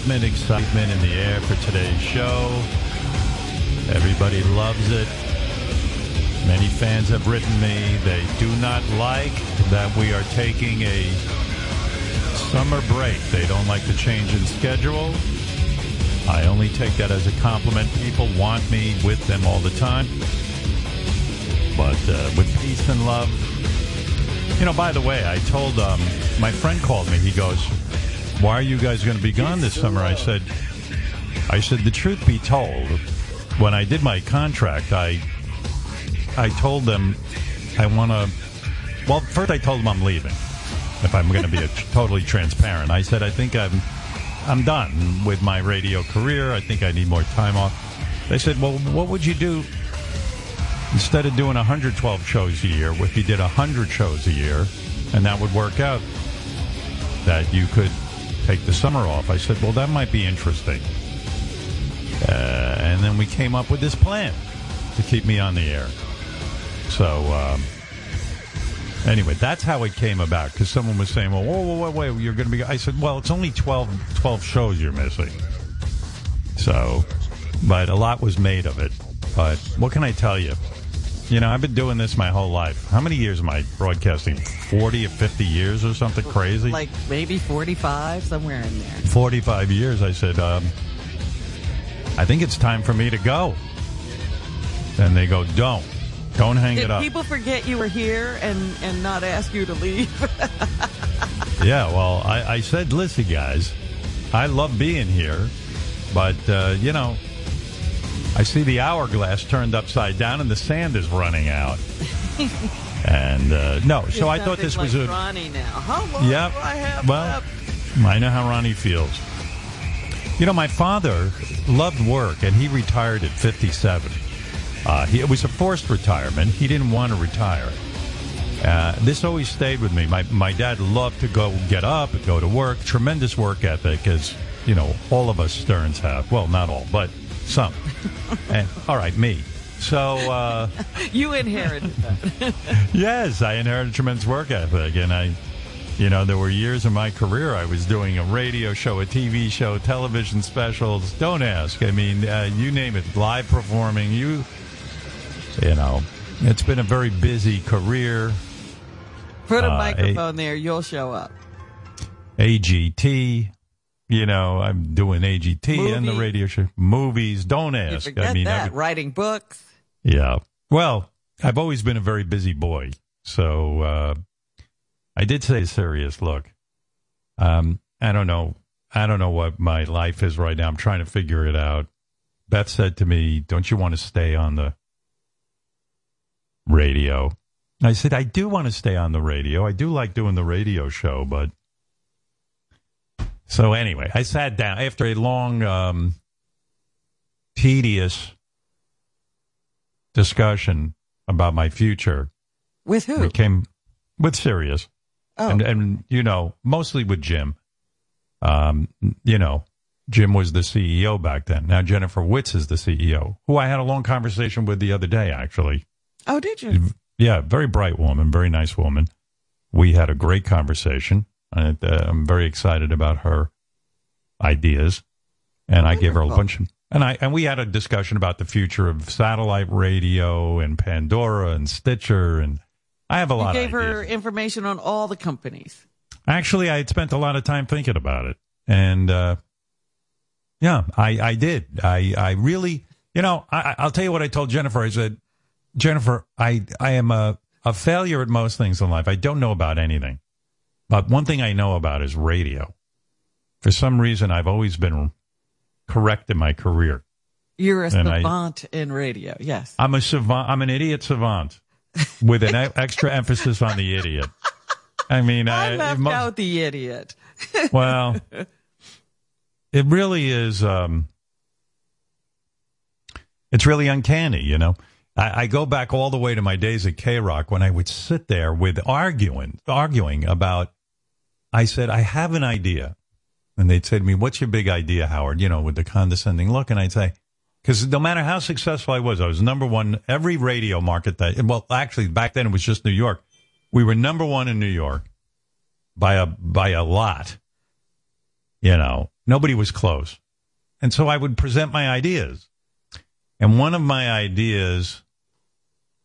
excitement, excitement, in the air for today's show. Everybody loves it. Many fans have written me. They do not like that we are taking a summer break. They don't like the change in schedule. I only take that as a compliment. People want me with them all the time. But uh, with peace and love. You know, by the way, I told um, my friend called me. He goes, "Why are you guys going to be gone this summer?" I said, "I said the truth be told, when I did my contract, I I told them I want to. Well, first I told them I'm leaving. If I'm going to be a, totally transparent, I said I think I'm I'm done with my radio career. I think I need more time off. They said, "Well, what would you do instead of doing 112 shows a year? If you did 100 shows a year, and that would work out, that you could take the summer off?" I said, "Well, that might be interesting." Uh, and then we came up with this plan to keep me on the air. So, um, anyway, that's how it came about. Because someone was saying, well, whoa, whoa, wait, you're going to be. I said, well, it's only 12, 12 shows you're missing. So, but a lot was made of it. But what can I tell you? You know, I've been doing this my whole life. How many years am I broadcasting? 40 or 50 years or something crazy? Like maybe 45, somewhere in there. 45 years. I said, um, I think it's time for me to go. And they go, don't. Don't hang Did it up. people forget you were here and, and not ask you to leave? Yeah, well, I, I said, listen, guys, I love being here, but, uh, you know, I see the hourglass turned upside down and the sand is running out. and, uh, no, so I thought this was a. Ronnie now. How long Yep. do I have Well, left? I know how Ronnie feels. You know, my father loved work, and he retired at 57. Uh, he, it was a forced retirement. He didn't want to retire. Uh, this always stayed with me. My my dad loved to go get up and go to work. Tremendous work ethic, as you know, all of us Stearns have. Well, not all, but some. and, all right, me. So. Uh, You inherited that. Yes, I inherited tremendous work ethic, and I, you know, there were years in my career I was doing a radio show, a TV show, television specials. Don't ask. I mean, uh, you name it, live performing. You, you know, it's been a very busy career. Put a Uh, microphone there, you'll show up. AGT. You know, I'm doing AGT and the radio show, movies. Don't You ask. forget I mean, that. every- Writing books. Yeah. Well, I've always been a very busy boy. So uh, I did say serious look. Um, I don't know. I don't know what my life is right now. I'm trying to figure it out. Beth said to me, Don't you want to stay on the radio? I said, I do want to stay on the radio. I do like doing the radio show, but. So anyway, I sat down after a long, um, tedious discussion about my future. With who? We came with Sirius, oh, and and you know mostly with Jim. Um, you know, Jim was the CEO back then. Now Jennifer Witz is the CEO, who I had a long conversation with the other day. Actually, oh, did you? yeah, very bright woman, very nice woman. We had a great conversation. And, uh, I'm very excited about her ideas, and I gave her a bunch of. And I and we had a discussion about the future of satellite radio and Pandora and Stitcher, and I have a You lot. gave of her information on all the companies. Actually, I had spent a lot of time thinking about it, and uh, yeah, I, I did. I, I really, you know, I, I'll tell you what I told Jennifer. I said, Jennifer, I, I am a, a failure at most things in life. I don't know about anything, but one thing I know about is radio. For some reason, I've always been correct in my career. You're a And I- savant in radio. Yes. I'm a savant. I'm an idiot savant with an extra emphasis on the idiot. I mean, I I, left out the idiot. Well, it really is. Um, it's really uncanny, you know. I, I go back all the way to my days at K Rock when I would sit there with arguing, arguing about. I said, I have an idea, and they'd say to me, "What's your big idea, Howard?" You know, with the condescending look, and I'd say, because no matter how successful I was, I was number one every radio market that. Well, actually, back then it was just New York. We were number one in New York by a by a lot. You know, nobody was close. And so I would present my ideas. And one of my ideas,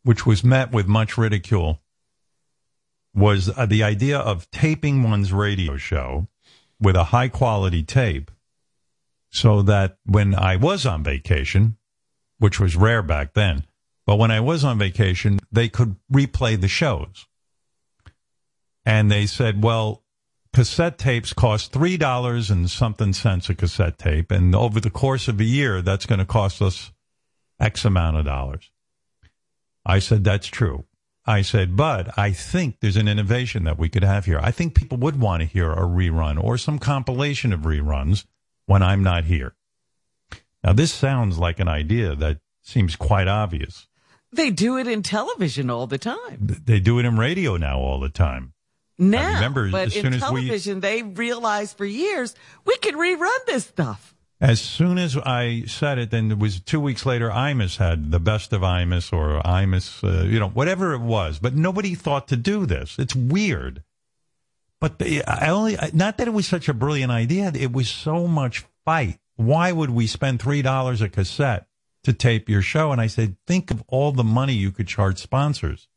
which was met with much ridicule, was uh, the idea of taping one's radio show with a high quality tape so that when I was on vacation, which was rare back then, but when I was on vacation, they could replay the shows. And they said, well, cassette tapes cost three dollars and something cents a cassette tape, and over the course of a year, that's going to cost us X amount of dollars. I said that's true. I said, but I think there's an innovation that we could have here. I think people would want to hear a rerun or some compilation of reruns when I'm not here. Now, this sounds like an idea that seems quite obvious. They do it in television all the time. They do it in radio now all the time. Now, I remember but as soon in as we- television, they realized for years we could rerun this stuff. As soon as I said it, then it was two weeks later, Imus had the best of Imus or Imus, uh, you know, whatever it was. But nobody thought to do this. It's weird. But the, I only, not that it was such a brilliant idea, it was so much fight. Why would we spend $3 a cassette to tape your show? And I said, think of all the money you could charge sponsors.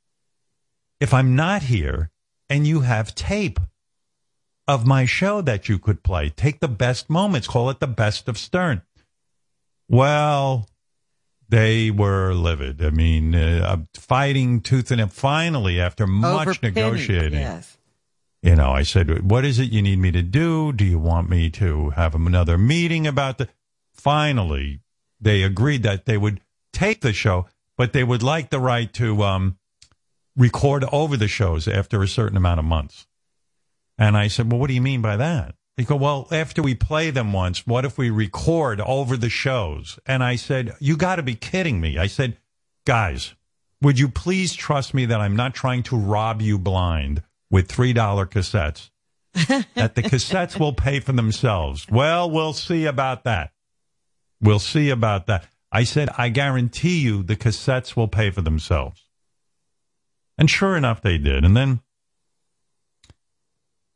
If I'm not here and you have tape, of my show that you could play. Take the best moments, call it the best of Stern. Well, they were livid. I mean, uh, fighting tooth and nail. Finally, after much negotiating, Yes. you know, I said, "What is it you need me to do? Do you want me to have another meeting about the?" Finally, they agreed that they would take the show, but they would like the right to um, record over the shows after a certain amount of months. And I said, Well, what do you mean by that? He go, Well, after we play them once, what if we record over the shows? And I said, You got to be kidding me. I said, Guys, would you please trust me that I'm not trying to rob you blind with $3 cassettes? that the cassettes will pay for themselves. Well, we'll see about that. We'll see about that. I said, I guarantee you the cassettes will pay for themselves. And sure enough, they did. And then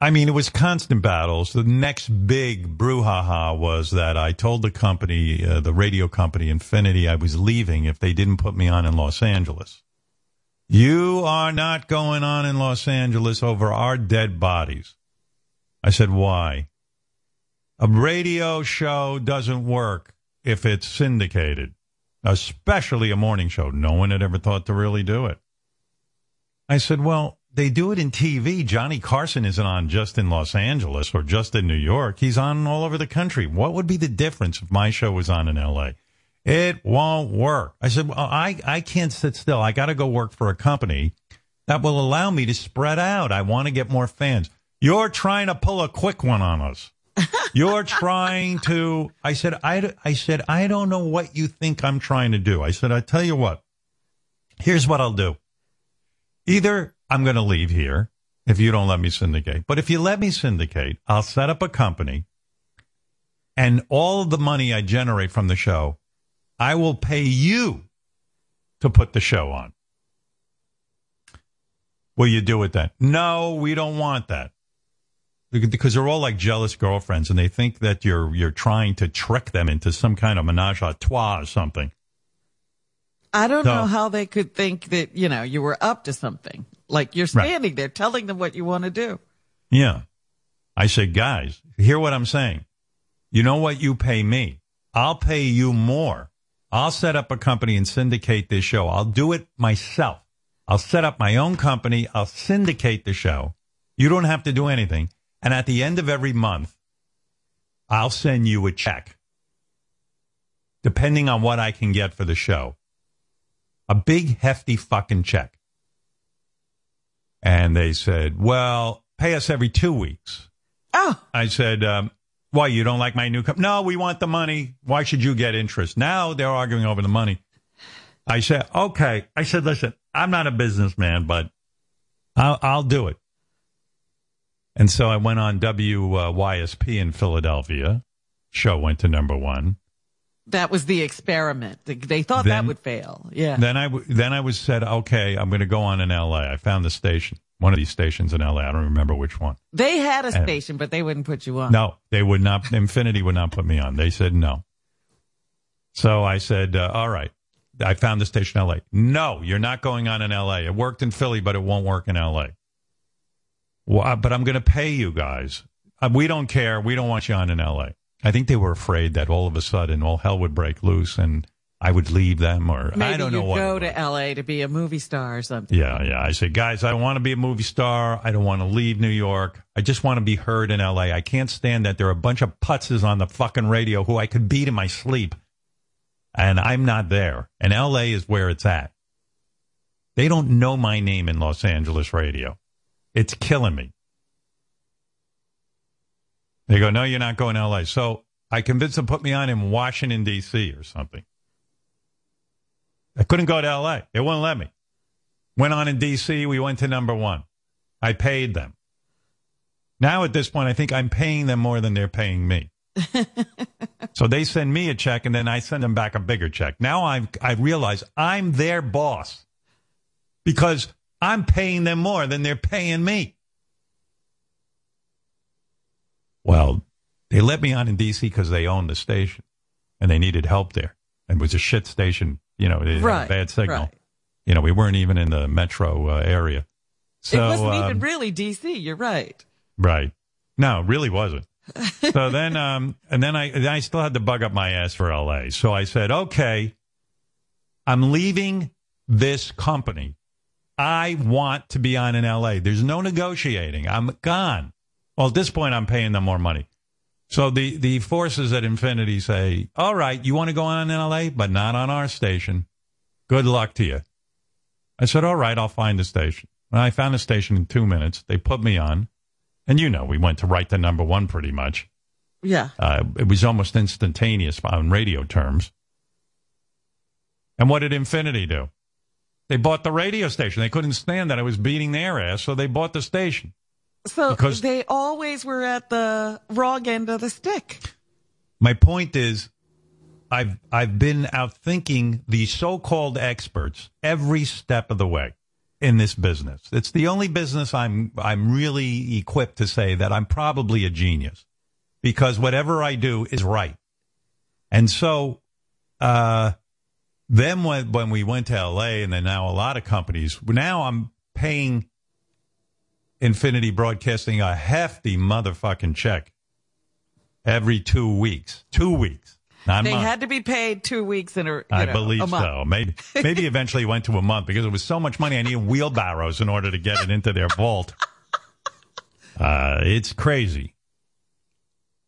I mean, it was constant battles. The next big brouhaha was that I told the company, uh, the radio company Infinity, I was leaving if they didn't put me on in Los Angeles. You are not going on in Los Angeles over our dead bodies. I said, why? A radio show doesn't work if it's syndicated, especially a morning show. No one had ever thought to really do it. I said, well, they do it in TV. Johnny Carson isn't on just in Los Angeles or just in New York. He's on all over the country. What would be the difference if my show was on in LA? It won't work. I said, well, I, I can't sit still. I got to go work for a company that will allow me to spread out. I want to get more fans. You're trying to pull a quick one on us. You're trying to, I said, I, I said, I don't know what you think I'm trying to do. I said, I tell you what, here's what I'll do. Either I'm going to leave here if you don't let me syndicate. But if you let me syndicate, I'll set up a company and all the money I generate from the show, I will pay you to put the show on. Will you do it then? No, we don't want that. Because they're all like jealous girlfriends and they think that you're you're trying to trick them into some kind of menage a trois or something. I don't So- know how they could think that, you know, you were up to something. Like you're Right. standing there telling them what you want to do. Yeah. I said, guys, hear what I'm saying. You know what you pay me? I'll pay you more. I'll set up a company and syndicate this show. I'll do it myself. I'll set up my own company. I'll syndicate the show. You don't have to do anything. And at the end of every month, I'll send you a check, depending on what I can get for the show. A big, hefty fucking check. And they said, well, pay us every two weeks. Oh, I said, um, why, you don't like my new company? No, we want the money. Why should you get interest? Now they're arguing over the money. I said, okay. I said, listen, I'm not a businessman, but I'll, I'll do it. And so I went on WYSP in Philadelphia. Show went to number one. That was the experiment. They- thought that would fail. Yeah. Then I w- then I was said, okay, I'm going to go on in L.A. I found the station one of these stations in LA. I don't remember which one. They had a And- station, but they wouldn't put you on. No, they would not. Infinity would not put me on. They said no. So I said, uh, all right. I found the station in LA. No, you're not going on in LA. It worked in Philly, but it won't work in LA. Well, but I'm going to pay you guys. Uh, we don't care. We don't want you on in LA. I think they were afraid that all of a sudden all hell would break loose and I would leave them or Maybe I don't know what. go to. L.A. to be a movie star or something. Yeah, yeah. I said, guys, I want to be a movie star. I don't want to leave New York. I just want to be heard in LA. I can't stand that there are a bunch of putzes on the fucking radio who I could beat in my sleep. And I'm not there. And LA is where it's at. They don't know my name in Los Angeles radio. It's killing me. They go, no, you're not going to LA. So I convinced them to put me on in Washington, D.C. or something. I couldn't go to LA. They wouldn't let me. Went on in D.C. We went to number one. I paid them. Now at this point, I think I'm paying them more than they're paying me. so they send me a check and then I send them back a bigger check. Now I've, I realize I'm their boss because I'm paying them more than they're paying me. Well, they let me on in D.C. because they owned the station and they needed help there. And it was a shit station. You know, it had a Right, bad signal. right. You know, we weren't even in the metro uh, area. So, it wasn't um, even really D.C. You're right. Right. No, it really wasn't. so then, um, and then I, then I still had to bug up my ass for LA. So I said, okay, I'm leaving this company. I want to be on in LA. There's no negotiating. I'm gone. Well, at this point, I'm paying them more money. So the, the forces at Infinity say, all right, you want to go on in LA, but not on our station. Good luck to you. I said, all right, I'll find the station. And I found the station in two minutes. They put me on. And you know, we went to right to number one pretty much. Yeah. Uh, it was almost instantaneous on radio terms. And what did Infinity do? They bought the radio station. They couldn't stand that I was beating their ass, so they bought the station. So Because- they always were at the wrong end of the stick. My point is, I've I've been out thinking the so-called experts every step of the way in this business. It's the only business I'm I'm really equipped to say that I'm probably a genius because whatever I do is right. And so, uh, then when when we went to L.A. and then now a lot of companies now I'm paying Infinity Broadcasting a hefty motherfucking check every two weeks. Two weeks. Not They months. had to be paid two weeks in a. I know, believe a so. Maybe maybe eventually it went to a month because it was so much money. I needed wheelbarrows in order to get it into their vault. Uh, it's crazy.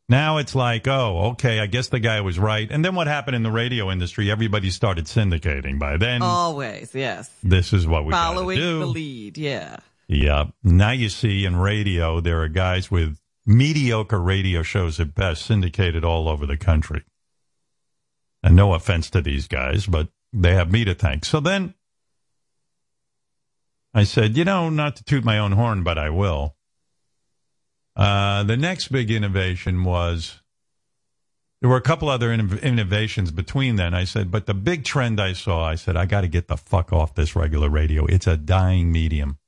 Now it's like, oh, okay, I guess the guy was right. And then what happened in the radio industry? Everybody started syndicating. By then, Always, yes. this is what we Following do. the lead, yeah. Yeah. Now you see in radio, there are guys with mediocre radio shows at best syndicated all over the country. And no offense to these guys, but they have me to thank. So then I said, you know, not to toot my own horn, but I will. Uh, the next big innovation was there were a couple other innov- innovations between then. I said, but the big trend I saw, I said, I got to get the fuck off this regular radio. It's a dying medium.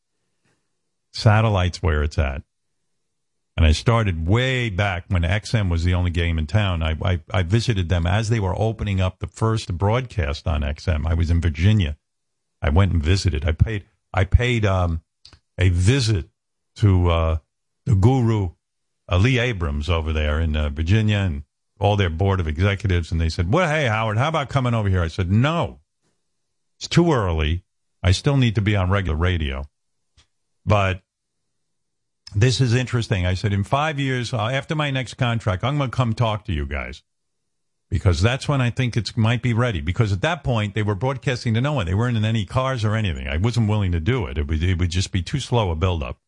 Satellite's where it's at. And I started way back when XM was the only game in town. I, I, I visited them as they were opening up the first broadcast on XM. I was in Virginia. I went and visited. I paid I paid um, a visit to uh, the guru uh, Lee Abrams over there in uh, Virginia and all their board of executives. And they said, "Well, hey Howard, how about coming over here?" I said, "No, it's too early. I still need to be on regular radio." But this is interesting. I said, in five years, uh, after my next contract, I'm going to come talk to you guys because that's when I think it might be ready. Because at that point, they were broadcasting to no one. They weren't in any cars or anything. I wasn't willing to do it. It would, it would just be too slow a buildup.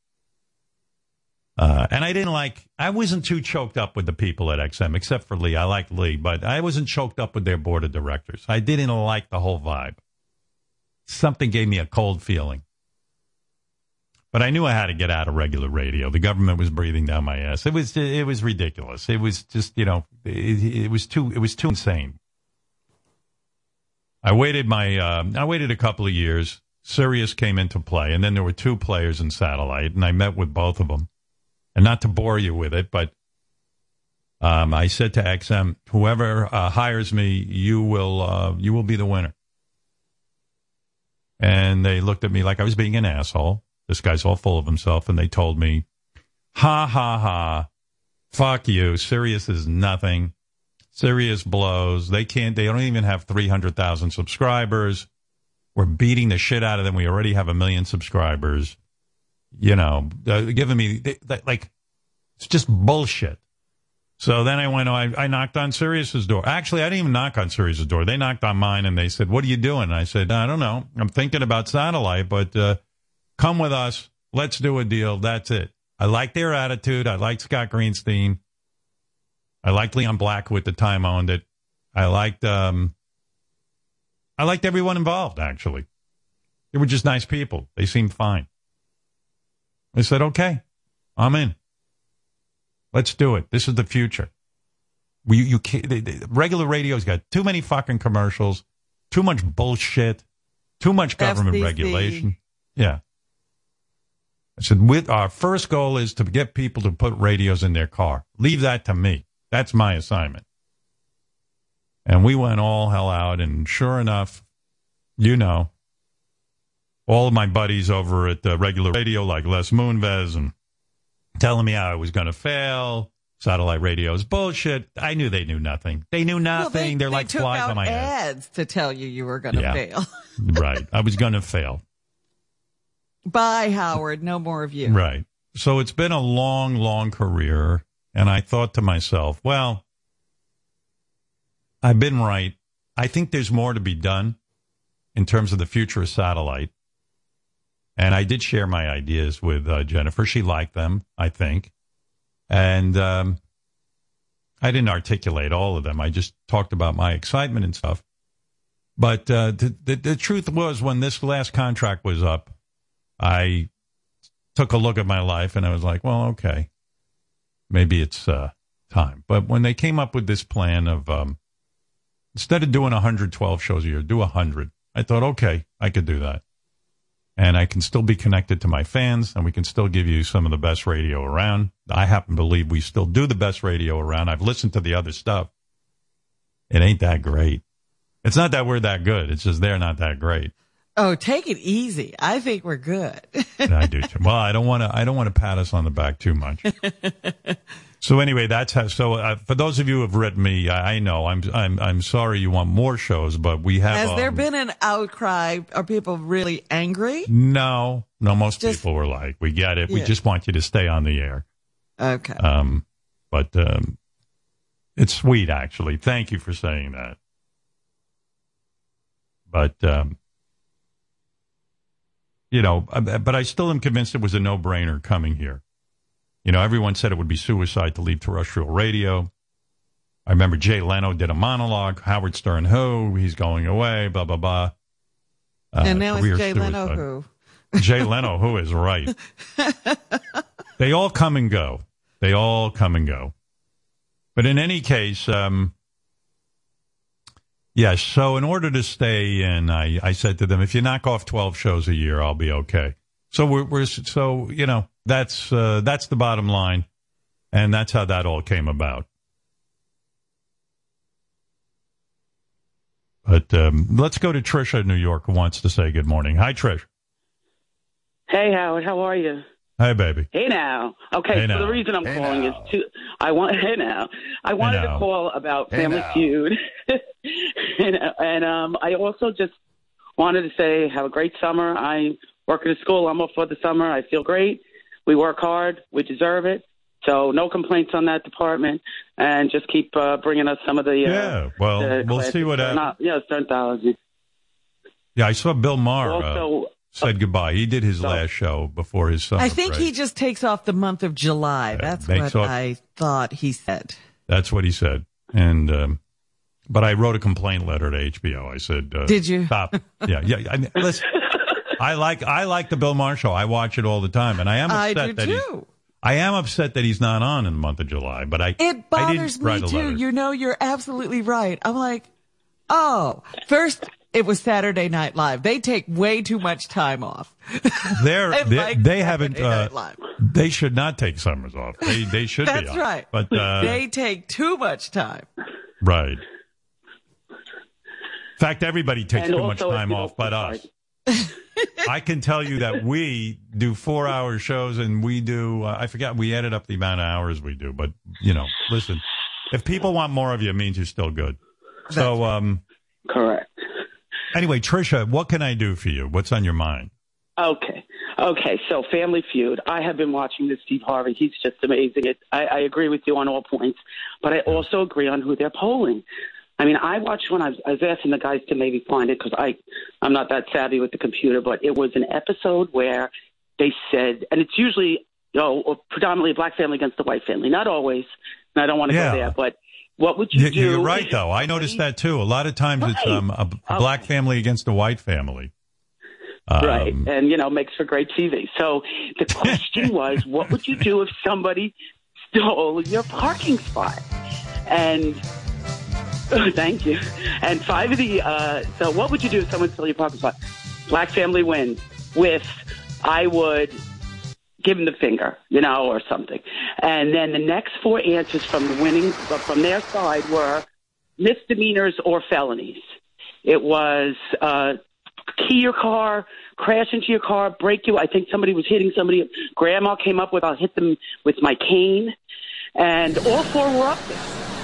Uh, and I didn't like, I wasn't too choked up with the people at XM, except for Lee. I liked Lee, but I wasn't choked up with their board of directors. I didn't like the whole vibe. Something gave me a cold feeling. But I knew I had to get out of regular radio. The government was breathing down my ass. It was it was ridiculous. It was just you know it, it was too it was too insane. I waited my uh, I waited a couple of years. Sirius came into play, and then there were two players in satellite, and I met with both of them. And not to bore you with it, but um, I said to XM, whoever uh, hires me, you will uh, you will be the winner. And they looked at me like I was being an asshole. This guy's all full of himself, and they told me, "Ha ha ha, fuck you. Sirius is nothing. Sirius blows. They can't. They don't even have three hundred thousand subscribers. We're beating the shit out of them. We already have a million subscribers. You know, uh, giving me they, they, like it's just bullshit." So then I went, I, I knocked on Sirius's door. Actually, I didn't even knock on Sirius's door. They knocked on mine and they said, what are you doing? And I said, I don't know. I'm thinking about satellite, but, uh, come with us. Let's do a deal. That's it. I like their attitude. I like Scott Greenstein. I liked Leon Black, at the time owned it. I liked, um, I liked everyone involved, actually. They were just nice people. They seemed fine. I said, okay, I'm in. Let's do it. This is the future. We, you can't, the, the regular radio's got too many fucking commercials, too much bullshit, too much government FCC. regulation. Yeah. I said, with our first goal is to get people to put radios in their car. Leave that to me. That's my assignment. And we went all hell out. And sure enough, you know, all of my buddies over at the regular radio, like Les Moonves and telling me how I was going to fail. Satellite radio is bullshit. I knew they knew nothing. They knew nothing. Well, they, are like took flies out on my ads head. to tell you you were going to yeah. fail. right. I was going to fail. Bye, Howard. No more of you. Right. So it's been a long, long career. And I thought to myself, well, I've been right. I think there's more to be done in terms of the future of satellite. And I did share my ideas with uh, Jennifer. She liked them, I think. And um, I didn't articulate all of them. I just talked about my excitement and stuff. But uh, the, the, the truth was, when this last contract was up, I took a look at my life and I was like, well, okay, maybe it's uh, time. But when they came up with this plan of um, instead of doing 112 shows a year, do 100, I thought, okay, I could do that and I can still be connected to my fans and we can still give you some of the best radio around. I happen to believe we still do the best radio around. I've listened to the other stuff. It ain't that great. It's not that we're that good. It's just they're not that great. Oh, take it easy. I think we're good. I do too. Well, I don't want to. I don't want to pat us on the back too much. So anyway, that's how. So uh, for those of you who have written me, I, I, know I'm I'm I'm sorry you want more shows, but we have. Has um, there been an outcry? Are people really angry? No, no. Most just, people were like, "We get it. Yeah. We just want you to stay on the air." Okay. Um, but um, it's sweet actually. Thank you for saying that. But um, you know, uh, but I still am convinced it was a no-brainer coming here. You know, everyone said it would be suicide to leave terrestrial radio. I remember Jay Leno did a monologue. Howard Stern, who? He's going away, blah, blah, blah. Uh, and now it's Jay suicide. Leno, who? Jay Leno, who is right. they all come and go. They all come and go. But in any case, um, yes. So in order to stay in, I, I said to them, if you knock off 12 shows a year, I'll be okay. So we're, we're so, you know, that's uh, that's the bottom line, and that's how that all came about. But um, let's go to Trisha in New York, who wants to say good morning. Hi, Trish. Hey, Howard. How are you? Hey, baby. Hey now. Okay, hey so now. the reason I'm hey calling now. is to I want hey now. I wanted hey to call about hey Family now. Feud, and, and um, I also just wanted to say have a great summer. I work at a school. I'm off for the summer. I feel great. We work hard. We deserve it. So no complaints on that department, and just keep uh, bringing us some of the uh, yeah. Well, the we'll see what happens. Not, yeah, Sternthology. Yeah, I saw Bill Maher Also, uh, said goodbye. He did his last show before his summer I think break. he just takes off the month of July. That's what off- I thought he said. That's what he said. And um, but I wrote a complaint letter to HBO. I said, uh, Did you? stop? Yeah, yeah. I mean, listen, I like I like the Bill Maher show. I watch it all the time, and I am I upset do that he's. too. I am upset that he's not on in the month of July, but I It I bothers write me too. You know, you're absolutely right. I'm like, oh, first it was Saturday Night Live. They take way too much time off. They're, they, like they haven't. Uh, they should not take summers off. They they should be. That's off. right. But uh, they take too much time. right. In fact, everybody takes And too much time off, but us. I can tell you that we do four hour shows and we do, uh, I forgot, we added up the amount of hours we do. But, you know, listen, if people want more of you, it means you're still good. So, um, Correct. Anyway, Trisha, what can I do for you? What's on your mind? Okay. Okay. So, Family Feud. I have been watching this Steve Harvey. He's just amazing. It, I, I agree with you on all points, but I also agree on who they're polling. I mean, I watched one. I was, I was asking the guys to maybe find it because I, I'm not that savvy with the computer. But it was an episode where they said, and it's usually, you know, predominantly a black family against the white family. Not always. And I don't want to Yeah. go there, but what would you do? you're right, though. I noticed that too. A lot of times it's um, a, a black family against a white family. Um, right, and you know makes for great TV. So the question was, what would you do if somebody stole your parking spot? And thank you. And five of the uh, so what would you do if someone stole your parking spot? Black family wins with I would give them the finger, you know, or something. And then the next four answers from the winning from their side were misdemeanors or felonies. It was uh, key your car, crash into your car, break you. I think somebody was hitting somebody. Grandma came up with, I'll hit them with my cane. And all four were up there.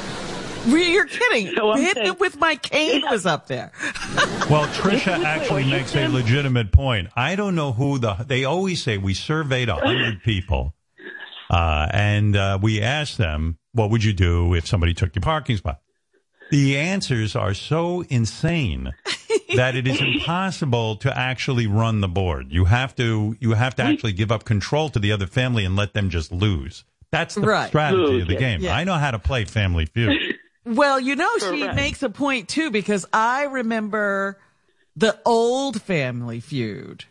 Re- You're kidding. So Hit saying- them with my cane was up there. Well, Trisha Wait, wait, actually makes a legitimate point. I don't know who the. They always say we surveyed a hundred people, uh, and uh, we asked them, "What would you do if somebody took your parking spot?" The answers are so insane that it is impossible to actually run the board. You have to. You have to actually give up control to the other family and let them just lose. That's the Right. strategy of the game. yeah. I know how to play Family Feud. Well, you know, she Correct. makes a point too because I remember the old family feud.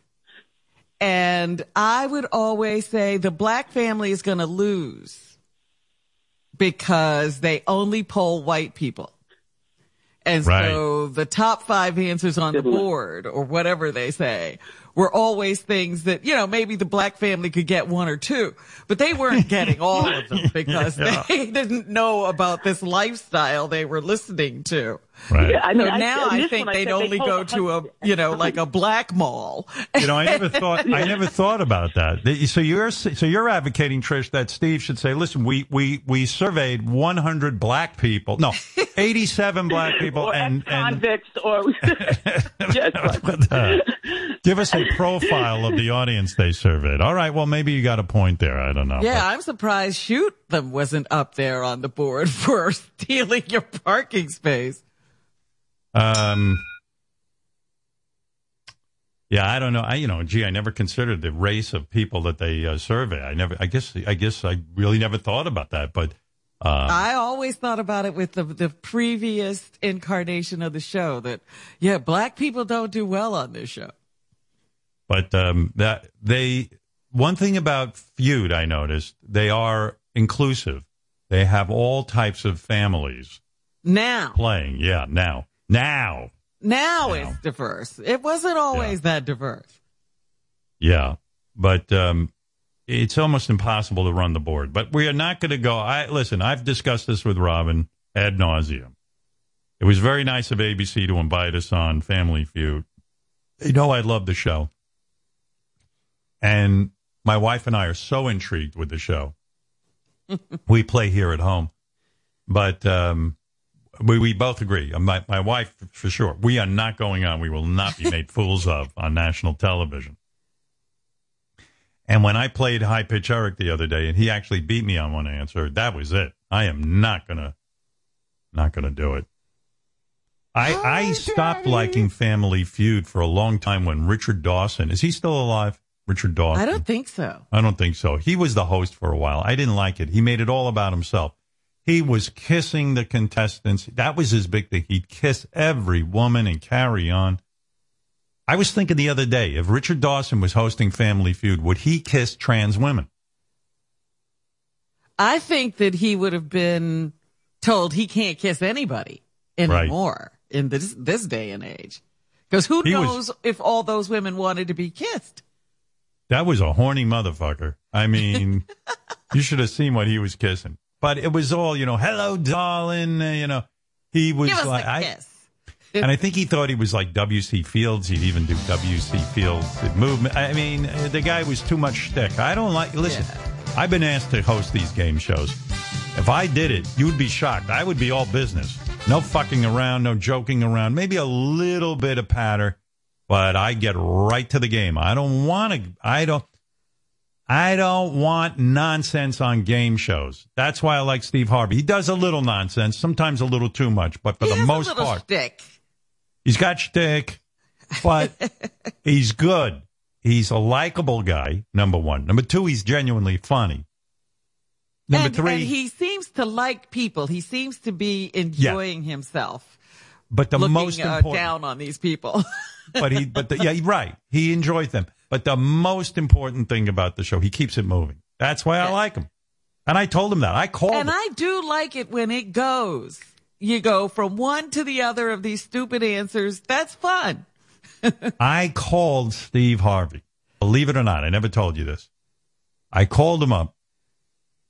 And I would always say the black family is going to lose because they only poll white people. And Right. so the top five answers on the board or whatever they say were always things that, you know, maybe the black family could get one or two, but they weren't getting all of them because Yeah. they didn't know about this lifestyle they were listening to. Right. Yeah, I So mean, I- now in I think they'd said only told go to a, you know, like a black mall. You know, I never thought I never thought about that. That- So you're so you're advocating, Trish, that Steve should say, "Listen, we we we surveyed 100 black people, no, 87 black people, or and and ex-convicts or yes, right. uh, give us a profile of the audience they surveyed." All right, well, maybe you got a point there. I don't know. Yeah, I'm surprised Shoot Them wasn't up there on the board for stealing your parking space. Um. Yeah, I don't know. I, you know, gee, I never considered the race of people that they uh, survey. I never, I guess, I guess I really never thought about that. But uh, I always thought about it with the the previous incarnation of the show that yeah, black people don't do well on this show. But um, that they one thing about feud I noticed they are inclusive. They have all types of families Now, playing. Yeah, now now now Now. it's diverse. It wasn't always that diverse. yeah, but um, it's almost impossible to run the board. But we are not going to go. I listen. I've discussed this with Robin ad nauseum. It was very nice of ABC to invite us on Family Feud. They know I love the show, and my wife and I are so intrigued with the show. we play here at home, but um, we we both agree. My my wife for sure. We are not going on. We will not be made fools of on national television. And when I played high pitch Erik the other day, and he actually beat me on one answer, that was it. I am not gonna not gonna do it. I I stopped liking Family Feud for a long time when Richard Dawson is he still alive? Richard Dawson. I don't think so. I don't think so. He was the host for a while. I didn't like it. He made it all about himself. He was kissing the contestants. That was his big thing. He'd kiss every woman and carry on. I was thinking the other day, if Richard Dawson was hosting Family Feud, would he kiss trans women? I think that he would have been told he can't kiss anybody Right. anymore in this this day and age. Because who He was- knows if all those women wanted to be kissed? That was a horny motherfucker. I mean, you should have seen what he was kissing. But it was all, you know, hello, darling. uh, You know, he was like, I, kiss. and I think he thought he was like W.C. Fields. He'd even do W.C. Fields movement. I mean, uh, the guy was too much shtick. I don't like. Listen, I've been asked to host these game shows. If I did it, you would be shocked. I would be all business. No fucking around, no joking around. Maybe a little bit of patter, but I get right to the game. I don't want to. I don't. I don't want nonsense on game shows. That's why I like Steve Harvey. He does a little nonsense, sometimes a little too much, but for He the most part, shtick. He's got shtick, but he's good. He's a likable guy, number one. Number two, he's genuinely funny. Number and, three, and he seems to like people. He seems to be enjoying himself. But the looking most uh, down on these people. but he, but the, yeah, right. He enjoys them. But the most important thing about the show, he keeps it moving. That's why I like him. And I told him that. I called and him. I do like it when it goes. You go from one to the other of these stupid answers. That's fun. I called Steve Harvey. Believe it or not, I never told you this. I called him up.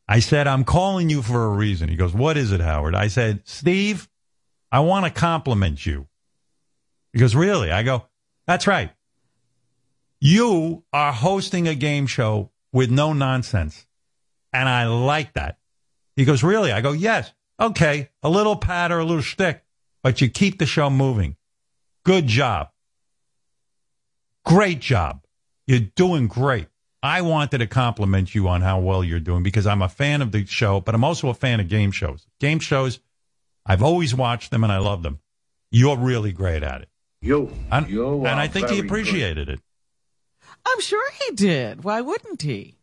I said, I'm calling you for a reason. He goes, What is it, Howard? I said, Steve, I want to compliment you. He goes, Really? I go, That's right. You are hosting a game show with no nonsense. And I like that. He goes, Really? I go, Yes. Okay. A little pat or a little shtick, but you keep the show moving. Good job. Great job. You're doing great. I wanted to compliment you on how well you're doing because I'm a fan of the show, but I'm also a fan of game shows. Game shows, I've always watched them and I love them. You're really great at it. You, And, you and I think he very good. appreciated it. I'm sure he did. Why wouldn't he?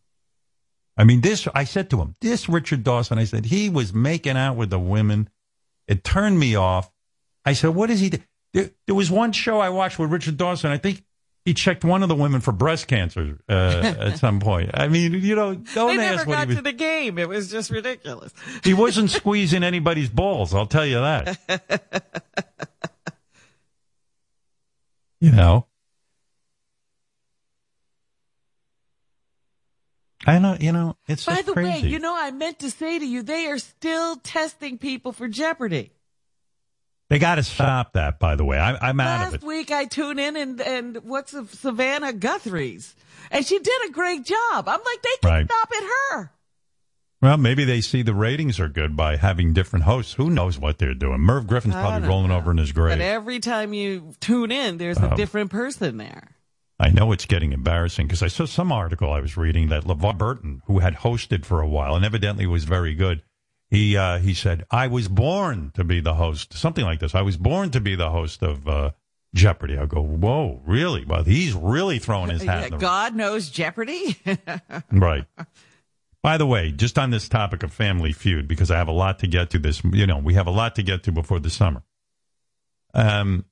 I mean, this, I said to him, this Richard Dawson, I said, he was making out with the women. It turned me off. I said, what is he? do? There, there was one show I watched with Richard Dawson. I think he checked one of the women for breast cancer uh, at some point. I mean, you know, don't they ask never what he was. to the game. It was just ridiculous. He wasn't squeezing anybody's balls. I'll tell you that. you know. I know, you know, it's By the crazy. way, you know, I meant to say to you, they are still testing people for Jeopardy. They got to stop that. By the way, I, I'm out of it. Last week I tune in and, and what's the, Savannah Guthrie's and she did a great job. I'm like, they can Right. stop at her. Well, maybe they see the ratings are good by having different hosts. Who knows what they're doing? Merv Griffin's probably rolling know. over in his grave. But every time you tune in, there's Um, a different person there. I know it's getting embarrassing because I saw some article I was reading that LeVar Burton, who had hosted for a while and evidently was very good, he uh, he said, "I was born to be the host." Something like this. I was born to be the host of uh, Jeopardy. I go, "Whoa, really?" Well, he's really throwing his hat Yeah, God knows Jeopardy. right. By the way, just on this topic of Family Feud, because I have a lot to get to this, you know, we have a lot to get to before the summer. Um,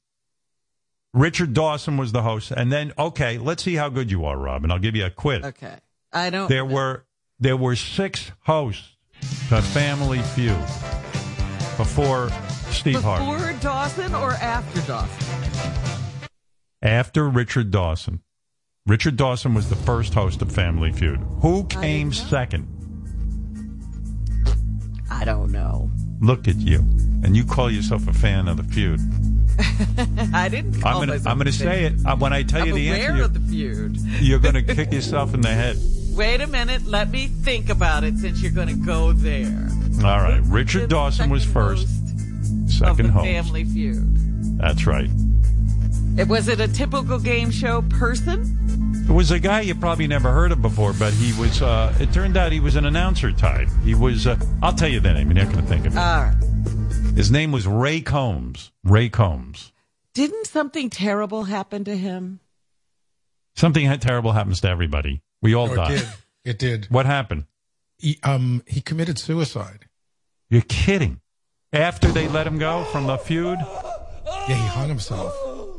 Richard Dawson was the host, and then okay, let's see how good you are, Rob, and I'll give you a quiz. okay. I don't. There were there were six hosts to Family Feud before Steve Harvey, Before Dawson or after Dawson? after Richard Dawson. Richard Dawson was the first host of Family Feud. Who came didn't second? I don't know. Look at you, and you call yourself a fan of the feud. I didn't. Call I'm gonna I'm gonna say it when I tell I'm you the aware answer. of the feud. You're, you're gonna kick yourself in the head. Wait a minute. Let me think about it since you're going to go there. All right, Richard Dawson was first, second host. Family Feud. That's right. It was it a typical game show person? It was a guy you probably never heard of before, but he was. Uh, it turned out he was an announcer type. He was. Uh, I'll tell you the name. You're not going to think of it. All right. His name was Ray Combs. Ray Combs. Didn't something terrible happen to him? Something terrible happens to everybody. We all No, it did. It did. What happened? He, um, he committed suicide. You're kidding. After they let him go from the feud. Yeah, he hung himself.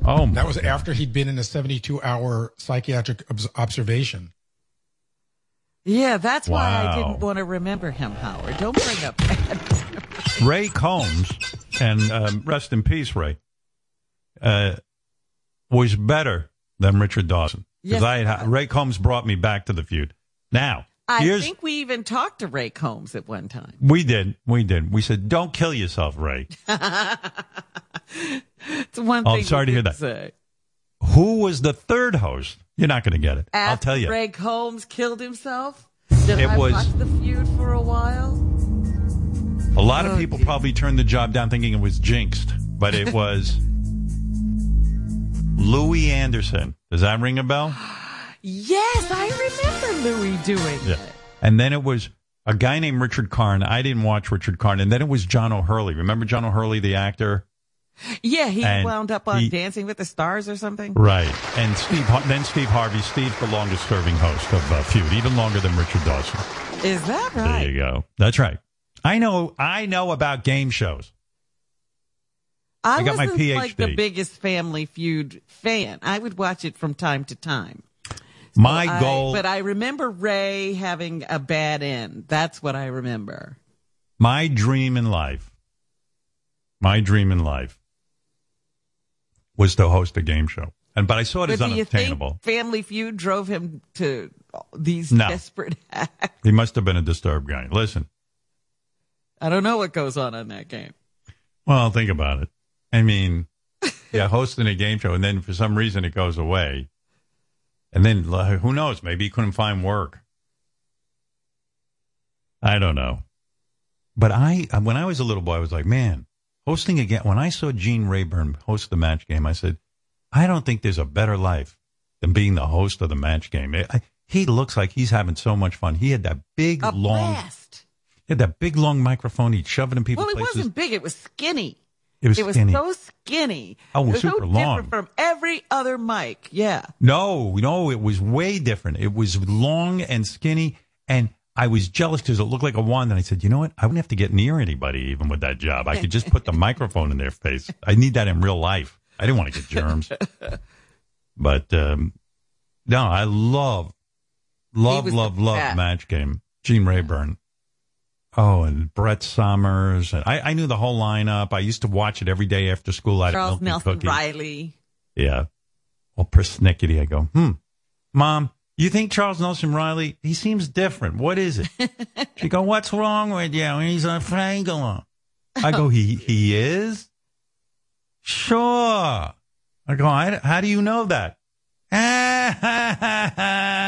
Oh, my That was after he'd been in a 72 hour psychiatric obs- observation. Yeah, that's why I didn't want to remember him, Howard. Don't bring up that. Ray Combs, and um, rest in peace, Ray. Uh, was better than Richard Dawson. Because Yes, I had. Ray Combs brought me back to the feud. Now, I think we even talked to Ray Combs at one time. we did, we did. We said, "Don't kill yourself, Ray." It's one. Oh, thing. I'm sorry to hear that. Say. Who was the third host? You're not going to get it. After I'll tell you. Ray Combs killed himself. Did It I was- watch the feud for a while? A lot of Oh, people geez. probably turned the job down thinking it was jinxed, but it was Louie Anderson. Does that ring a bell? Yes, I remember Louis doing Yeah. it. And then it was a guy named Richard Karn. I didn't watch Richard Karn. And then it was John O'Hurley. Remember John O'Hurley, the actor? Yeah, he And wound up on he- Dancing with the Stars or something. Right. And Steve, then Steve Harvey. Steve's the longest serving host of uh, Feud, even longer than Richard Dawson. Is that right? There you go. That's right. I know. I know about game shows. I, I got my wasn't like the biggest Family Feud fan. I would watch it from time to time. My I- goal. but I remember Ray having a bad end. That's what I remember. my dream in life. My dream in life was to host a game show, and but I saw it But as do you think unattainable. Family Feud drove him to these No. desperate acts? He must have been a disturbed guy. Listen, I don't know what goes on in that game. well, think about it. I mean, yeah, hosting a game show, and then for some reason it goes away, and then who knows? Maybe he couldn't find work. I don't know. But I, when I was a little boy, I was like, man, hosting again. When I saw Gene Rayburn host the match game, I said, I don't think there's a better life than being the host of the match game. I, I- he looks like he's having so much fun. He had that big, A long, blast. he had that big, long microphone. He'd shove it in people's Well, it wasn't big. It was skinny. It was It was skinny. so skinny. Oh, it was super so long. different from every other mic. Yeah. No, no, it was way different. It was long and skinny, and I was jealous because it looked like a wand. And I said, you know what? I wouldn't have to get near anybody even with that job. I could just put the microphone in their face. I need that in real life. I didn't want to get germs. But um, no, I love, love, love, love best. match game. Gene Rayburn. Oh, and Brett Somers. And I, I knew the whole lineup. I used to watch it every day after school. I had Charles Nelson cookies. Reilly. Yeah. Well, persnickety. I go, hmm. Mom, you think Charles Nelson Reilly, he seems different. What is it? she go, what's wrong with you? He's a Frangler. I go, he, he is? Sure. I go, I, how do you know that?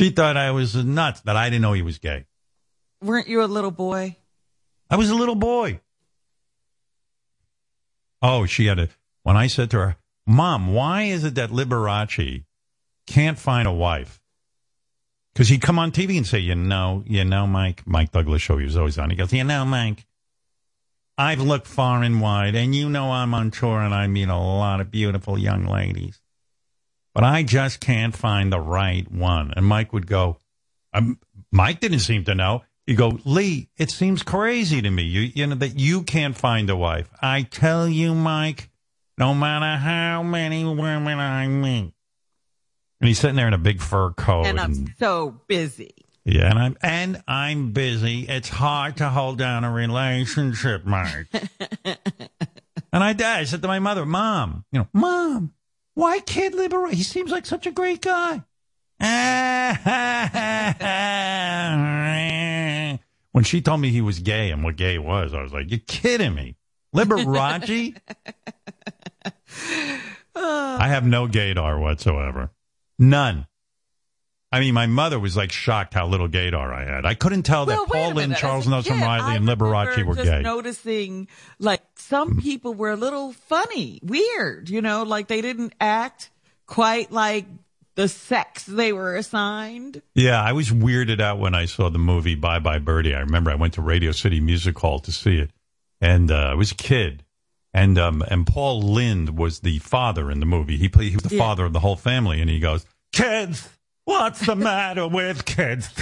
she thought I was nuts, that I didn't know he was gay. Weren't you a little boy? I was a little boy. Oh, she had a. When I said to her, Mom, why is it that Liberace can't find a wife? Because he'd come on TV and say, You know, you know, Mike, Mike Douglas show he was always on. He goes, You know, Mike, I've looked far and wide, and you know I'm on tour and I meet a lot of beautiful young ladies. But I just can't find the right one. And Mike would go, um, Mike didn't seem to know. You go, Lee, it seems crazy to me. You, you know, that you can't find a wife. I tell you, Mike, no matter how many women I meet. And he's sitting there in a big fur coat. and I'm and- so busy. yeah, and I'm and I'm busy. It's hard to hold down a relationship, Mike. and I, I said to my mother, "Mom, you know, Mom, why Kid Liberace? He seems like such a great guy." when she told me he was gay and what gay was, I was like, "You're kidding me, Liberace." I have no gaydar whatsoever, none. I mean, my mother was like shocked how little gaydar I had. I couldn't tell Well, that Paul Lynde. Charles As a Nelson kid, Reilly, I and Liberace were just gay. Noticing like some people were a little funny, weird. You know, like they didn't act quite like the sex they were assigned. Yeah, I was weirded out when I saw the movie Bye Bye Birdie. I remember I went to Radio City Music Hall to see it, and uh, I was a kid. And um, and Paul Lynde was the father in the movie. He played. He was the Yeah. father of the whole family, and he goes, "Kids, what's the matter with kids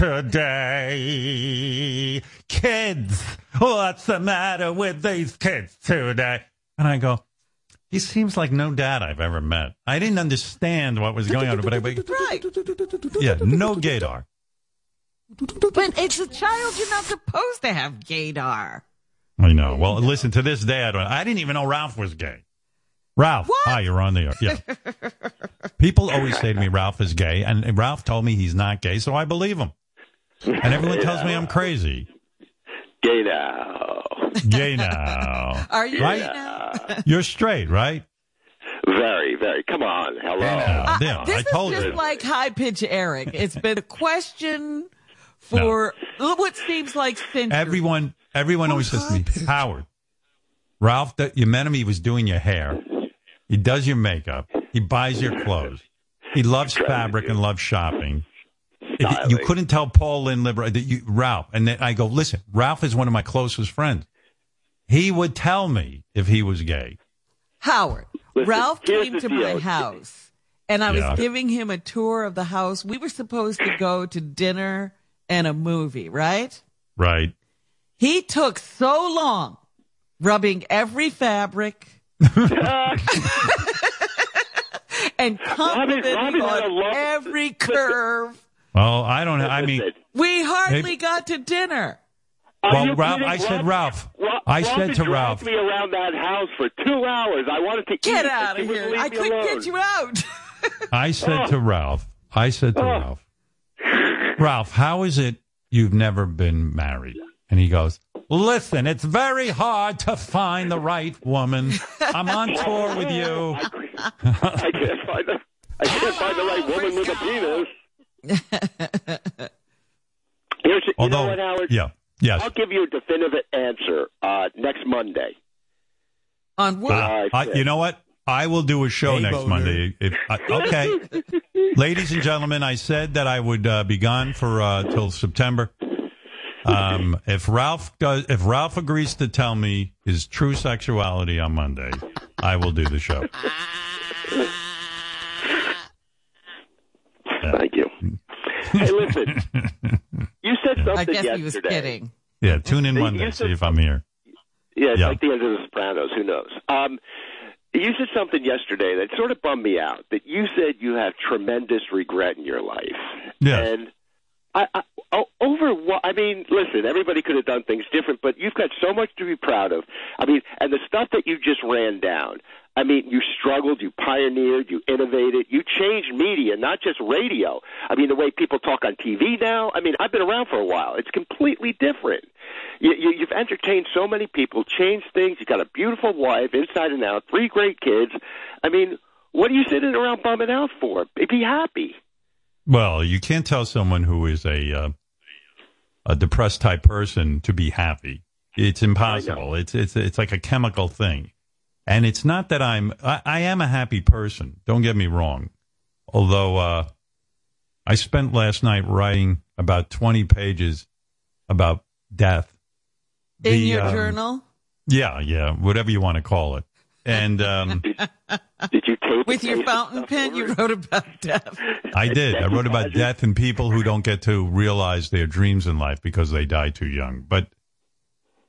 today? Kids, what's the matter with these kids today?" And I go, "He seems like no dad I've ever met. I didn't understand what was going on, but I, Right. yeah, no gaydar." But it's a child. You're not supposed to have gaydar. I know. Well, listen, to this day, I don't. I didn't even know Ralph was gay. Ralph, What? hi, you're on the air. Yeah. People always say to me, Ralph is gay, and Ralph told me he's not gay, so I believe him. And everyone tells me I'm crazy. Gay now. Gay now. Are you Right? now? You're straight, right? Very, very. Come on. Hello. Uh, yeah, this I told is just you. like high pitch Erik. It's been a question for what seems like centuries. Everyone, everyone always says to me, Howard, Ralph, that you met him. He was doing your hair. He does your makeup. He buys your clothes. He loves fabric and loves shopping. If you couldn't tell Paul Lynde Libera that you Ralph, and then I go, listen, Ralph is one of my closest friends. He would tell me if he was gay. Howard, Listen, Ralph came the to deal. my house and I Yeah. was giving him a tour of the house. We were supposed to go to dinner and a movie, right? Right. He took so long rubbing every fabric and complimenting Robbie had on long- every curve. Well, I don't. I mean, We hardly Maybe- got to dinner. well, Ralph, kidding? I said, Ralph. Ro- I said to Ralph. me around that house for two hours. I wanted to Get eat, out of here. I couldn't alone. get you out. I said Oh. to Ralph. I said to oh. Ralph. Ralph, how is it you've never been married? And he goes, Listen, it's very hard to find the right woman. I'm on tour with you. I can't find the, I can't find the right woman with a penis. Here's, you Although, know what, Howard? yeah, yes. I'll give you a definitive answer uh, next Monday. on what? Uh, I, you know what? I will do a show Hey, next boner. Monday. If I, okay, ladies and gentlemen, I said that I would uh, be gone for uh, till September. Um, if Ralph does, if Ralph agrees to tell me his true sexuality on Monday, I will do the show. Thank you. hey, listen. You said something I guess yesterday. he was kidding. Yeah, tune in Monday, said- see if I'm here. Yeah, it's Yeah. like the end of The Sopranos. Who knows? Um, you said something yesterday that sort of bummed me out. That you said you have tremendous regret in your life. Yes. And I, I Oh, over what? I mean, listen. Everybody could have done things different, but you've got so much to be proud of. I mean, and the stuff that you just ran down. I mean, you struggled, you pioneered, you innovated, you changed media, not just radio. I mean, the way people talk on TV now. I mean, I've been around for a while. It's completely different. You, you, you've entertained so many people, changed things. You've got a beautiful wife, inside and out, three great kids. I mean, what are you sitting around bumming out for? Be happy. Well, you can't tell someone who is a uh, a depressed type person to be happy. It's impossible. It's it's it's like a chemical thing, and it's not that I'm. I, I am a happy person. Don't get me wrong. Although uh, I spent last night writing about twenty pages about death. In The, your um, journal? Yeah, yeah, whatever you want to call it. And um, Did you tape With your fountain pen, you wrote about death. I did. I wrote about death and people who don't get to realize their dreams in life because they die too young. But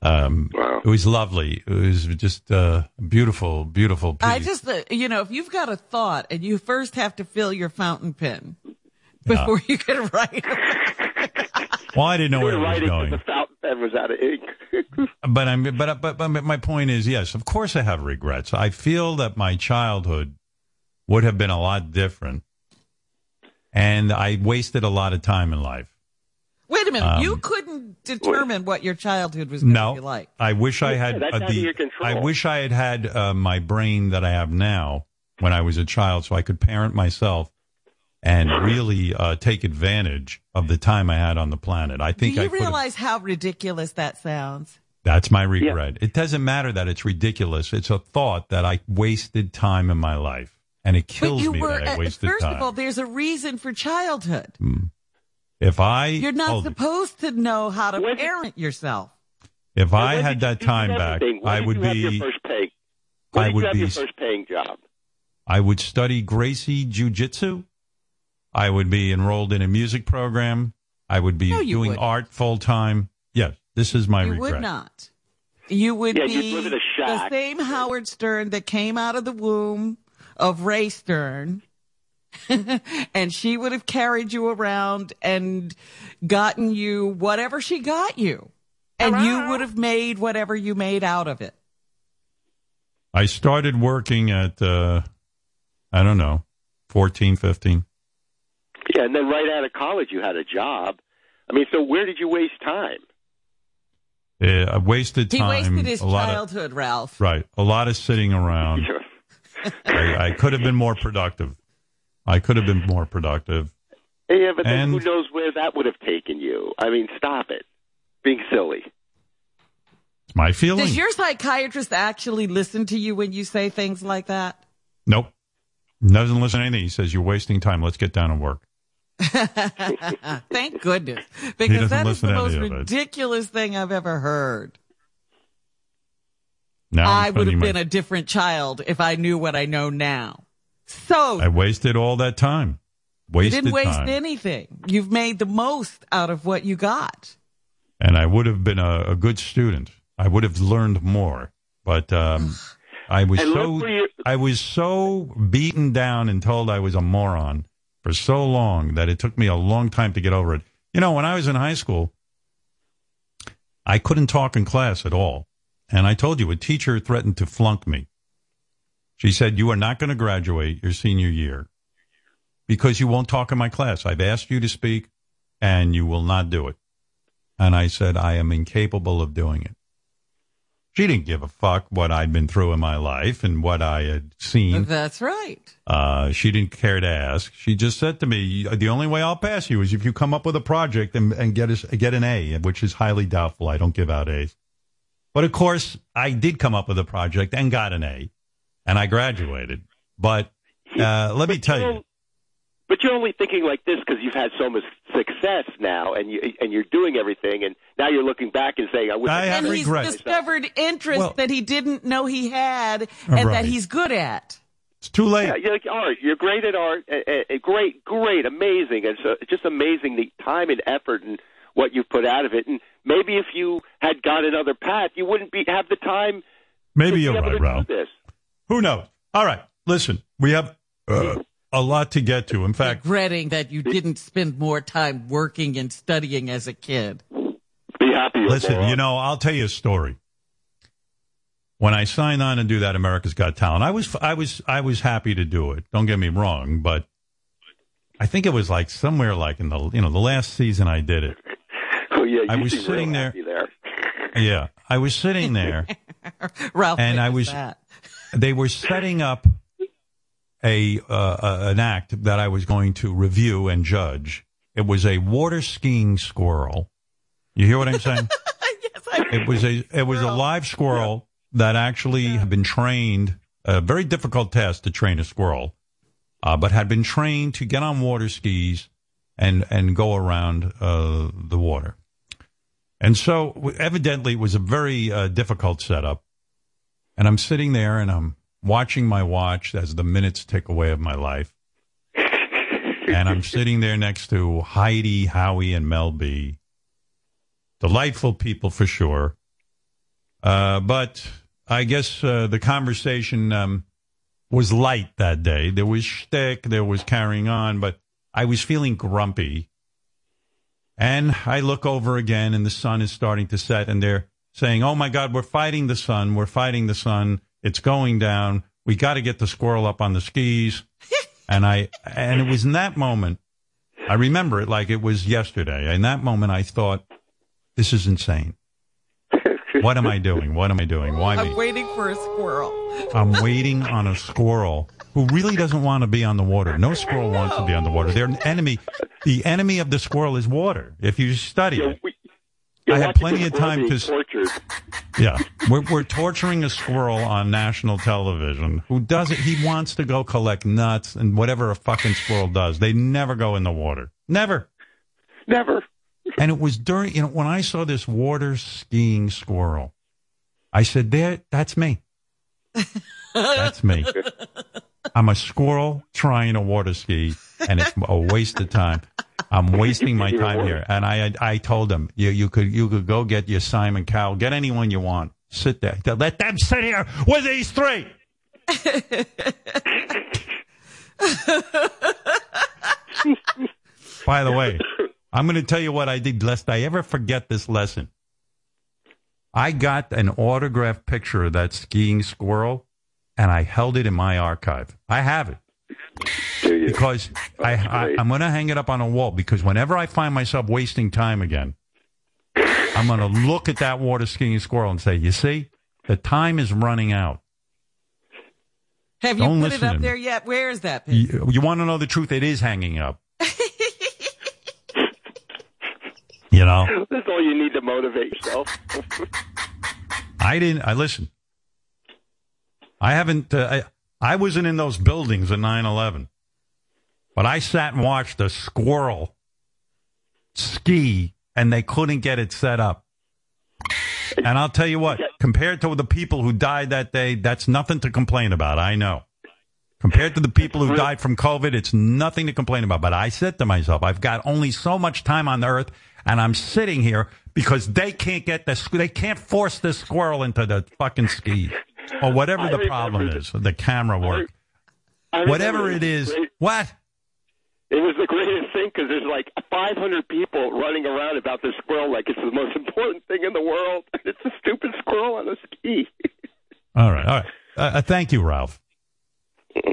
um, Wow. it was lovely. It was just uh, a beautiful, beautiful piece. I just, uh, you know, if you've got a thought and you first have to fill your fountain pen before you can write. well, I didn't know You where were it was writing 'cause going. The fountain pen was out of ink. But I'm, but, but, but my point is, yes, of course I have regrets. I feel that my childhood would have been a lot different, and I wasted a lot of time in life. Wait a minute. Um, you couldn't determine what your childhood was going to No, be like. I wish I had that's uh, out the. your control. I wish I had had uh, my brain that I have now when I was a child, so I could parent myself and really uh, take advantage of the time I had on the planet. I think. Do think you I realize how ridiculous that sounds? That's my regret. It doesn't matter that it's ridiculous. It's a thought that I wasted time in my life, and it kills but you me were, that I wasted first time. of all, there's a reason for childhood. if I You're not hold it. supposed to know how to When did- parent yourself. if I had that time back, everything? When I did would you have your be. first pay. When I did would you have be your first paying job. I would study Gracie Jiu-Jitsu. I would be enrolled in a music program. I would be No, doing wouldn't. art full time. Yes, this is my you regret. would not. You would Yeah, be live in a the same Howard Stern that came out of the womb of Ray Stern. and she would have carried you around and gotten you whatever she got you. and Hello? you would have made whatever you made out of it. I started working at, uh, I don't know, 14, 15. Yeah, and then right out of college, you had a job. I mean, so where did you waste time? Uh, I wasted He wasted his a lot childhood, Ralph. Right. A lot of sitting around. I, I could have been more productive. I could have been more productive. Yeah, but then And- who knows where that would have taken you? I mean, stop it. Being silly. It's my feeling. Does your psychiatrist actually listen to you when you say things like that? nope. Doesn't listen to anything. He says, You're wasting time. Let's get down and work. Thank goodness. Because that is the most any it. ridiculous thing I've ever heard. Now I'm would have spending my- been a different child if I knew what I know now. So I wasted all that time. you didn't waste time. anything. You've made the most out of what you got. and I would have been a, a good student. I would have learned more, but um, I was And so you- I was so beaten down and told I was a moron for so long that it took me a long time to get over it. You know, when I was in high school, I couldn't talk in class at all, and I told you a teacher threatened to flunk me. She said, "You are not going to graduate your senior year because you won't talk in my class. I've asked you to speak, and you will not do it." And I said, I am incapable of doing it. She didn't give a fuck what I'd been through in my life and what I had seen. That's right. Uh, she didn't care to ask. She just said to me, the only way I'll pass you is if you come up with a project and, and get, us, get an A, which is highly doubtful. I don't give out A's. But of course, I did come up with a project and got an A, and I graduated. But uh, let me tell you, But you're only thinking like this because you've had so much success now, and you and you're doing everything, and now you're looking back and saying, "I wish." I I have and could he's discovered interests Well- that he didn't know he had and Right. that he's good at. it's too late. Yeah, you're like art. You're great at art. Uh, uh, great, great, amazing. It's uh, just amazing the time and effort and what you've put out of it. And maybe if you had gone another path, you wouldn't be have the time. Maybe to you're able right, to Ralph. do this. Who knows? All right, listen, we have uh, a lot to get to. In fact, regretting that you didn't spend more time working and studying as a kid. Be happy. Listen, you know, I'll tell you a story. When I signed on to do that America's Got Talent, I was I was I was happy to do it. Don't get me wrong, but I think it was like somewhere like in the you know the last season I did it. Oh yeah, you I was sitting there- there. Yeah, I was sitting there. Ralph, And I was- that. they were setting up a uh, uh, an act that I was going to review and judge. It was a water skiing squirrel. You hear what I'm saying? yes, I It was a it was a live squirrel that actually had been trained. A very difficult task to train a squirrel, uh, but had been trained to get on water skis and and go around uh, the water. And so, evidently, it was a very uh, difficult setup. And I'm sitting there and I'm watching my watch as the minutes tick away of my life. and I'm sitting there next to Heidi, Howie, and Mel B. Delightful people for sure. Uh, but I guess uh, the conversation um, was light that day. There was shtick, there was carrying on, but I was feeling grumpy. And I look over again, and the sun is starting to set, and they're saying, "Oh my God, we're fighting the sun. We're fighting the sun. It's going down. We got to get the squirrel up on the skis." and I, and it was in that moment, I remember it like it was yesterday. In that moment, I thought, "This is insane. What am I doing? What am I doing? Why me?" I'm waiting for a squirrel. I'm waiting on a squirrel who really doesn't want to be on the water. No squirrel wants to be on the water. Their enemy, the enemy of the squirrel is water. If you study Yeah, it, we- you're I had plenty of time to s- tortured. yeah, we're, we're torturing a squirrel on national television who does it. He wants to go collect nuts and whatever a fucking squirrel does. They never go in the water. Never. Never. And it was during, you know, when I saw this water skiing squirrel, I said, there, that's me. That's me. I'm a squirrel trying to water ski and it's a waste of time. I'm wasting my time here. And I, I told him, you, you could, you could go get your Simon Cowell, get anyone you want. Sit there. Let them sit here with these three. By the way, I'm going to tell you what I did lest I ever forget this lesson. I got an autographed picture of that skiing squirrel, and I held it in my archive. I have it because I, I, I'm going to hang it up on a wall because whenever I find myself wasting time again, I'm going to look at that water skiing squirrel and say, "You see, the time is running out." Have you Don't put it up there yet? Where is that? You, you want to know the truth? It is hanging up. you know, That's all you need to motivate yourself. I didn't. I listen. I haven't. Uh, I, I wasn't in those buildings in 9/11, but I sat and watched a squirrel ski, and they couldn't get it set up. And I'll tell you what, compared to the people who died that day, that's nothing to complain about. I know. Compared to the people who died from COVID, it's nothing to complain about. But I said to myself, I've got only so much time on earth, and I'm sitting here because they can't get the they can't force this squirrel into the fucking ski or whatever I the problem is, the camera work, I remember whatever it is. great- What? It was the greatest thing because there's like 500 people running around about this squirrel like it's the most important thing in the world. It's a stupid squirrel on a ski. All right, all right. Uh, uh, thank you, Ralph.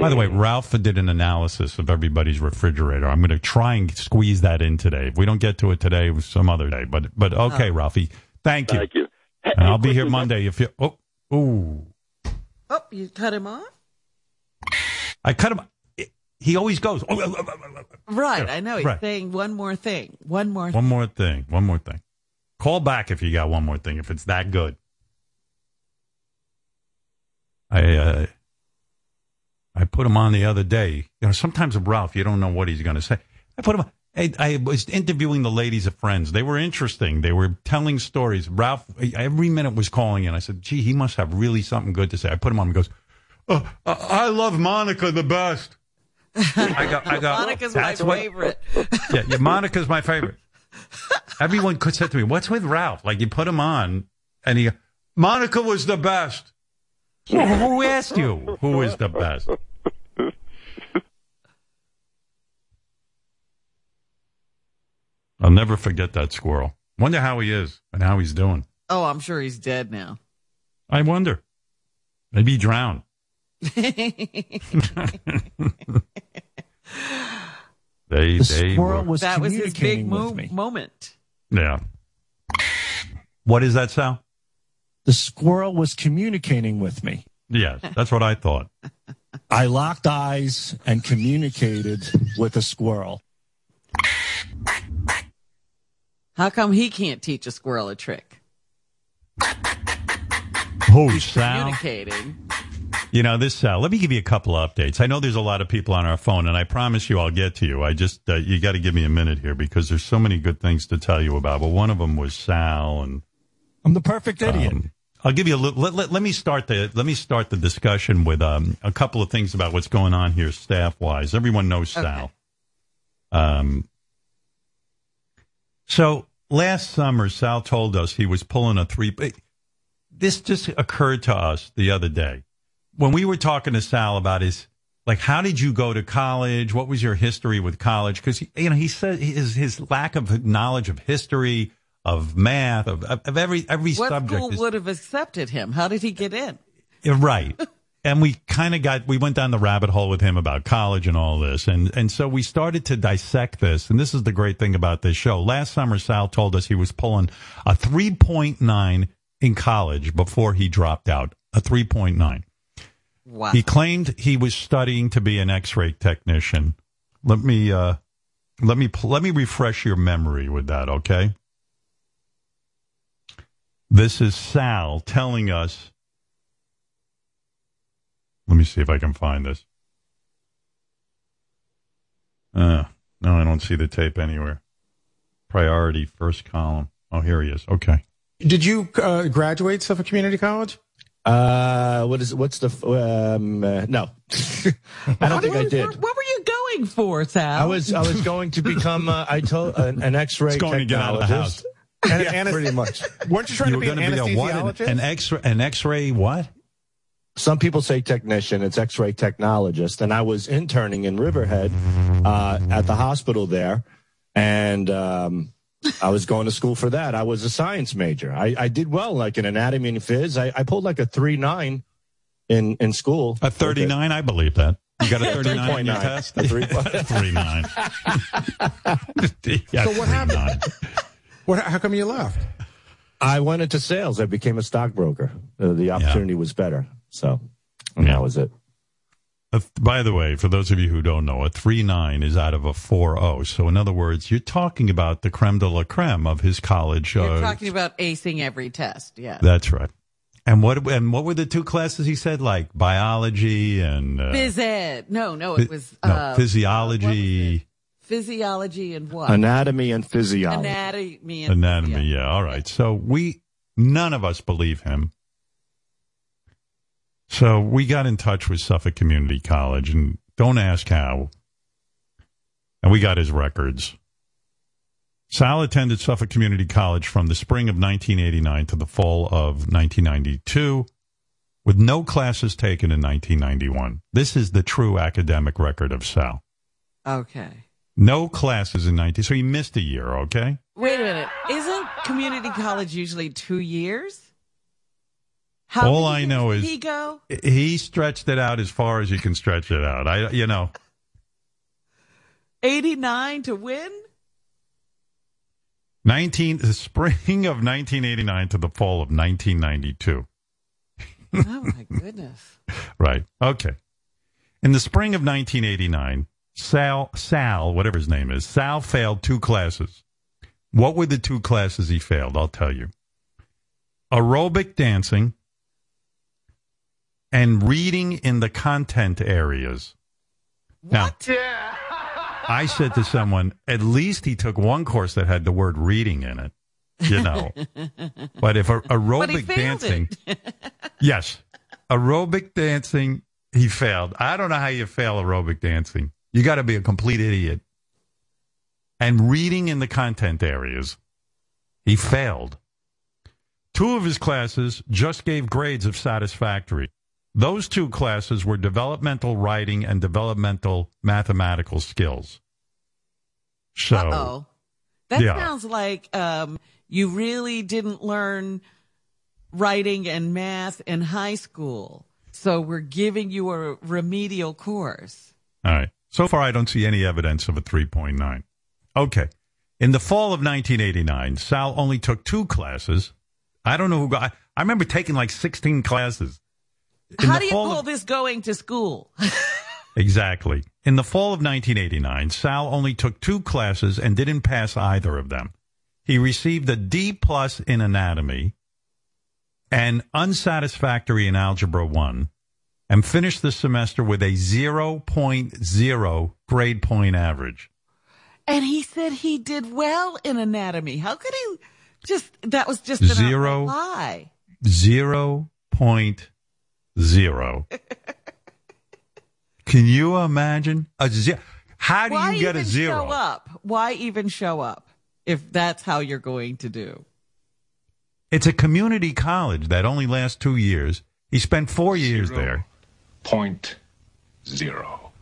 By the way, Ralph did an analysis of everybody's refrigerator. I'm going to try and squeeze that in today. If we don't get to it today, some other day. But but okay, Ralphie, thank you. Thank you. Hey, And I'll be here Monday if you. Oh, ooh. Oh, you cut him off? I cut him. He always goes. Oh, oh, oh, oh. Right. I know. He's Right. saying one more thing. One more One more thing. One more thing. Call back if you got one more thing. If it's that good. I uh, I put him on the other day. You know, sometimes Ralph, you don't know what he's going to say. I put him. I, I was interviewing the ladies of Friends. They were interesting. They were telling stories. Ralph every minute was calling in. I said, "Gee, he must have really something good to say." I put him on. He goes, oh, I I love Monica the best." I go, I go. Monica's my "That's what- favorite. yeah, yeah, Monica's my favorite. Everyone could say to me, "What's with Ralph?" Like you put him on, and he, Monica was the best. Well, who asked you who is the best? I'll never forget that squirrel. Wonder how he is and how he's doing. Oh, I'm sure he's dead now. I wonder. Maybe he drowned. They, The they squirrel were- was that was his big mo- moment. yeah. What is that, sound? The squirrel was communicating with me. Yes, that's what I thought. I locked eyes and communicated with a squirrel. How come he can't teach a squirrel a trick? Oh, Sal. Communicating. You know, this Sal, let me give you a couple of updates. I know there's a lot of people on our phone, and I promise you I'll get to you. I just, uh, you got to give me a minute here because there's so many good things to tell you about. But one of them was Sal, and I'm the perfect idiot. um, I'll give you a little. Let, let, let me start the let me start the discussion with um, a couple of things about what's going on here staff wise. Everyone knows Sal. Um, so last summer, Sal told us he was pulling a three. This just occurred to us the other day when we were talking to Sal about his like how did you go to college? What was your history with college? Because you know he said his his lack of knowledge of history, of math, of of every every What subject. school is- would have accepted him? How did he get in? Right. And we kind of got, we went down the rabbit hole with him about college and all this. And, and so we started to dissect this. And this is the great thing about this show. Last summer, Sal told us he was pulling a 3.9 in college before he dropped out. A 3.9. Wow. He claimed he was studying to be an X-ray technician. Let me, uh, let me, let me refresh your memory with that. Okay. This is Sal telling us let me see if I can find this. Uh, no, I don't see the tape anywhere. Priority, first column. Oh, here he is. Okay. Did you uh, graduate Suffolk Community College? Uh, what is what's the um? Uh, no, I don't think I did. What, what were you going for, Sal? I was I was going to become uh, I told an, an X-ray He's going to get out of the house. technologist. And, Yeah, and pretty much. Weren't you trying You to be an going to be a what? An, an X-ray, an X-ray what? Some people say technician. It's X-ray technologist, and I was interning in Riverhead uh, at the hospital there, and um, I was going to school for that. I was a science major. I, I did well, like in anatomy and phys. I, I pulled like a three nine in in school. A 39, I believe that. You got a 39 in your 3.9. test? A three- 39. yeah, So what happened? What? How come you left? I went into sales. I became a stockbroker. Uh, the opportunity was better, so and that was it. Uh, by the way, for those of you who don't know, a 3 9 is out of a 4 0. So, in other words, you're talking about the creme de la creme of his college. You're uh, talking about acing every test. Yeah. That's right. And what and what were the two classes he said? Like biology and uh, Phys ed. No, no, it was no, uh, physiology, physiology and what? Anatomy and physiology. Anatomy. And anatomy. physio- Yeah, all right. So we none of us believe him. So we got in touch with Suffolk Community College, and don't ask how. And we got his records. Sal attended Suffolk Community College from the spring of 1989 to the fall of 1992, with no classes taken in 1991. This is the true academic record of Sal. Okay. No classes in 19. So he missed a year. Okay. Wait a minute. Isn't community college usually two years? How All I know is- he go he stretched it out as far as you can stretch it out. I, you know, eighty nine to win. nineteen the spring of 1989 to the fall of 1992. Oh my goodness. Right. Okay. In the spring of 1989, Sal, Sal, whatever his name is, Sal failed two classes. What were the two classes he failed? I'll tell you. Aerobic dancing and reading in the content areas. Now, I said to someone, at least he took one course that had the word reading in it, you know. but if a, But aerobic failed dancing, yes, aerobic dancing, he failed. I don't know how you fail aerobic dancing. You got to be a complete idiot. And reading in the content areas, he failed. Two of his classes just gave grades of satisfactory. Those two classes were developmental writing and developmental mathematical skills. So, Oh, that Yeah. sounds like um, you really didn't learn writing and math in high school. So we're giving you a remedial course. all right. So far, I don't see any evidence of a 3.9. Okay. In the fall of 1989, Sal only took two classes. I don't know who got, I remember taking like 16 classes. How do you call of- this going to school? Exactly. In the fall of 1989, Sal only took two classes and didn't pass either of them. He received a D plus in anatomy and unsatisfactory in algebra 1 and finished the semester with a 0.0 grade point average. and he said he did well in anatomy. How could he just, that was just an Zero. lie. 0.0. Can you imagine a zero? How do Why you get even a zero? show up? Why even show up if that's how you're going to do? It's a community college that only lasts two years. He spent four years there. Point zero.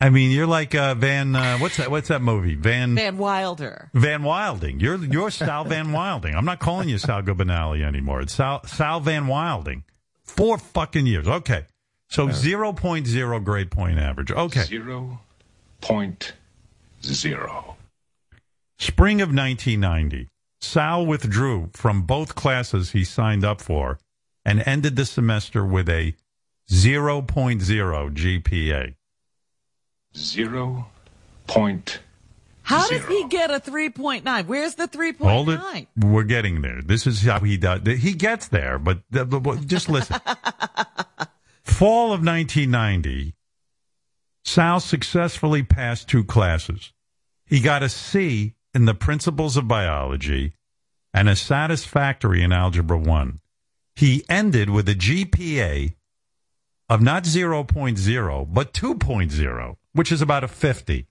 I mean, you're like uh, Van. Uh, what's that? What's that movie? Van Van Wilder. Van Wilding. You're you're Sal Van Wilding. I'm not calling you Sal Governale anymore. It's Sal Sal Van Wilding. Four fucking years. Okay. So zero point zero grade point average. Okay. Zero point zero. Spring of 1990, Sal withdrew from both classes he signed up for and ended the semester with a 0.0 GPA. 0.0 how Zero. does he get a 3.9? Where's the 3.9? We're getting there. This is how he does. He gets there, but the, the, just listen. Fall of 1990, Sal successfully passed two classes. He got a C in the principles of biology and a satisfactory in algebra 1. He ended with a GPA of not 0.0, but 2.0, which is about a 50.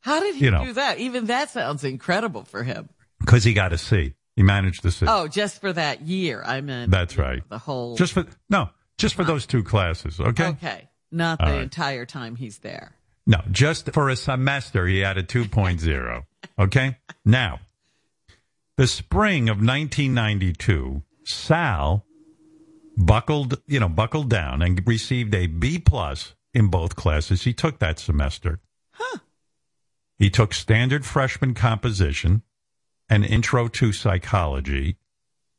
How did he You know. do that? Even that sounds incredible for him. because he got a C. He managed the C. Oh, just for that year. I mean, That's you know, right. The whole. Just for no, just for those two classes. Okay. okay. Not the right. entire time he's there. No, just for a semester, he had a 2.0. Okay? Now, the spring of 1992, Sal buckled, you know, buckled down and received a B plus in both classes he took that semester. He took standard freshman composition and intro to psychology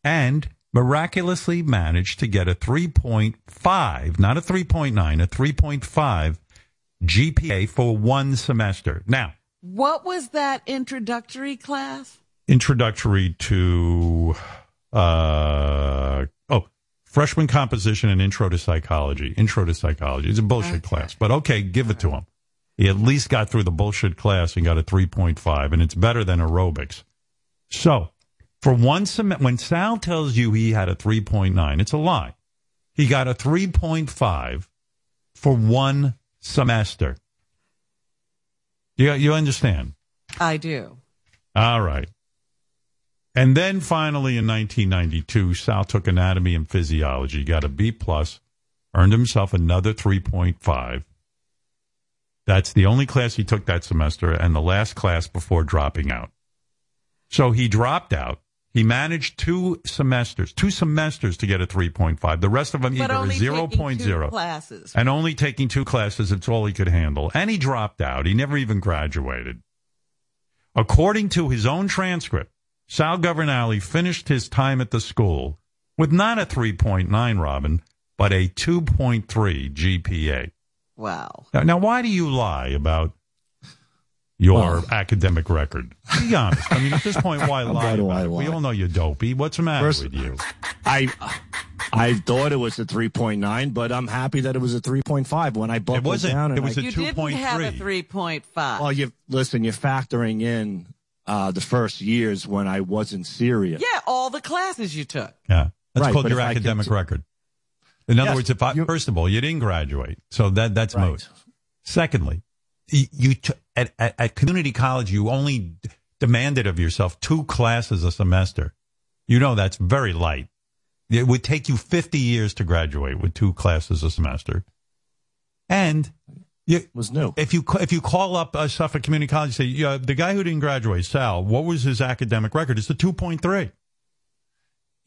and miraculously managed to get a 3.5, not a 3.9, a 3.5 GPA for one semester. Now, What was that introductory class? introductory to uh oh freshman composition and intro to psychology. Intro to psychology. It's a bullshit class but okay give it to him he at least got through the bullshit class and got a 3.5 and it's better than aerobics so for one semester, when sal tells you he had a 3.9 it's a lie he got a 3.5 for one semester you, you understand I do. all right. And then finally in 1992, Sal took anatomy and physiology, got a B plus, earned himself another 3.5. That's the only class he took that semester and the last class before dropping out. So he dropped out. He managed two semesters, two semesters to get a 3.5. The rest of them either a only taking two 0.0 classes. and only taking two classes. It's all he could handle. And he dropped out. He never even graduated. According to his own transcript, Sal Governale finished his time at the school with not a 3.9, Robin, but a 2.3 GPA. Wow. Now, now why do you lie about your academic record? Be honest. I mean, at this point, why lie? Why do about I it? We all know you're dopey. What's the matter First- with you? I I thought it was a 3.9, but I'm happy that it was a 3.5 when I buckled wasn't. down. And It was I, a You didn't have a 3.5. well, you listen. You're factoring in uh, the first years when I wasn't serious. yeah, all the classes you took. Yeah. That's Right, called your academic conti- record. In other Yes, words, if I, you- first of all, you didn't graduate, so that that's Right. moot. Secondly, you, t- at, at, at community college, you only d- demanded of yourself two classes a semester. You know that's very light. It would take you 50 years to graduate with two classes a semester. And you, It was new. if you if you call up uh, Suffolk Community College, say yeah, the guy who didn't graduate, Sal, what was his academic record? It's a 2.3.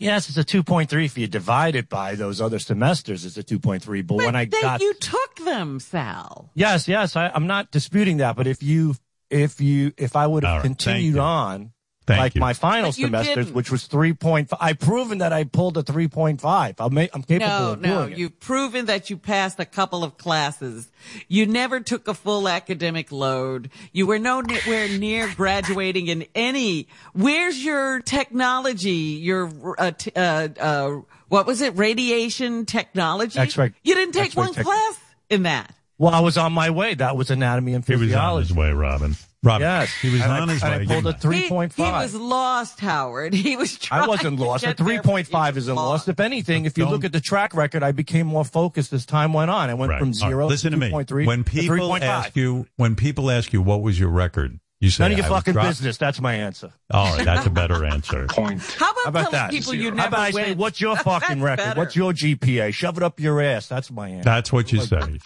Yes, it's a 2.3. If you divide it by those other semesters, it's a 2.3. But, when I they, got you took them, Sal. yes, yes, I, I'm not disputing that. But if you if you if I would have right, continued on. Thank like you. my final semesters, didn't. which was 3.5. I've proven that I pulled a 3.5. I'm, I'm capable No, of no. doing it. No, you've proven that you passed a couple of classes. You never took a full academic load. You were nowhere near graduating in any. Where's your technology? Your uh, t- uh, uh, what was it? Radiation technology. X-ray- You didn't take X-ray one tech- class in that. Well, I was on my way. That was anatomy and physiology. He was physiology. on his way, Robin. Robin. Yes, He was And on I, his way. I pulled a that. three He, he was lost, Howard. He was trying. I wasn't lost. A get there, three but he point five was isn't lost. If anything, if you look at the track record, I became more focused as time went on. I went Right. from All right. zero Listen to to me. two point three. When people ask you, when people ask you, what was your record? You say, none of your "I fucking dropped." business. That's my answer. All right, that's a better answer. Point. How about, How about telling that? people you How never about I went? say, what's your That's fucking record? better. What's your GPA? Shove it up your ass. That's my answer. That's what you say.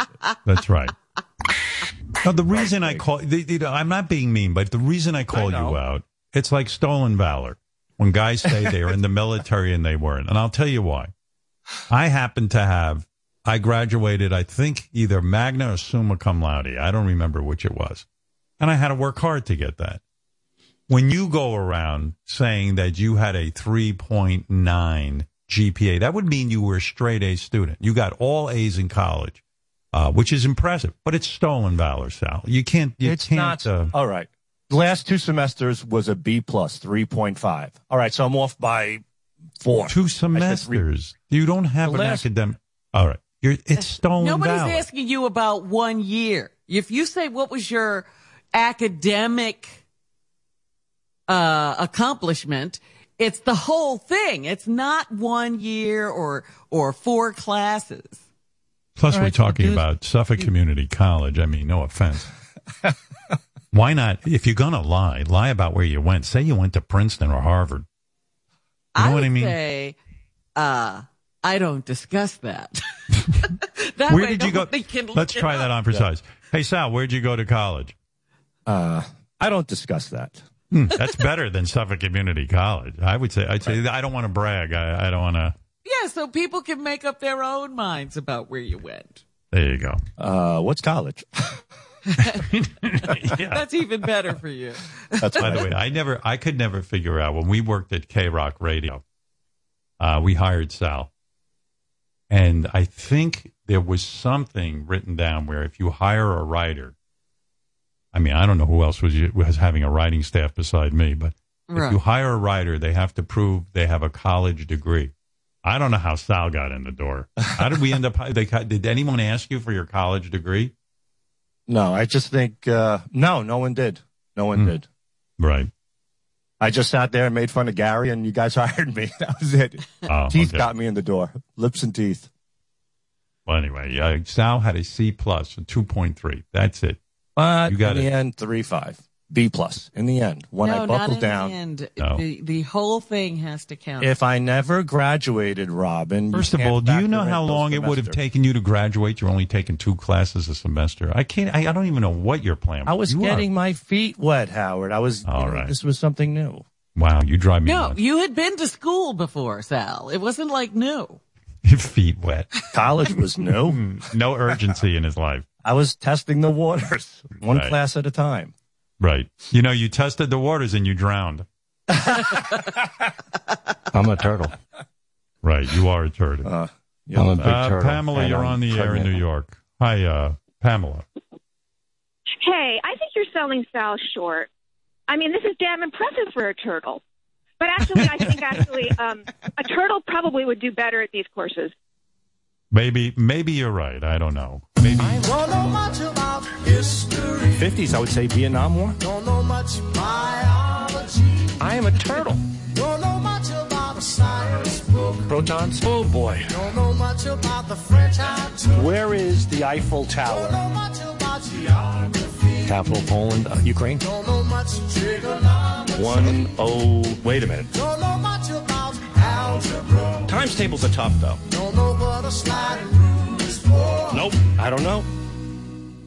That's right. Now, the reason I call, the, the, I'm not being mean, but the reason I call I you out, it's like stolen valor. When guys say they are in the military and they weren't. And I'll tell you why. I happen to have, I graduated, I think either magna or summa cum laude. I don't remember which it was. And I had to work hard to get that. When you go around saying that you had a 3.9 GPA, that would mean you were a straight A student. You got all A's in college, uh, which is impressive, but it's stolen valor, Sal. You can't, you it's can't, not. uh, all right. The last two semesters was a B plus, three point five. All right, so I'm off by four. two I three- semesters. You don't have The an last- academic. All right. You're, it's stolen Nobody's valor. asking you about one year. If you say what was your academic uh, accomplishment, it's the whole thing. It's not one year or or four classes. Plus, All we're talking dude- about Suffolk Community College. I mean, no offense. Why not? If you're going to lie, lie about where you went. Say you went to Princeton or Harvard. You know I what I mean? say, uh, I don't discuss that. That Where way did you go? nobody can Let's try that on for size. Hey, Sal, where'd you go to college? Uh, I don't discuss that. Hmm, That's better than Suffolk Community College. I would say. I'd say. I don't want to brag. I, I don't want to. Yeah, so people can make up their own minds about where you went. There you go. Uh, what's college? yeah. That's even better for you. That's By the way, I never, I could never figure out when we worked at K Rock Radio. Uh, we hired Sal, and I think there was something written down where if you hire a writer, I mean, I don't know who else was was having a writing staff beside me, but if you hire a writer, they have to prove they have a college degree. I don't know how Sal got in the door. How did we end up? They, did anyone ask you for your college degree? no, I just think uh, no, no one did. No one Hmm. did. Right. I just sat there and made fun of Gary, and you guys hired me. That was it. Oh, teeth okay. got me in the door. Lips and teeth. Well, anyway, yeah, Sal had a C plus, a two point three. That's it. But You got in it. the end, three five. B plus. In the end, when no, I not buckled in down, the end. No. The, the whole thing has to count. if I never graduated, Robin. First of all, do you know how those long it would have taken you to graduate? You're only taking two classes a semester. I can't. I, I don't even know what your plan. I was You are- getting my feet wet, Howard. I was. All you know, right. This was something new. Wow, you drive me no, nuts. you had been to school before, Sal. It wasn't like new. Your feet wet. College was new. No urgency in his life. I was testing the waters, one Right. class at a time. Right. You know, you tested the waters and you drowned. I'm a turtle. Right. You are a turtle. Uh, I'm a big Uh, turtle. Pamela, you're I'm on the air in. New York. Hi, uh, Pamela. Hey, I think you're selling Sal short. I mean, this is damn impressive for a turtle. But actually, I think actually um, a turtle probably would do better at these courses. Maybe, maybe you're right. I don't know. Maybe. Don't know much about history. 50s, I would say Vietnam War. Don't know much biology. I am a turtle. Don't know much about a science book. Protons? Oh boy. Don't know much about the French I took. Where is the Eiffel Don't Tower? know much about geography. Capital of Poland, uh, Ukraine. Don't know much. One oh. Wait a minute. Don't know much about algebra. Times tables are tough though. Don't know what a sliding rule is for. Nope. I don't know.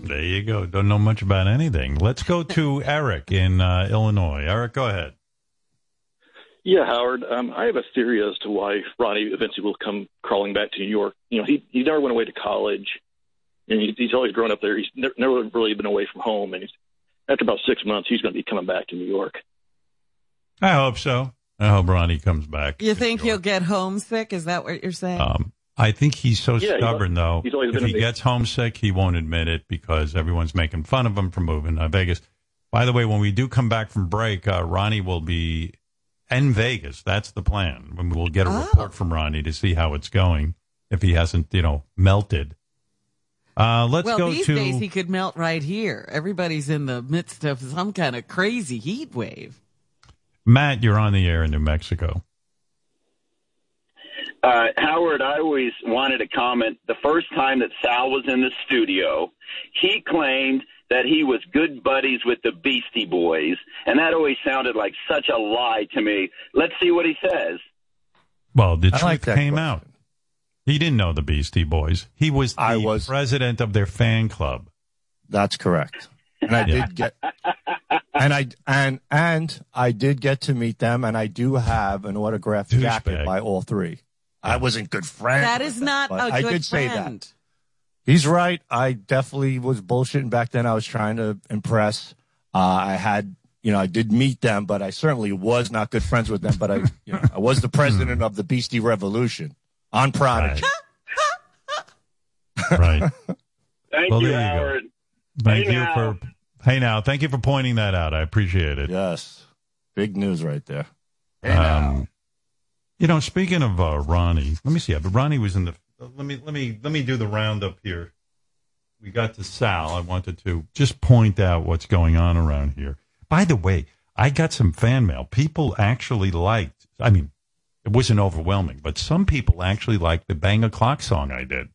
There you go. Don't know much about anything. Let's go to Eric in uh, Illinois. Eric, go ahead. Yeah, Howard. Um, I have a theory as to why Ronnie eventually will come crawling back to New York. You know, he he never went away to college, and he, he's always grown up there. He's never, never really been away from home, and he's, after about six months, he's going to be coming back to New York. I hope so. I hope Ronnie comes back. You think he'll get homesick? Is that what you're saying? Um, I think he's so Yeah, he's stubborn, though. he's always If been he big- gets homesick, he won't admit it because everyone's making fun of him for moving to Vegas. By the way, when we do come back from break, uh, Ronnie will be in Vegas. That's the plan. When we'll get a Oh. report from Ronnie to see how it's going. If he hasn't, you know, melted. Uh, let's well, go these to. days he could melt right here. Everybody's in the midst of some kind of crazy heat wave. Matt, you're on the air in New Mexico. Uh, Howard, I always wanted to comment. The first time that Sal was in the studio, he claimed that he was good buddies with the Beastie Boys, and that always sounded like such a lie to me. Let's see what he says. Well, the I truth like came question. out. He didn't know the Beastie Boys. He was the I was- president of their fan club. That's correct. And I did get, and I and and I did get to meet them, and I do have an autographed Douchebag. jacket by all three. I wasn't good friends. That is with is them, not but a I good did say that. He's right. I definitely was bullshitting back then. I was trying to impress. Uh, I had, you know, I did meet them, but I certainly was not good friends with them. But I, you know, I was the president of the Beastie Revolution on Prodigy. Right. Thank Well, you, there you. Howard. Thank Hey, you now. for hey now. Thank you for pointing that out. I appreciate it. Yes, big news right there. Hey Um, you know, speaking of uh, Ronnie, let me see. But Ronnie was in the. Let me let me let me do the roundup here. We got to Sal. I wanted to just point out what's going on around here. By the way, I got some fan mail. People actually liked. I mean, it wasn't overwhelming, but some people actually liked the Bang O'clock song I did.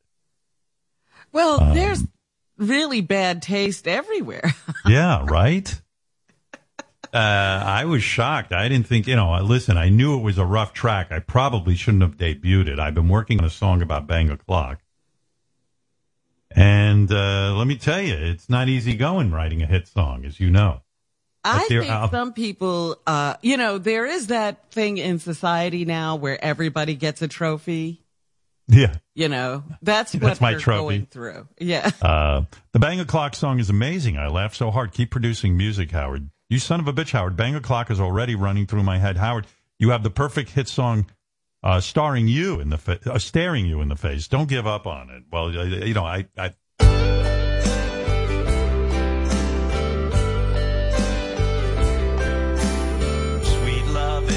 Well, Um, there's really bad taste everywhere. Yeah, right. Uh, I was shocked. I didn't think, you know, listen, I knew it was a rough track. I probably shouldn't have debuted it. I've been working on a song about Bang O'Clock. And uh, let me tell you, it's not easy going writing a hit song, as you know. I But think uh, some people, uh, you know, there is that thing in society now where everybody gets a trophy. Yeah. You know, that's what That's my trophy. going through. Yeah. Uh, the Bang O'Clock song is amazing. I laughed so hard. Keep producing music, Howard. You son of a bitch, Howard. Bang O'Clock is already running through my head. Howard, you have the perfect hit song uh, starring you in the fa- uh, staring you in the face. Don't give up on it. Well, uh, you know, I, I Sweet love,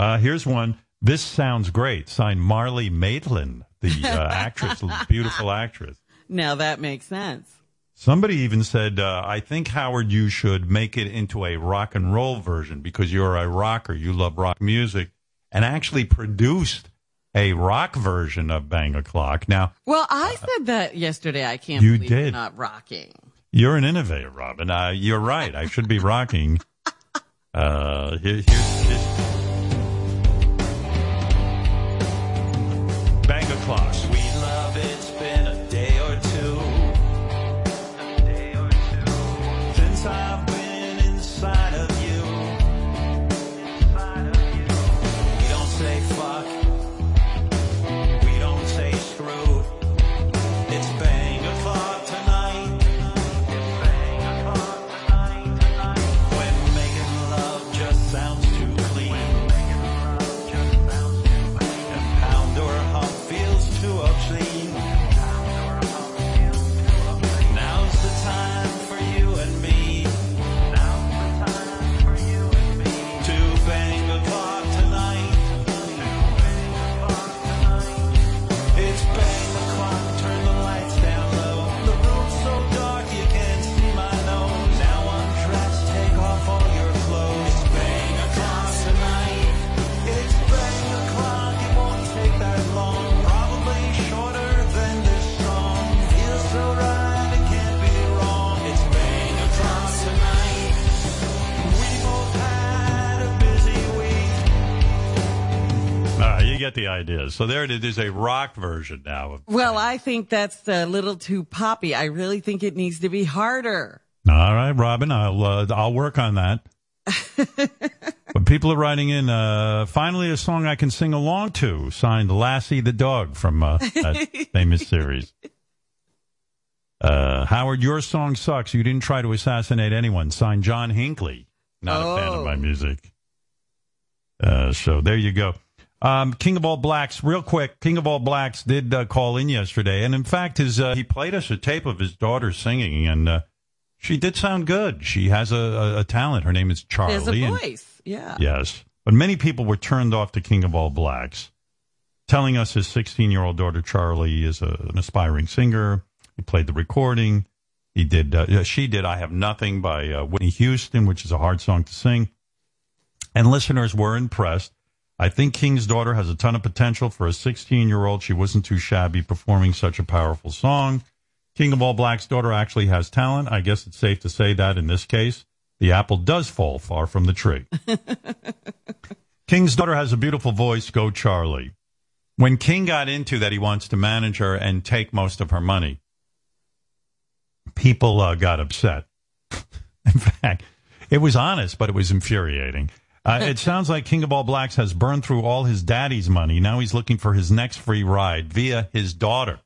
Uh, here's one. This sounds great. Signed Marlee Matlin, the uh, actress, beautiful actress. Now that makes sense. Somebody even said, uh, I think, Howard, you should make it into a rock and roll version because you're a rocker. You love rock music and actually produced a rock version of Bang O'Clock. Now, Well, I said that yesterday. I can't You believe you're did. not rocking. you're an innovator, Robin. Uh, you're right. I should be rocking. Uh, here, here's, here's Bang O'Clock. Sweet love, it's You get the idea. So there it is. There's a rock version now. Well, I think that's a little too poppy. I really think it needs to be harder. all right, Robin. I'll uh, I'll work on that. but people are writing in. Uh, finally, a song I can sing along to. Signed Lassie the dog from uh, that famous series. Uh, Howard, your song sucks. You didn't try to assassinate anyone. Signed John Hinckley. Not a fan of my music. Uh, so there you go. Um, King of All Blacks, real quick. King of All Blacks did uh, call in yesterday, and in fact, his uh, he played us a tape of his daughter singing, and uh, she did sound good. She has a, a, a talent. Her name is Charlie. There's a and- voice. Yeah. Yes. But many people were turned off to King of All Blacks, telling us his 16 year old daughter Charlie is a, an aspiring singer. He played the recording. He did, uh, she did I Have Nothing by uh, Whitney Houston, which is a hard song to sing. And listeners were impressed. I think King's daughter has a ton of potential for a 16 year old. She wasn't too shabby performing such a powerful song. King of All Blacks' daughter actually has talent. I guess it's safe to say that in this case. The apple does fall far from the tree. King's daughter has a beautiful voice. Go, Charlie. When King got into that he wants to manage her and take most of her money, people uh, got upset. In fact, it was honest, but it was infuriating. Uh, it sounds like King of All Blacks has burned through all his daddy's money. Now he's looking for his next free ride via his daughter.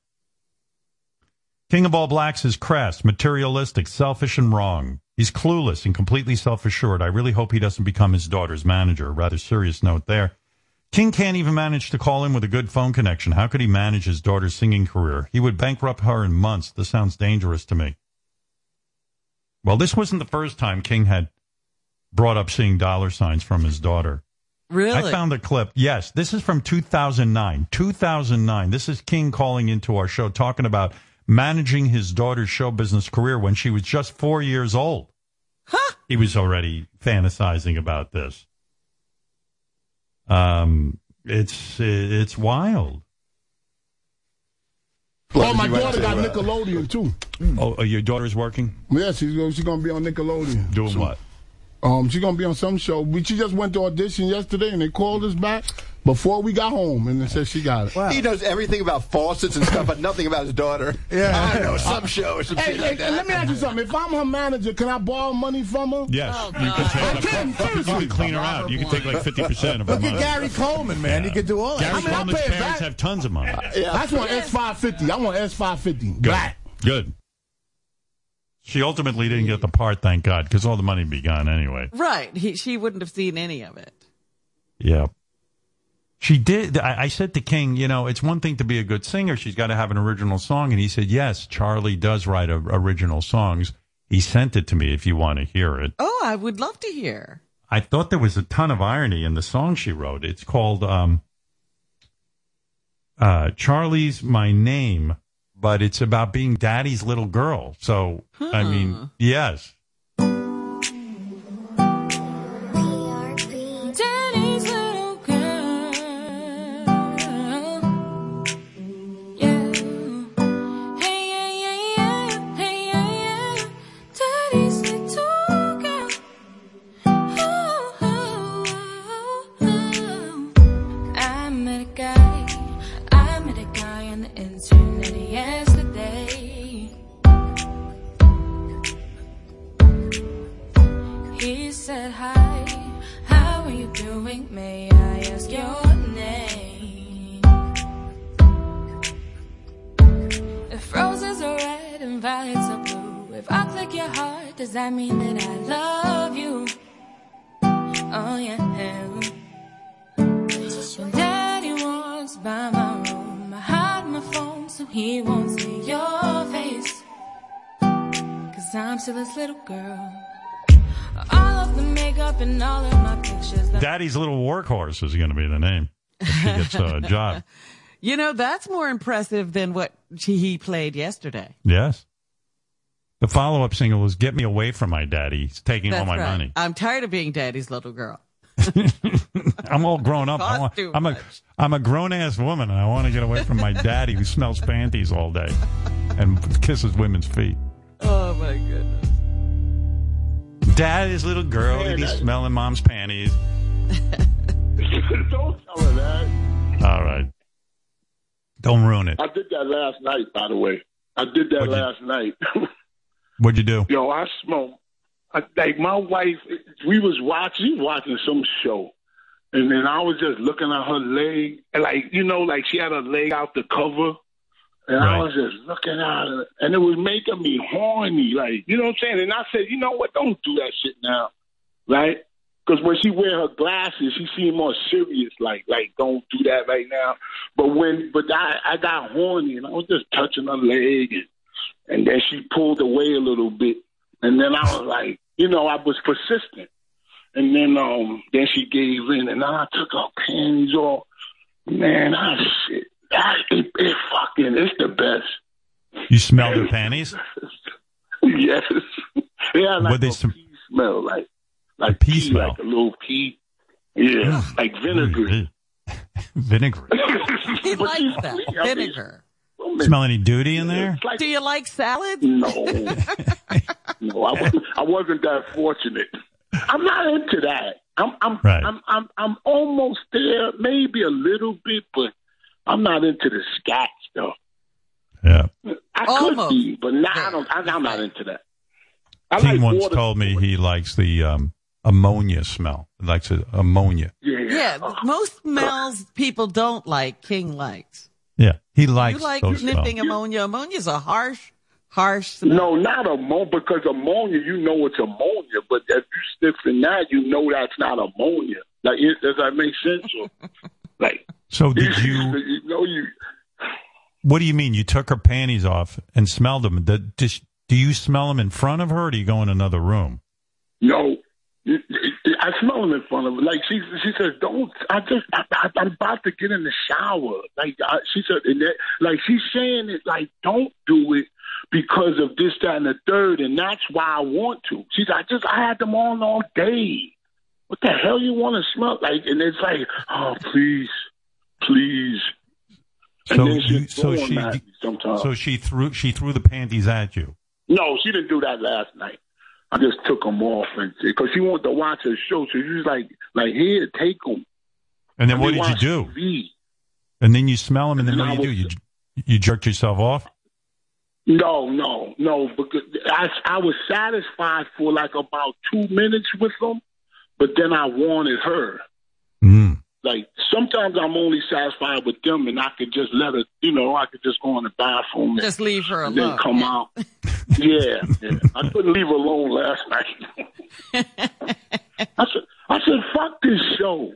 King of All Blacks is crass, materialistic, selfish, and wrong. He's clueless and completely self assured. I really hope he doesn't become his daughter's manager. Rather serious note there. King can't even manage to call in with a good phone connection. How could he manage his daughter's singing career? He would bankrupt her in months. This sounds dangerous to me. Well, this wasn't the first time King had brought up seeing dollar signs from his daughter. Really? I found a clip. Yes, this is from 2009. 2009. This is King calling into our show talking about managing his daughter's show business career when she was just four years old. Huh? He was already fantasizing about this. Um, it's it's wild. Oh, my daughter got Nickelodeon too. Oh, uh, your daughter's working? Yeah, she's she's gonna be on Nickelodeon. Doing what? Um, she's gonna be on some show. We, she just went to audition yesterday, and they called us back before we got home, and they said she got it. He knows everything about faucets and stuff, but nothing about his daughter. Yeah. I know, some show or some Hey, shit hey, like that. let me ask you something. If I'm her manager, can I borrow money from her? Yes. Oh, you can take you can clean her out. You can take like 50% of her Look at. Gary Coleman, man. He could do all that. Gary I mean, Coleman's parents back. have tons of money. I just want S five fifty. I want S five fifty. Good. Black. Good. She ultimately didn't get the part, thank God, because all the money would be gone anyway. Right. He, she wouldn't have seen any of it. Yeah. She did. I, I said to King, you know, it's one thing to be a good singer. She's got to have an original song. And he said, yes, Charlie does write a, original songs. He sent it to me if you want to hear it. Oh, I would love to hear. I thought there was a ton of irony in the song she wrote. It's called um, uh, Charlie's My Name, but it's about being daddy's little girl. So, I mean, yes. Heart, does that mean that I love you? Oh, yeah. When daddy walks by my room, I hide my phone so he won't see your face. Cause I'm still this little girl. All of the makeup and all of my pictures. Daddy's Little Workhorse is going to be the name. if She gets a job. You know, that's more impressive than what he played yesterday. Yes. The follow up single was Get Me Away from My Daddy. He's taking all my right. money. I'm tired of being daddy's little girl. I'm all grown up. I want, I'm a much. I'm a grown ass woman and I want to get away from my daddy who smells panties all day and kisses women's feet. Oh my goodness. Daddy's little girl, Man, he's that- smelling mom's panties. Don't tell her that. All right. Don't ruin it. I did that last night, by the way. I did that last night. What'd you do? Yo, I smoke. I, like my wife, we was watching, was watching some show, and then I was just looking at her leg, and like you know, like she had her leg out the cover, and I was just looking at her, and it was making me horny, like you know what I'm saying. And I said, you know what, don't do that shit now, right? Because when she wear her glasses, she seemed more serious. Like, like don't do that right now. But when, but I, I got horny, and I was just touching her leg, and and then she pulled away a little bit, and then I was like, you know, I was persistent, and then um, then she gave in, and I took her panties off. Man, I shit, I, it, it fucking, it's the best. You smelled her panties? yes, yeah, like What they a sm- pea smell, like like pea pea, smell? like a little pea. Yeah, like vinegar. Vinegar. He likes that. I mean, Smell any duty in there? Do you like salad? No. no, I wasn't, I wasn't that fortunate. I'm not into that. I'm I'm Right. I'm I'm I'm almost there, maybe a little bit, but I'm not into the scat stuff. Yeah. I Almost. could be, but now I don't. I, I'm not into that. I King like once water. told me he likes the um, ammonia smell. He likes it, ammonia. Yeah, Yeah, most smells people don't like. King likes. Yeah. He likes you like those sniffing smells. ammonia. is a harsh, harsh smell. No, not ammonia because ammonia, you know it's ammonia, but if you sniffing that, you know that's not ammonia. Like, it, does that make sense? Or, like, So did you? you know, you What do you mean? You took her panties off and smelled them? Did, does- do you smell them in front of her, or do you go in another room? No, I smell them in front of her. Like she, she says, "Don't." I just, I, I, I'm about to get in the shower. Like I, she said, and that, like she's saying it, like don't do it because of this, that, and the third, and that's why I want to. She's, I just, I had them on all day. What the hell you want to smell like? And it's like, oh, please, please. And So you- so she sometimes. so she threw she threw the panties at you. No, she didn't do that last night. I just took them off and because she wanted to watch her show, so she was like, "Like here, take them." And then what did you do? TV. And then you smell them, and then And what do I you do? You you jerked yourself off? No, no, no. Because I I was satisfied for like about two minutes with them, but then I wanted her. Mm. Like sometimes I'm only satisfied with them, and I could just let her. You know, I could just go in the bathroom and, Just leave her and then alone. come out. yeah, yeah. I couldn't leave her alone last night. I said, I said, fuck this show.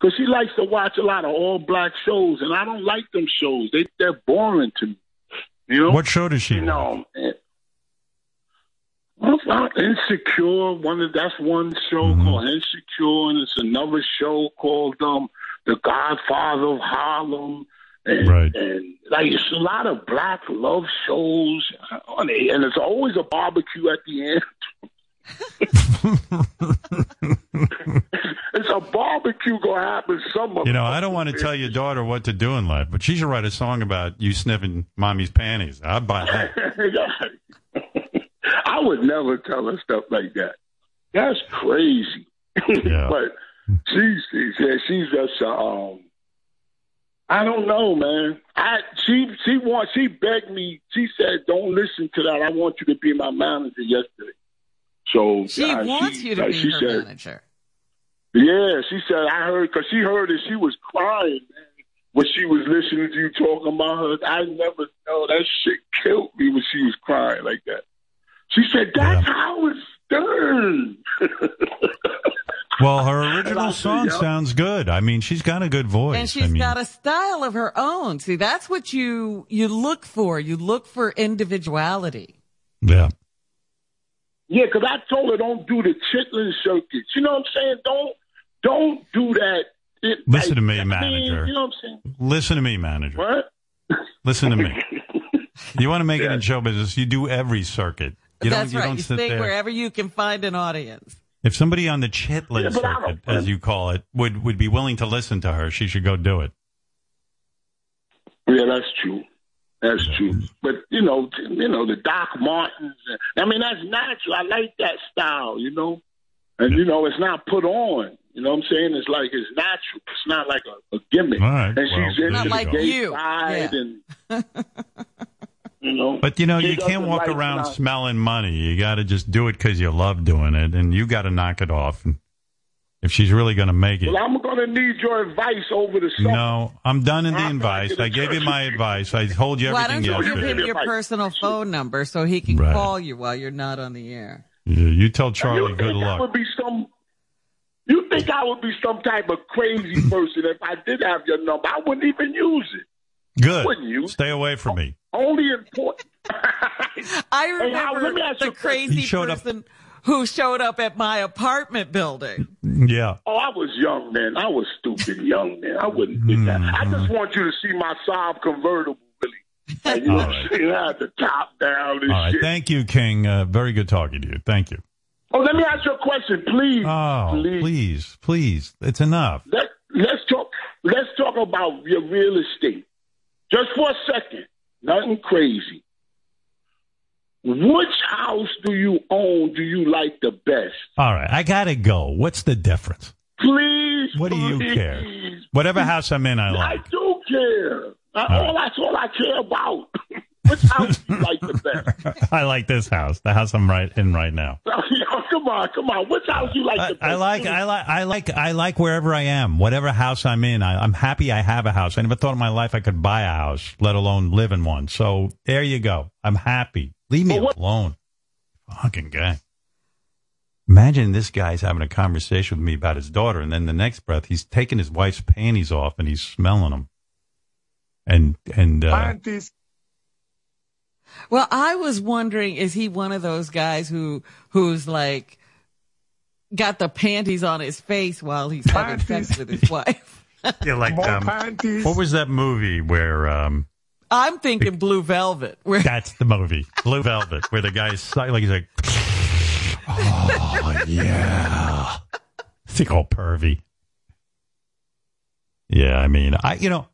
Because she likes to watch a lot of all black shows, and I don't like them shows. They they're boring to me. You know What show does she? You know, man. Well, well, Insecure. One of that's one show Mm-hmm. called Insecure, and it's another show called um The Godfather of Harlem. And, Right. and like it's a lot of black love shows, on it, and it's always a barbecue at the end. it's a barbecue gonna happen somewhere. You know, I don't want to tell your daughter what to do in life, but she should write a song about you sniffing mommy's panties. I'd buy that. I would never tell her stuff like that. That's crazy. Yeah. but she's she's yeah, she's just um. I don't know, man. I she she want she begged me. She said, "Don't listen to that. I want you to be my manager." Yesterday, so She uh, wants she- you to like, be she her said, manager. Yeah, she said I heard because she heard it. She was crying man, when she was listening to you talking about her. I never know that shit killed me when she was crying like that. She said that's how it's done. Well, her original said, song "Yep." sounds good. I mean, she's got a good voice. And she's I mean, got a style of her own. See, that's what you you look for. You look for individuality. yeah. Yeah, because I told her don't do the chitlin circuits. You know what I'm saying? Don't don't do that. It, Listen like, to me, I mean, manager. you know what I'm saying? Listen to me, manager. What? Listen to me. You want to make it in show business? You do every circuit. You that's don't. You right. don't You sit stay there. wherever you can find an audience. If somebody on the chitlin Yeah, circuit, as you call it, would would be willing to listen to her, she should go do it. Yeah, that's true. That's true. But you know, you know the Doc Martens. uh, I mean, that's natural. I like that style. You know, and you know, it's not put on. You know what I'm saying? It's like it's natural. It's not like a, a gimmick. All right, And well, she's there into the Not like gay you. side, Yeah. and you know. But you know, she you can't walk like around not- smelling money. You got to just do it because you love doing it, and you got to knock it off. And if she's really going to make it, Well, I'm gonna need your advice over the summer. no, I'm done in the I'm advice. gonna I gave you my advice. I told you everything. Why don't everything you give yesterday. him your personal phone number so he can Right. call you while you're not on the air? You, you tell Charlie you good luck. would be some? You think I would be some type of crazy person if I did have your number? I wouldn't even use it. Good. Wouldn't you? Stay away from me. Only important. I remember let me ask you the a crazy He showed up- person who showed up at my apartment building. Yeah. Oh, I was young then. I was stupid young then. I wouldn't do that. I just want you to see my Saab convertible, really. Like, you know, All right. it had the top down and All right. shit. Thank you, King. Uh, very good talking to you. Thank you. oh, let me ask you a question, please. Oh, please. please, please. It's enough. Let, let's talk. Let's talk about your real estate, just for a second. Nothing crazy. Which house do you own? Do you like the best? All right. I got to go. What's the difference? Please. What do you please. care? Whatever house I'm in, I like. I do care. All all that's all I care about. Which house do you like the best? I like this house, the house I'm right in right now. come on, come on. Which house you like I, the best? I like, I like, I like, I like wherever I am, whatever house I'm in. I, I'm happy I have a house. I never thought in my life I could buy a house, let alone live in one. So there you go. I'm happy. Leave me alone. Fucking guy. Imagine this guy's having a conversation with me about his daughter, and then the next breath, he's taking his wife's panties off and he's smelling them. And and uh, Well, I was wondering, is he one of those guys who who's like got the panties on his face while he's having sex with his wife? yeah, like More um, panties. what was that movie where um, I'm thinking Blue Velvet. Where That's the movie, Blue Velvet, where the guy's si- like he's like, oh yeah, I think all pervy. Yeah, I mean, I you know,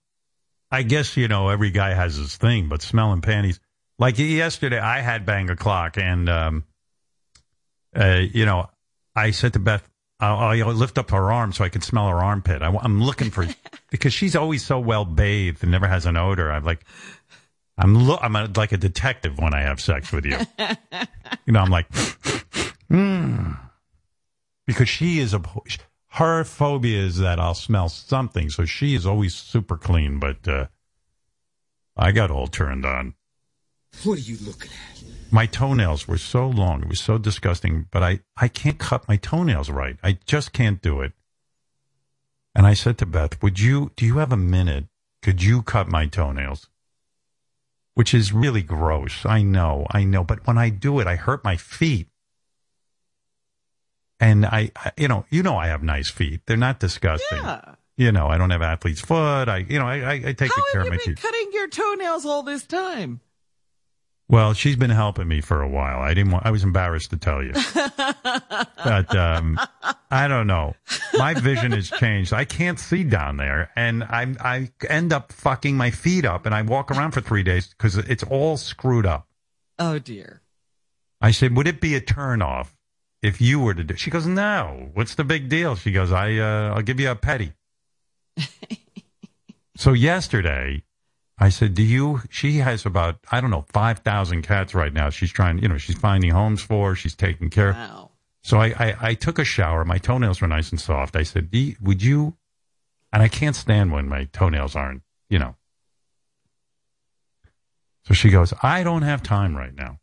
I guess you know every guy has his thing, but smelling panties. Like yesterday, I had bang o'clock, and um, uh, you know, I said to Beth, I'll, I'll lift up her arm so I can smell her armpit. I, am looking for because she's always so well bathed and never has an odor. I'm like, I'm lo- I'm a, like a detective when I have sex with you. you know, I'm like, hmm. because she is a her phobia is that I'll smell something, so she is always super clean. But uh, I got all turned on. What are you looking at? My toenails were so long; it was so disgusting. But I I can't cut my toenails right. I just can't do it. And I said to Beth, "Would you? Do you have a minute? Could you cut my toenails?" Which is really gross. I know, I know. But when I do it, I hurt my feet. And I, I you know, you know, I have nice feet. They're not disgusting. Yeah. You know, I don't have athlete's foot. I, you know, I, I, I take How good care have of you my been feet. cutting your toenails all this time? Well, she's been helping me for a while. I didn't want, I was embarrassed to tell you. but um, I don't know. My vision has changed. I can't see down there, and I I end up fucking my feet up, and I walk around for three days because it's all screwed up. Oh dear. I said, "Would it be a turn off if you were to do?" She goes, "No. What's the big deal?" She goes, "I uh, I'll give you a petty." so yesterday, I said, "Do you?" She has about I don't know five thousand cats right now. She's trying, you know, she's finding homes for. She's taking care. Wow. So I, I I took a shower. My toenails were nice and soft. I said, "Do you- "Would you?" And I can't stand when my toenails aren't, you know. So she goes, "I don't have time right now."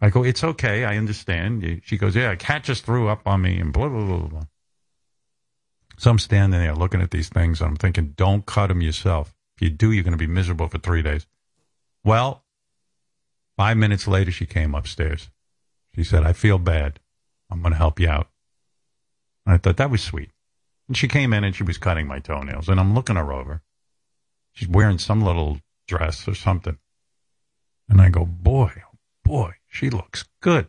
I go, "It's okay. I understand." She goes, "Yeah, a cat just threw up on me," and blah blah blah blah. blah. So I'm standing there looking at these things, and I'm thinking, "Don't cut them yourself. You do, you're going to be miserable for three days." Well, five minutes later, she came upstairs. She said, "I feel bad. I'm going to help you out." And I thought that was sweet. And she came in and she was cutting my toenails, and I'm looking her over. She's wearing some little dress or something. And I go, boy, oh boy, she looks good.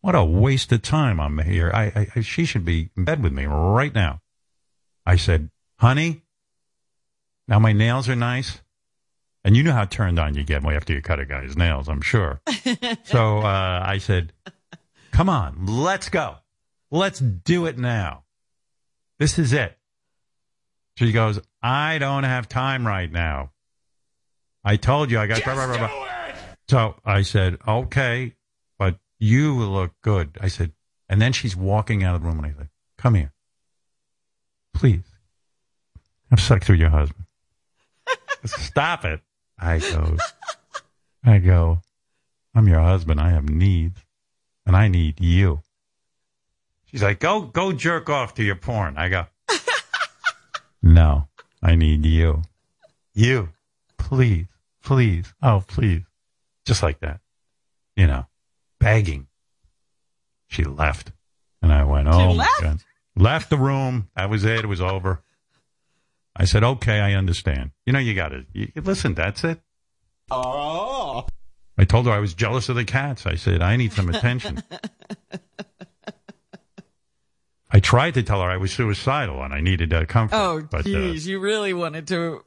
What a waste of time I'm here. I, I she should be in bed with me right now. I said, honey, now my nails are nice. And you know how turned on you get after you cut a guy's nails, I'm sure. so uh, I said, come on, let's go. Let's do it now. This is it. She goes, I don't have time right now. I told you I got. blah, blah, blah, blah." So I said, okay, but you look good. I said, and then she's walking out of the room, and I said, come here, please, have sex with your husband. Stop it. I go, I go, I'm your husband. I have needs, and I need you. She's like, go, go jerk off to your porn. I go, no, I need you. You, please, please, oh, please. Just like that. You know, begging. She left. And I went, oh, my left? God. Left the room. That was it. It was over. I said, okay, I understand. You know, you got to listen. That's it. Oh. I told her I was jealous of the cats. I said, I need some attention. I tried to tell her I was suicidal and I needed uh, comfort. Oh, but, uh, you really wanted to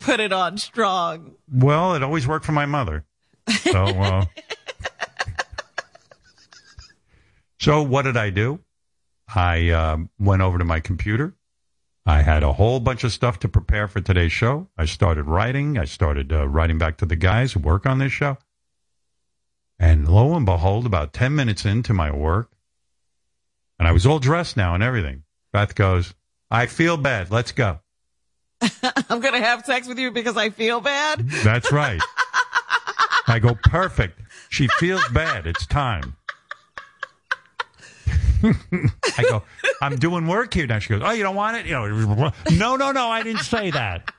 put it on strong. well, it always worked for my mother. So, uh, so what did I do? I um, went over to my computer. I had a whole bunch of stuff to prepare for today's show. I started writing. I started uh, writing back to the guys who work on this show. And lo and behold, about 10 minutes into my work, and I was all dressed now and everything, Beth goes, I feel bad. Let's go. I'm going to have sex with you because I feel bad. That's right. I go, perfect. She feels bad. It's time. I go, I'm doing work here now. She goes, Oh, you don't want it? You know, no, no, no, I didn't say that.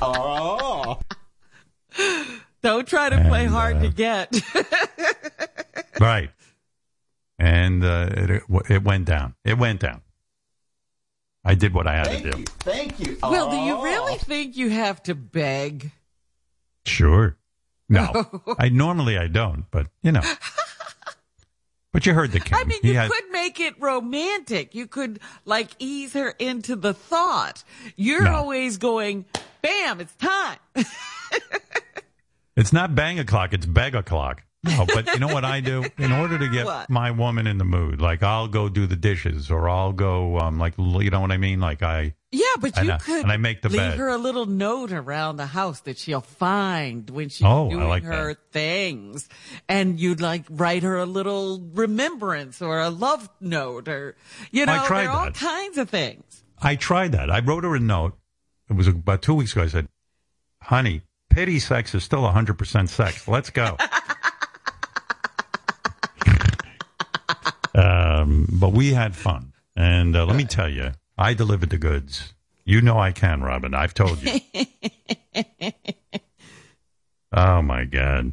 Oh. Don't try to play hard uh, to get. Right. And uh, it, it went down. It went down. I did what I had to do. Thank you. well, do you Oh. really think you have to beg? Sure. No, I normally I don't, but you know. But you heard the king. I mean, you had, could make it romantic. You could like ease her into the thought. You're No. always going, bam, it's time. It's not bang o'clock, it's beg o'clock. No, but you know what I do? In order to get What? my woman in the mood, like I'll go do the dishes or I'll go, um, like, you know what I mean? Like I, Yeah, but you I- could and I make the leave bed. her a little note around the house that she'll find when she's Oh, doing like her that. things, and you'd like write her a little remembrance or a love note or you know I tried there are all kinds of things. I tried that. I wrote her a note. It was about two weeks ago. I said, honey, pity sex is still 100% sex. Let's go. um, but we had fun. And uh, let me tell you, I delivered the goods. You know I can, Robin. I've told you. oh, my God.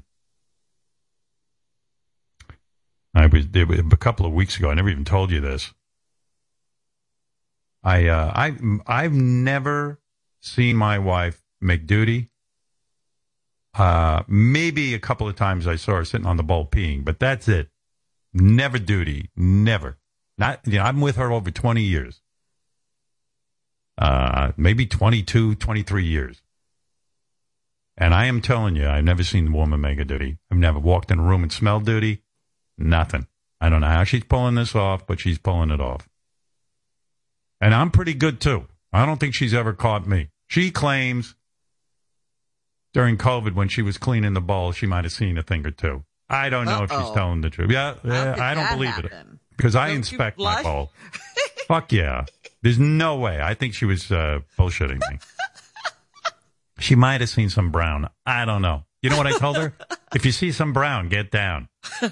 I was there a couple of weeks ago. I never even told you this. I uh, I I've never seen my wife make duty. Uh, maybe a couple of times I saw her sitting on the bowl peeing, but that's it. Never duty, never. Not you know, I'm with her over 20 years. Uh, maybe 22, 23 years. And I am telling you, I've never seen the woman make a duty. I've never walked in a room and smelled duty. Nothing. I don't know how she's pulling this off, but she's pulling it off. And I'm pretty good too. I don't think she's ever caught me. She claims during COVID when she was cleaning the bowl, she might have seen a thing or two. I don't know if she's telling the truth. Yeah, yeah I don't believe it because I Don't inspect my bowl. Fuck yeah. There's no way. I think she was uh, bullshitting me. She might have seen some brown. I don't know. You know what I told her? if you see some brown, get down.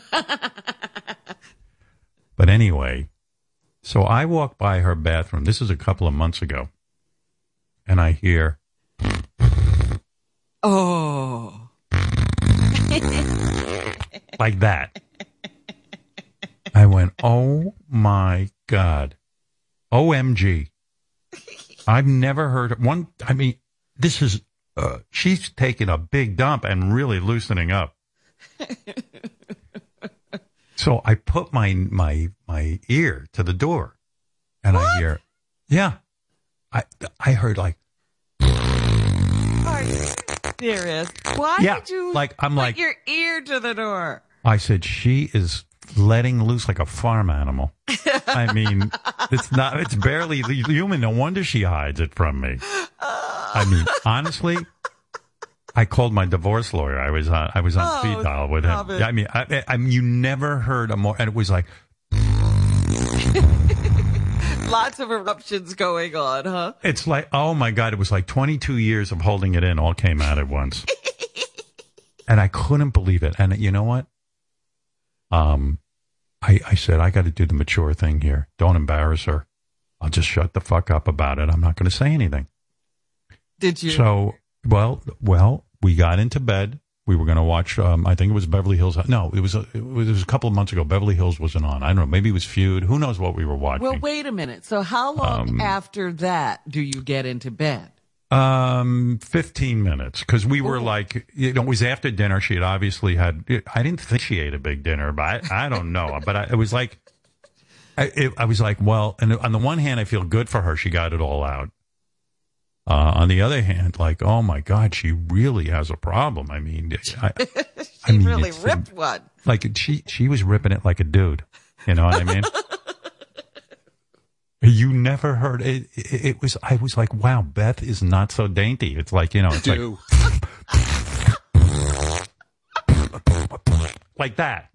But anyway, so I walk by her bathroom. This is a couple of months ago. And I hear, Oh, like that. I went, oh my God. OMG. I've never heard one. I mean, this is, uh, she's taking a big dump and really loosening up. so I put my, my, my ear to the door and I hear, yeah, I, I heard like, Why Yeah, did you like, I'm put like- your ear to the door? I said, she is letting loose like a farm animal. I mean, it's not, it's barely human. No wonder she hides it from me. I mean, honestly, I called my divorce lawyer. I was on, I was on Oh, speed dial with him. it. I mean, I, I, I mean, you never heard a more, and it was like, Lots of eruptions going on, huh? it's like, oh my God, it was like 22 years of holding it in all came out at once. and I couldn't believe it. And you know what? Um, I, I said, I got to do the mature thing here. Don't embarrass her. I'll just shut the fuck up about it. I'm not going to say anything. Did you? So, well, well, we got into bed. We were going to watch. Um, I think it was Beverly Hills. No, it was, a, it was it was a couple of months ago. Beverly Hills wasn't on. I don't know. Maybe it was Feud. Who knows what we were watching? well, wait a minute. So, how long Um, after that do you get into bed? Um, 15 minutes. Because we were like, you know, it was after dinner. She had obviously had, I didn't think she ate a big dinner, but I, I don't know. but I, it was like, I, it, I was like, well, and on the one hand, I feel good for her. She got it all out. Uh, on the other hand, like, oh my God, she really has a problem. I mean, I, I She mean, really it's, ripped one. like she, she was ripping it like a dude. You know what I mean? You never heard it, it. It was. I was like, "Wow, Beth is not so dainty." It's like you know, it's Do. like like that.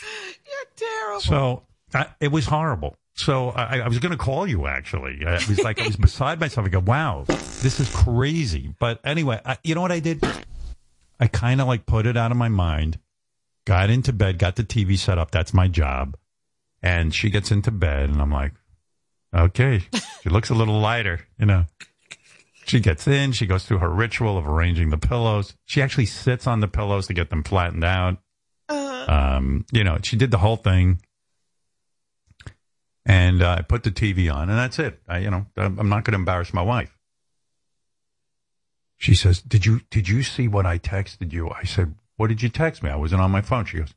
You're terrible. So I, it was horrible. So I, I was going to call you actually. I was like, I was beside myself. I go, "Wow, this is crazy." But anyway, I, you know what I did? I kind of like put it out of my mind. Got into bed, got the TV set up. That's my job. And she gets into bed, and I'm like, okay, she looks a little lighter, you know. She gets in, she goes through her ritual of arranging the pillows. She actually sits on the pillows to get them flattened out. Um, you know, she did the whole thing. And uh, I put the TV on, and that's it. I, you know, I'm not going to embarrass my wife. She says, "Did you did you see what I texted you?" I said, "What did you text me?" I wasn't on my phone. She goes,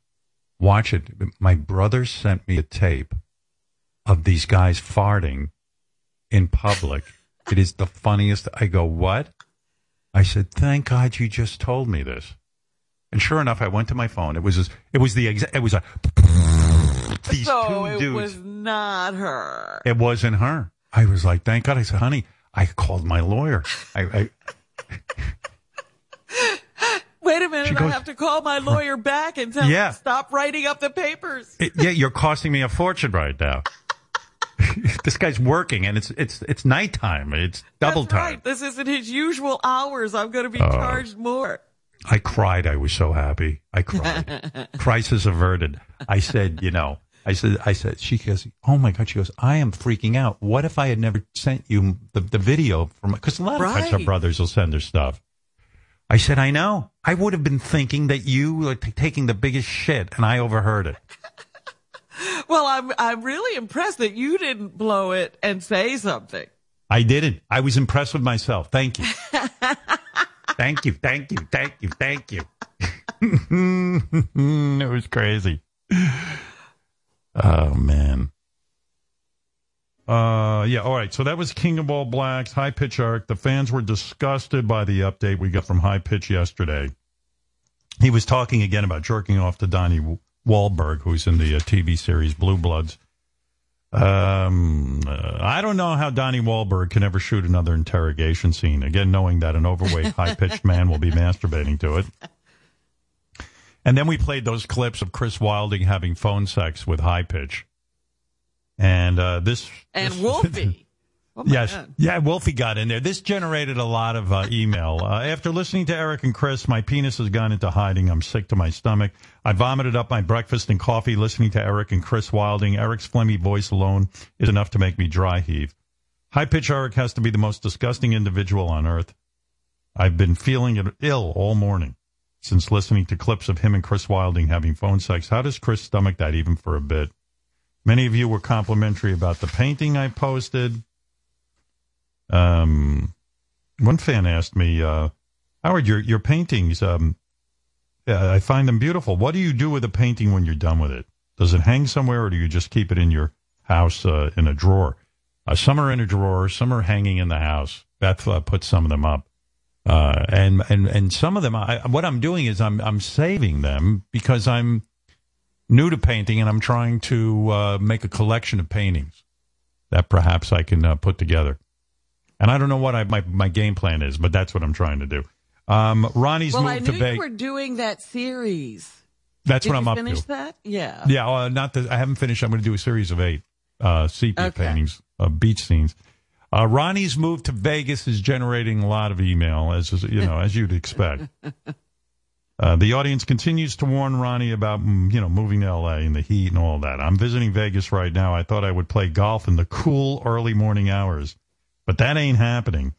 "Watch it." My brother sent me a tape of these guys farting in public. it is the funniest. I go, "What?" I said, "Thank God you just told me this." And sure enough, I went to my phone. It was it was the exa- it was a these so two it dudes. was not her. It wasn't her. I was like, "Thank God." I said, "Honey, I called my lawyer." I, I Wait a minute, I have to call my lawyer back and tell Yeah. him to stop writing up the papers. it- yeah, you're costing me a fortune right now. this guy's working, and it's it's it's nighttime. It's double That's time. right. This isn't his usual hours. I'm going to be Oh. charged more. I cried. I was so happy. I cried. Crisis averted. I said, you know, I said, I said, she goes, oh my God. She goes, I am freaking out. What if I had never sent you the, the video from, because a lot of times our brothers will send their stuff. I said, I know. I would have been thinking that you were t- taking the biggest shit and I overheard it. Well, I'm I'm really impressed that you didn't blow it and say something. I didn't. I was impressed with myself. Thank you. thank you. Thank you. Thank you. Thank you. it was crazy. Oh man. Uh yeah, all right. So that was King of All Blacks, High Pitch Arc. The fans were disgusted by the update we got from High Pitch yesterday. He was talking again about jerking off to Donnie Wahlberg, who's in the uh, TV series Blue Bloods. Um, uh, I don't know how Donnie Wahlberg can ever shoot another interrogation scene. Again, knowing that an overweight, high pitched man will be masturbating to it. And then we played those clips of Chris Wilding having phone sex with high pitch. And uh, this. And this- Wolfie. Oh yes. God. Yeah, Wolfie got in there. This generated a lot of uh, email. Uh, after listening to Erik and Chris, my penis has gone into hiding. I'm sick to my stomach. I vomited up my breakfast and coffee listening to Erik and Chris Wilding. Erik's phlegmy voice alone is enough to make me dry heave. High pitch Erik has to be the most disgusting individual on earth. I've been feeling ill all morning since listening to clips of him and Chris Wilding having phone sex. How does Chris stomach that even for a bit? Many of you were complimentary about the painting I posted. Um, one fan asked me, uh, Howard, your your paintings, um, I find them beautiful. What do you do with a painting when you're done with it? Does it hang somewhere, or do you just keep it in your house uh, in a drawer? Uh, some are in a drawer, some are hanging in the house. Beth uh, put some of them up, uh, and and and some of them. I, what I'm doing is I'm I'm saving them because I'm new to painting, and I'm trying to uh, make a collection of paintings that perhaps I can uh, put together. And I don't know what I, my my game plan is, but that's what I'm trying to do. Um, Ronnie's Well, I moved knew to you Vegas. were doing that series. That's Did what I'm up finish to. that? Yeah. Yeah, uh, not that I haven't finished. I'm going to do a series of eight uh, sepia Okay. paintings of beach scenes. Uh, Ronnie's move to Vegas is generating a lot of email, as you know, as you'd expect. Uh, the audience continues to warn Ronnie about mm, you know moving to L.A. and the heat and all that. I'm visiting Vegas right now. I thought I would play golf in the cool early morning hours, but that ain't happening.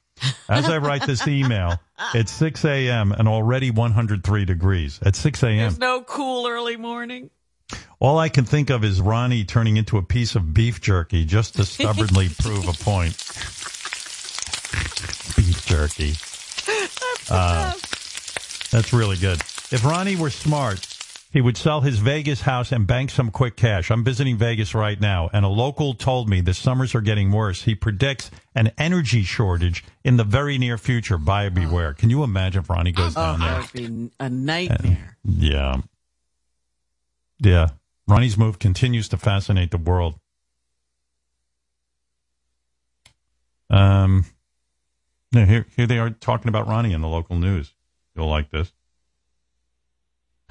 As I write this email, it's 6 a.m. and already 103 degrees at 6 a.m. There's no cool early morning. All I can think of is Ronnie turning into a piece of beef jerky just to stubbornly prove a point. beef jerky. Uh, that's really good. If Ronnie were smart, he would sell his Vegas house and bank some quick cash. I'm visiting Vegas right now, and a local told me the summers are getting worse. He predicts an energy shortage in the very near future. Buyer beware. Can you imagine if Ronnie goes Oh, down there? that would be a nightmare. Yeah. Yeah. Ronnie's move continues to fascinate the world. Um, here, here they are talking about Ronnie in the local news. You'll like this.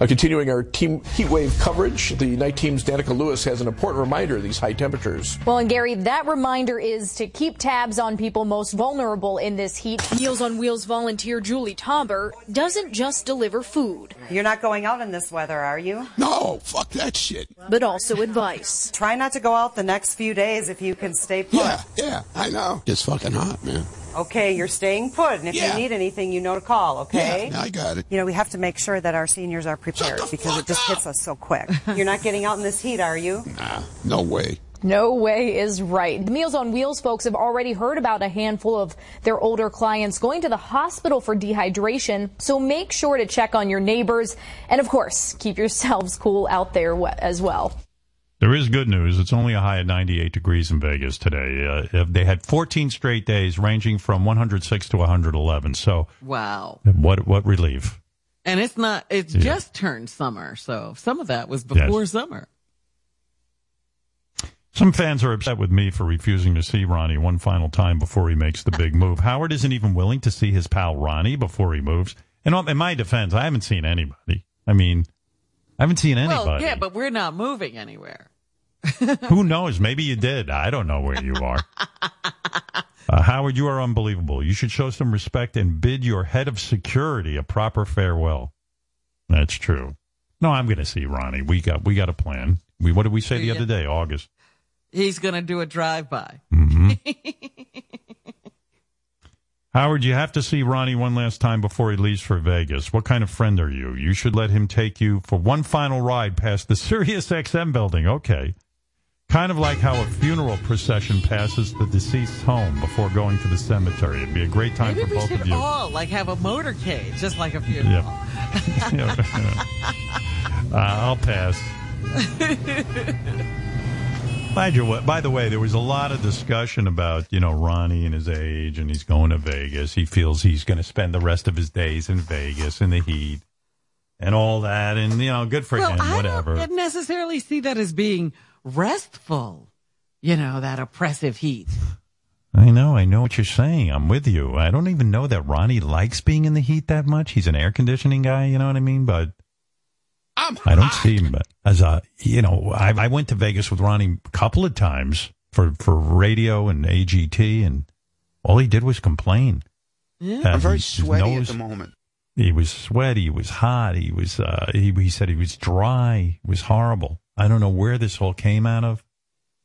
Uh, continuing our team heat wave coverage, the night team's Danica Lewis has an important reminder of these high temperatures. Well, and Gary, that reminder is to keep tabs on people most vulnerable in this heat. Meals on Wheels volunteer Julie Tauber doesn't just deliver food, You're not going out in this weather, are you? No, fuck that shit. but also advice. Try not to go out the next few days if you can stay put. Yeah, yeah, I know. It's fucking hot, man. Okay, you're staying put, and if Yeah. you need anything, you know to call, okay? Yeah, I got it. You know, we have to make sure that our seniors are prepared because it just hits us so quick. you're not getting out in this heat, are you? Nah, no way. No way is right. The Meals on Wheels folks have already heard about a handful of their older clients going to the hospital for dehydration, so make sure to check on your neighbors and, of course, keep yourselves cool out there as well. There is good news. It's only a high of 98 degrees in Vegas today. Uh, they had 14 straight days ranging from 106 to 111. So Wow. what what relief? And it's not, it's Yeah. just turned summer. So some of that was before summer. Some fans are upset with me for refusing to see Ronnie one final time before he makes the big move. Howard isn't even willing to see his pal Ronnie before he moves. And in my defense, I haven't seen anybody. I mean, I haven't seen anybody. Well, yeah, but we're not moving anywhere. Who knows? Maybe you did. I don't know where you are. Uh, Howard, you are unbelievable. You should show some respect and bid your head of security a proper farewell. That's true. No, I'm going to see Ronnie. We got we got a plan. We what did we say the Yeah. other day? August. He's going to do a drive by. hmm Howard, you have to see Ronnie one last time before he leaves for Vegas. What kind of friend are you? You should let him take you for one final ride past the Sirius XM building. Okay. Kind of like how a funeral procession passes the deceased's home before going to the cemetery. It'd be a great time Maybe for both of you. all like have a motorcade, just like a funeral. Yep. uh, I'll pass. Mind you, by the way, there was a lot of discussion about you know Ronnie and his age, and he's going to Vegas. He feels he's going to spend the rest of his days in Vegas in the heat and all that, and you know, good for well, him. I Whatever. don't necessarily see that as being restful. You know, that oppressive heat. I know, I know what you're saying. I'm with you. I don't even know that Ronnie likes being in the heat that much. He's an air conditioning guy, you know what I mean? But I'm I don't see him as a, you know, I, I went to Vegas with Ronnie a couple of times for, for radio and AGT, and all he did was complain. Yeah. I'm very his- his sweaty nose- at the moment. He was sweaty. He was hot. He was. Uh, he, he said he was dry. It was horrible. I don't know where this all came out of.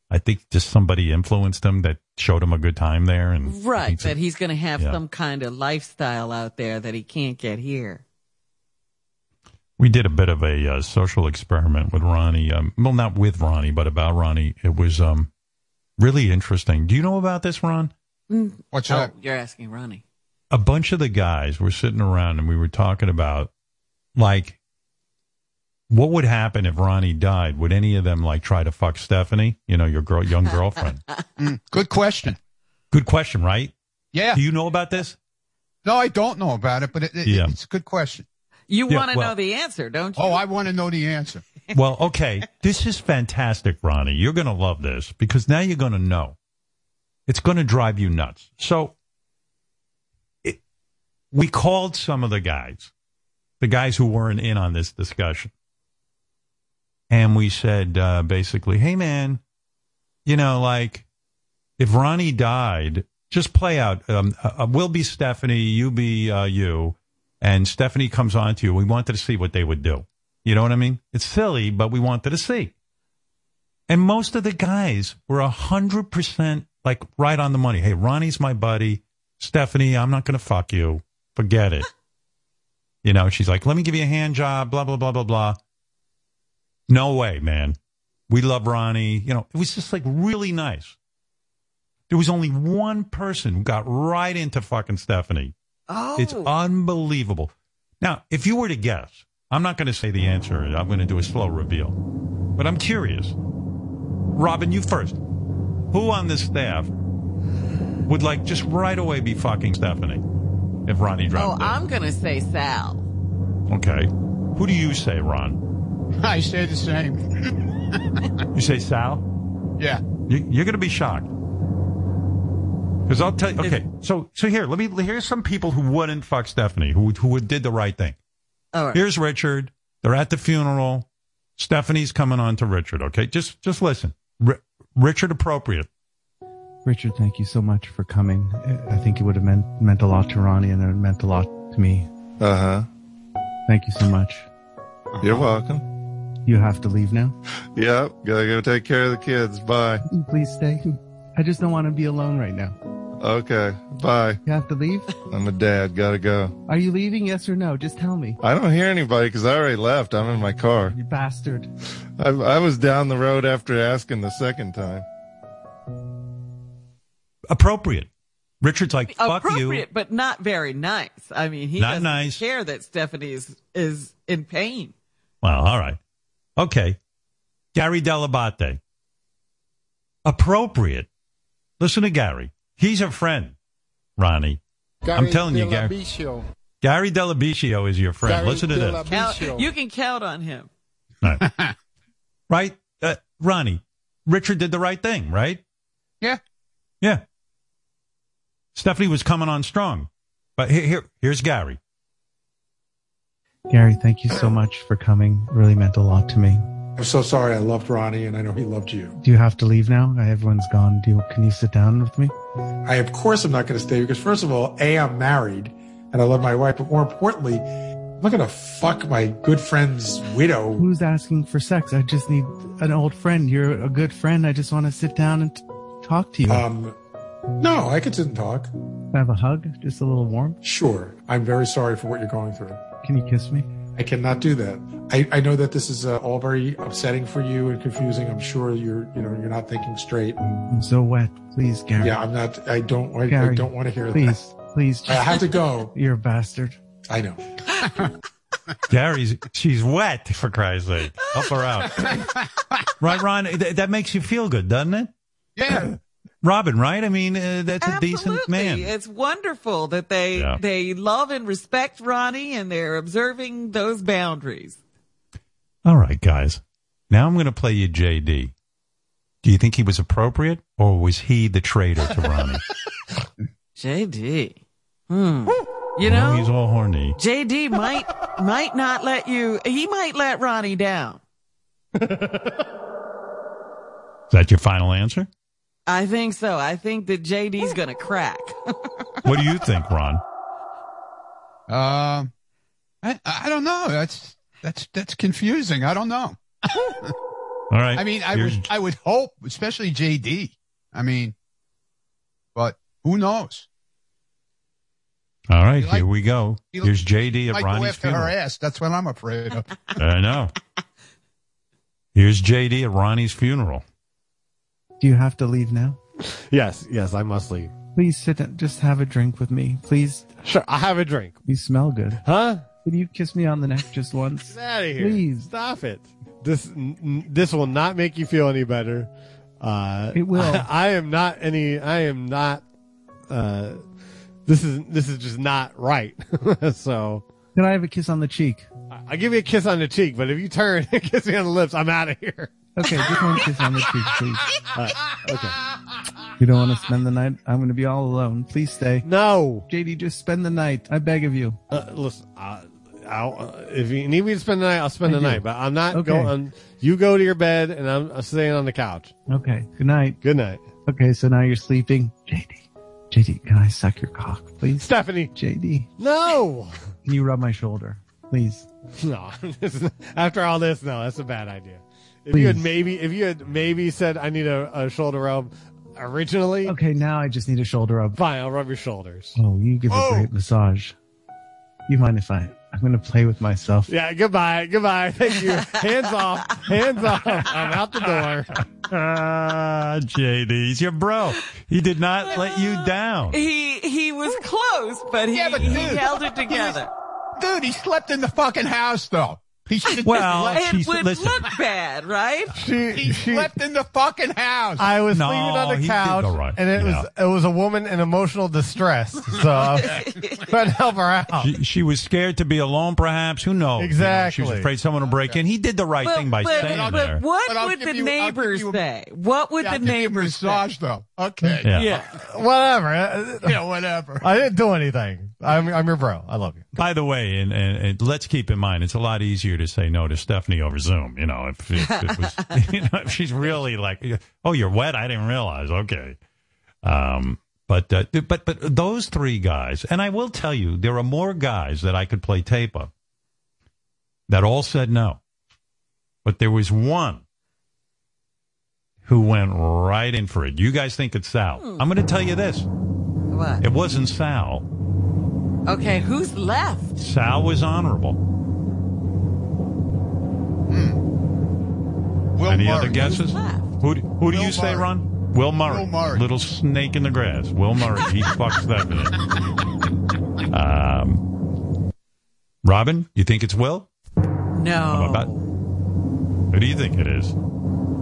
I think just somebody influenced him that showed him a good time there, and Right, that he's going to have Yeah. some kind of lifestyle out there that he can't get here. we did a bit of a uh, social experiment with Ronnie. Um, well, not with Ronnie, but about Ronnie. It was um, really interesting. Do you know about this, Ron? What's oh, You're asking Ronnie. a bunch of the guys were sitting around and we were talking about like what would happen if Ronnie died? Would any of them like try to fuck Stephanie? You know, your girl, young girlfriend. Mm, good question. Good question, right? Yeah. Do you know about this? No, I don't know about it, but it, it- Yeah. it's a good question. You Yeah, want to well- know the answer, don't you? Oh, I want to know the answer. Well, okay. This is fantastic, Ronnie. You're going to love this because now you're going to know. It's going to drive you nuts. So it, we called some of the guys, the guys who weren't in on this discussion. And we said, uh, basically, hey, man, you know, like if Ronnie died, just play out. Um, uh, we'll be Stephanie, you be uh, you, and Stephanie comes on to you. We wanted to see what they would do. You know what I mean? It's silly, but we wanted to see. And most of the guys were a hundred percent like right on the money. Hey, Ronnie's my buddy. Stephanie, I'm not going to fuck you. Forget it. you know, she's like, let me give you a hand job, blah, blah, blah, blah, blah. No way, man. We love Ronnie. You know, it was just like really nice. There was only one person who got right into fucking Stephanie. Oh. It's unbelievable. Now, if you were to guess, I'm not going to say the answer. I'm going to do a slow reveal. But I'm curious. Robin, you first. Who on this staff would like just right away be fucking Stephanie if Ronnie dropped Oh, I'm going to say Sal. Okay. Who do you say, Ron? I say the same. You say Sal? yeah. You, you're going to be shocked. Because I'll tell you. Okay, so so here, let me. Here's some people who wouldn't fuck Stephanie, who who did the right thing. All right. Here's Richard. They're at the funeral. Stephanie's coming on to Richard. Okay, just just listen. Ri- Richard appropriate. Richard, thank you so much for coming. I I think it would have meant meant a lot to Ronnie and it meant a lot to me. Uh huh. Thank you so much. You're welcome. You have to leave now. Yep. Gotta go take care of the kids. Bye. Please stay. I just don't want to be alone right now. Okay. Bye. You have to leave? I'm a dad. Gotta go. Are you leaving? Yes or no? Just tell me. I don't hear anybody because I already left. I'm in my car. You bastard. I, I was down the road after asking the second time. Appropriate. Richard's like fuck you. Appropriate, but not very nice. I mean, he Not doesn't nice. care that Stephanie is, is in pain. Well, all right. Okay. Gary Dell'Abate. Appropriate. Listen to Gary. He's a friend, Ronnie. I'm telling you, Gary. Delabicio. Gary Delabicio is your friend. Gary Listen to this. Count- you can count on him. Right? Uh, Ronnie, Richard did the right thing, right? Yeah. Yeah. Stephanie was coming on strong. But here, here here's Gary. Gary, thank you so much for coming. Really meant a lot to me. I'm so sorry. I loved Ronnie, and I know he loved you. Do you have to leave now? Everyone's gone. Do you, can you sit down with me? I, of course, I'm not going to stay because, first of all, A, I'm married and I love my wife, but more importantly, I'm not going to fuck my good friend's widow. Who's asking for sex? I just need an old friend. You're a good friend. I just want to sit down and t- talk to you. Um, no, I could sit and talk. Can I have a hug? Just a little warm? Sure. I'm very sorry for what you're going through. Can you kiss me? I cannot do that. I, I know that this is uh, all very upsetting for you and confusing. I'm sure you're, you know, you're not thinking straight. I'm so wet. Please, Gary. Yeah, I'm not. I don't. I, I don't want to hear please, that. Please, I have to go. You're a bastard. I know. Gary's, she's wet, for Christ's sake. Help her out. right, Ron? Th- that makes you feel good, doesn't it? Yeah. Robin, right? I mean, uh, that's a decent man. It's wonderful that they Yeah. they love and respect Ronnie and they're observing those boundaries. All right, guys. Now I'm going to play you JD. Do you think he was appropriate or was he the traitor to Ronnie? JD. Hmm. You I know, he's all horny. JD might might not let you. He might let Ronnie down. Is that your final answer? I think so. I think that JD's gonna crack. What do you think, Ron? Um, I, I don't know. That's that's that's confusing. I don't know. All right. I mean, I Here's- would I would hope, especially JD. I mean, but who knows? All right, He like- here we go. he Here's JD He at might go Ronnie's after her funeral. ass. That's what I'm afraid of. I know. Here's JD at Ronnie's funeral. Do you have to leave now? Yes, yes, I must leave. Please sit down. Just have a drink with me. Please. Sure, I'll have a drink. You smell good. Huh? Can you kiss me on the neck just once? Get out of here. Please. Stop it. This n- this will not make you feel any better. Uh, It will. I, I am not any. I am not. Uh, this is this is just not right. so Can I have a kiss on the cheek? I give you a kiss on the cheek, but if you turn and kiss me on the lips, I'm out of here. Okay, just one kiss on the cheek, please. Uh, okay. You don't want to spend the night? I'm going to be all alone. Please stay. No. JD, just spend the night. I beg of you. Uh, listen, uh, I'll, uh, if you need me to spend the night, I'll spend I the do. night. But I'm not Okay. going. You go to your bed, and I'm, I'm staying on the couch. Okay, good night. Good night. Okay, so now you're sleeping. JD, JD, can I suck your cock, please? Stephanie. JD, No. can you rub my shoulder, please? No. After all this, no, that's a bad idea. If you had maybe, if you had maybe said I need a, a shoulder rub originally, Okay, now I just need a shoulder rub. fine, I'll rub your shoulders. Oh, you give a great massage. You mind if I? I'm going to play with myself. Yeah, goodbye, goodbye. Thank you. Hands off, hands off. I'm out the door. Ah, JD, he's your bro. He did not let you down. he he was close, but he, Yeah, but he held it together. Dude, he slept in the fucking house though. He should Well, it she's- would listen. look bad, right? She, he she, slept in the fucking house. I was No, sleeping on he the did couch, all right. and it Yeah. was it was a woman in emotional distress. So I was to help her out. She, she was scared to be alone, perhaps. Who knows? You know, she was afraid someone would break in. He did the right thing by but, staying but there. what But I'll would the you- neighbors a- say? What would Yeah, the I'll give you a neighbors say? massage though. Okay. Yeah. Yeah. Whatever. Yeah, whatever. I didn't do anything. I'm I'm your bro. I love you. By the way, and, and, and let's keep in mind, it's a lot easier to say no to Stephanie over Zoom. You know, if, if it was, you know, if she's really like, oh, you're wet. I didn't realize. Okay. Um, but, uh, but, but those three guys, and I will tell you, there are more guys that I could play tape of that all said no. But there was one who went right in for it. You guys think it's Sal. I'm going to tell you this. What? It wasn't Sal. Okay, who's left? Sal was honorable. Will Any Murray. other guesses? Who do, who do Will you say, Ron? Will Murray. Will Murray. Little snake in the grass. Will Murray. He fucks Stephanie. Um, Robin, you think it's Will? No. About- Who do you think it is?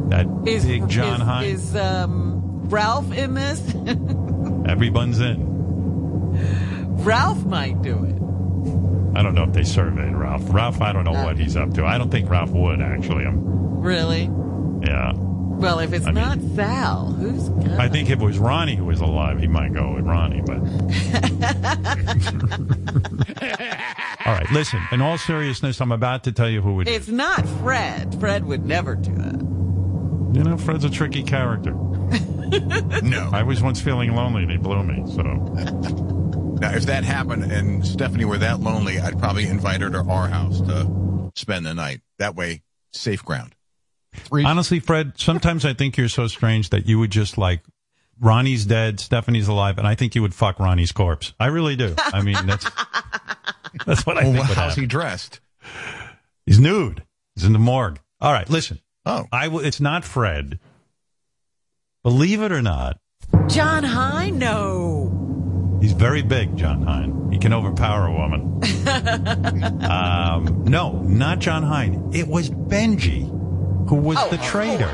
That Is, big John is, Hein. is um, Ralph in this? Everyone's in. Ralph might do it. I don't know if they surveyed Ralph. Ralph, I don't know uh. what he's up to. I don't think Ralph would actually. I'm, Really? yeah. Well, if it's I mean- not Sal, who's gonna? I think if it was Ronnie who was alive, he might go with Ronnie. But all right, listen. In all seriousness, I'm about to tell you who would. It's not Fred. Fred would never do it. You know, Fred's a tricky character. no. I was once feeling lonely and he blew me. So Now, if that happened and Stephanie were that lonely, I'd probably invite her to our house to spend the night. That way, safe ground. honestly, Fred, sometimes I think you're so strange that you would just like. Ronnie's dead, Stephanie's alive, and I think you would fuck Ronnie's corpse. I really do. I mean, that's that's what I Well, think. would how's happen. he dressed? He's nude. He's in the morgue. All right, listen. Oh, I w- it's not Fred. Believe it or not, Jon Hein? No. He's very big, Jon Hein. He can overpower a woman. um, no, not Jon Hein. It was Benji, who was Oh, the traitor.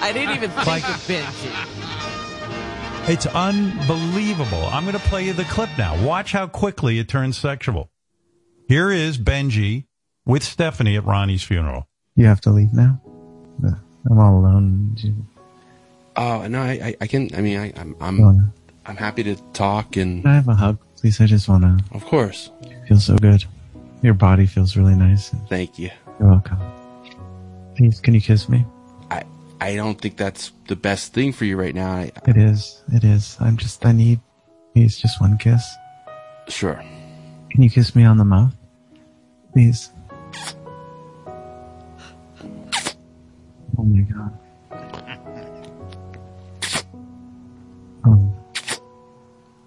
I didn't even think Like- of Benji. It's unbelievable. I'm going to play you the clip now. Watch how quickly it turns sexual. Here is Benji with Stephanie at Ronnie's funeral. You have to leave now. I'm all alone. You- Oh no, I, I, I can. I mean, I, I'm, I'm, Wanna- I'm happy to talk, and Can I have a hug, please? I just want to. of course, You Feel so good. Your body feels really nice. thank you. You're welcome. Please, can you kiss me? I, I don't think that's the best thing for you right now. I, It is. It is. I'm just. I need. Please, just one kiss. sure. Can you kiss me on the mouth, please? Oh my god.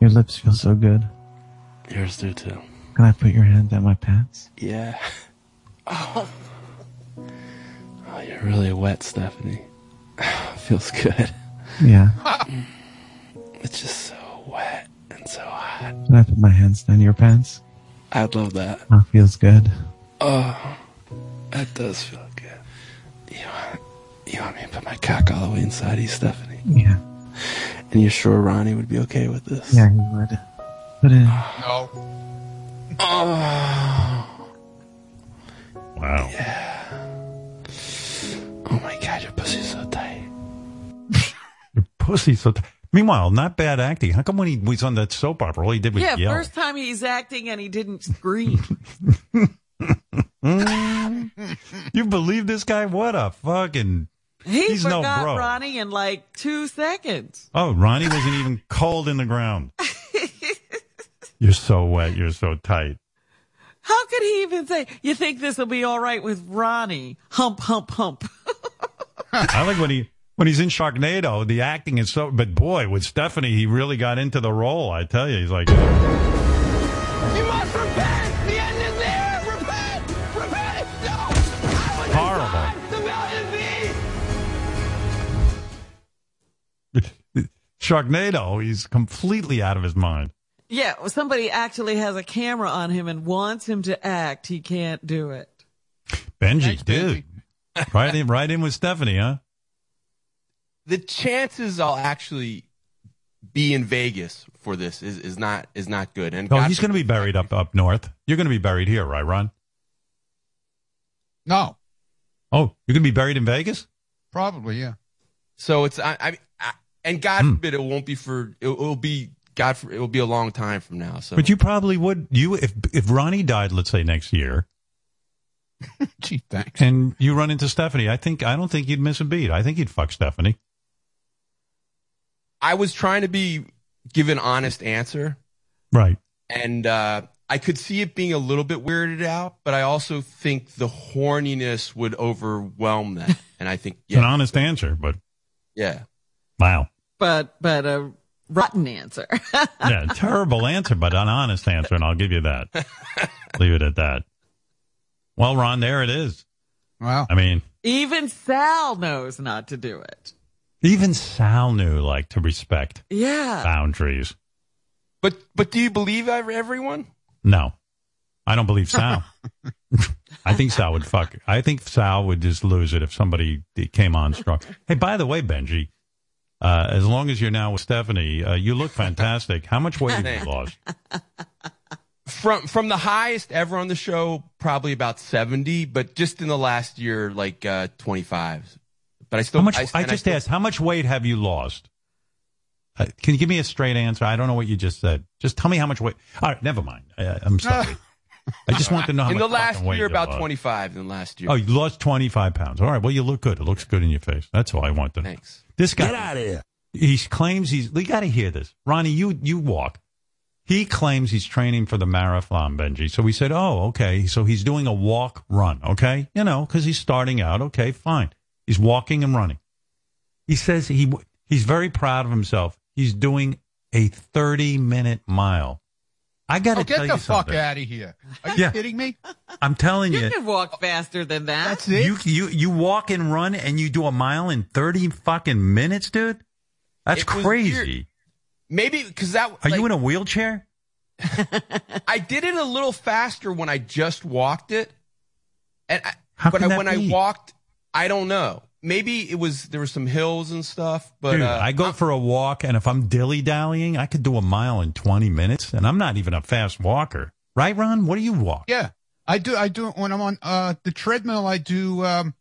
Your lips feel so good. Yours do too. Can I put your hand down my pants? Yeah. Oh, oh you're really wet, Stephanie. Feels good. Yeah. It's just so wet and so hot. Can I put my hands down your pants? I'd love that. Oh, feels good. Oh, that does feel good. You want, you want me to put my cock all the way inside you, Stephanie? Yeah. And you're sure Ronnie would be okay with this? Yeah, you would. Put it. Uh, no. Oh, Wow. oh my god, your pussy's so tight. Pussy. So t- Meanwhile, not bad acting. How come when he was on that soap opera, all he did was Yeah, yell? first time he's acting and he didn't scream. Mm. you believe this guy? What a fucking. He He's no forgot bro. Ronnie in like two seconds. Oh, Ronnie wasn't even cold in the ground. You're so wet. You're so tight. How could he even say, you think this will be all right with Ronnie? Hump, hump, hump. I like when he when he's in Sharknado. The acting is so. But boy, with Stephanie, he really got into the role. I tell you, he's like. You must repent! Sharknado, he's completely out of his mind. Yeah, somebody actually has a camera on him and wants him to act. He can't do it. Benji, dude. right in, right in with Stephanie, huh? The chances I'll actually be in Vegas for this is, is not is not good. And Oh, God he's going to be buried up up north. You're going to be buried here, right, Ron? No, Oh, you're going to be buried in Vegas? probably yeah. So it's I, I, I and God forbid it won't be for it will be God for it will be a long time from now. So But you probably would. You if if Ronnie died, let's say next year, Gee, thanks. and you run into Stephanie, I think I don't think you'd miss a beat. I think you'd fuck Stephanie. I was trying to be give an honest answer, Right. and uh, I could see it being a little bit weirded out, but I also think the horniness would overwhelm that, and I think It's an yeah, honest answer, but yeah. wow. But, but a rotten answer. Yeah, terrible answer, but an honest answer, and I'll give you that. Leave it at that. Well, Ron, there it is. Wow. I mean, Even Sal knows not to do it. even Sal knew like to respect Yeah. boundaries. But but do you believe everyone? No, I don't believe Sal. I think Sal would fuck. I think Sal would just lose it if somebody came on strong. Hey, by the way, Benji, uh, as long as you're now with Stephanie, uh, you look fantastic. How much weight have you lost? From from the highest ever on the show, probably about seventy, but just in the last year, like uh, twenty five. But I still, How much? I, and just still- asked, how much weight have you lost? Uh, can you give me a straight answer? I don't know what you just said. Just tell me how much weight. All right, never mind. I, I'm sorry. I just want to know how in much the last year, you about lost. twenty five. In the last year. Oh, you lost 25 pounds. All right. Well, you look good. It looks good in your face. That's all I want to know. Thanks. This guy. Get out of here. He claims he's, we got to hear this. Ronnie, you, you walk. He claims he's training for the marathon, Benji. So we said, oh, okay. So he's doing a walk run. Okay. You know, cause he's starting out. Okay. Fine. He's walking and running. He says he, he's very proud of himself. He's doing a 30 minute mile. I got to Oh, tell get the fuck out of here. Are you Yeah. kidding me? I'm telling You you. can walk faster than that. That's it. You you you walk and run and you do a mile in thirty fucking minutes, dude. That's It crazy. Maybe because that. Are like, you in a wheelchair? I did it a little faster when I just walked it, and I, How but can I, that when be? I walked, I don't know. Maybe it was there were some hills and stuff, but Dude, uh, I go for a walk, and if I'm dilly dallying, I could do a mile in twenty minutes, and I'm not even a fast walker, right, Ron? What do you walk? Yeah, I do. I do when I'm on uh, the treadmill. I do. Um,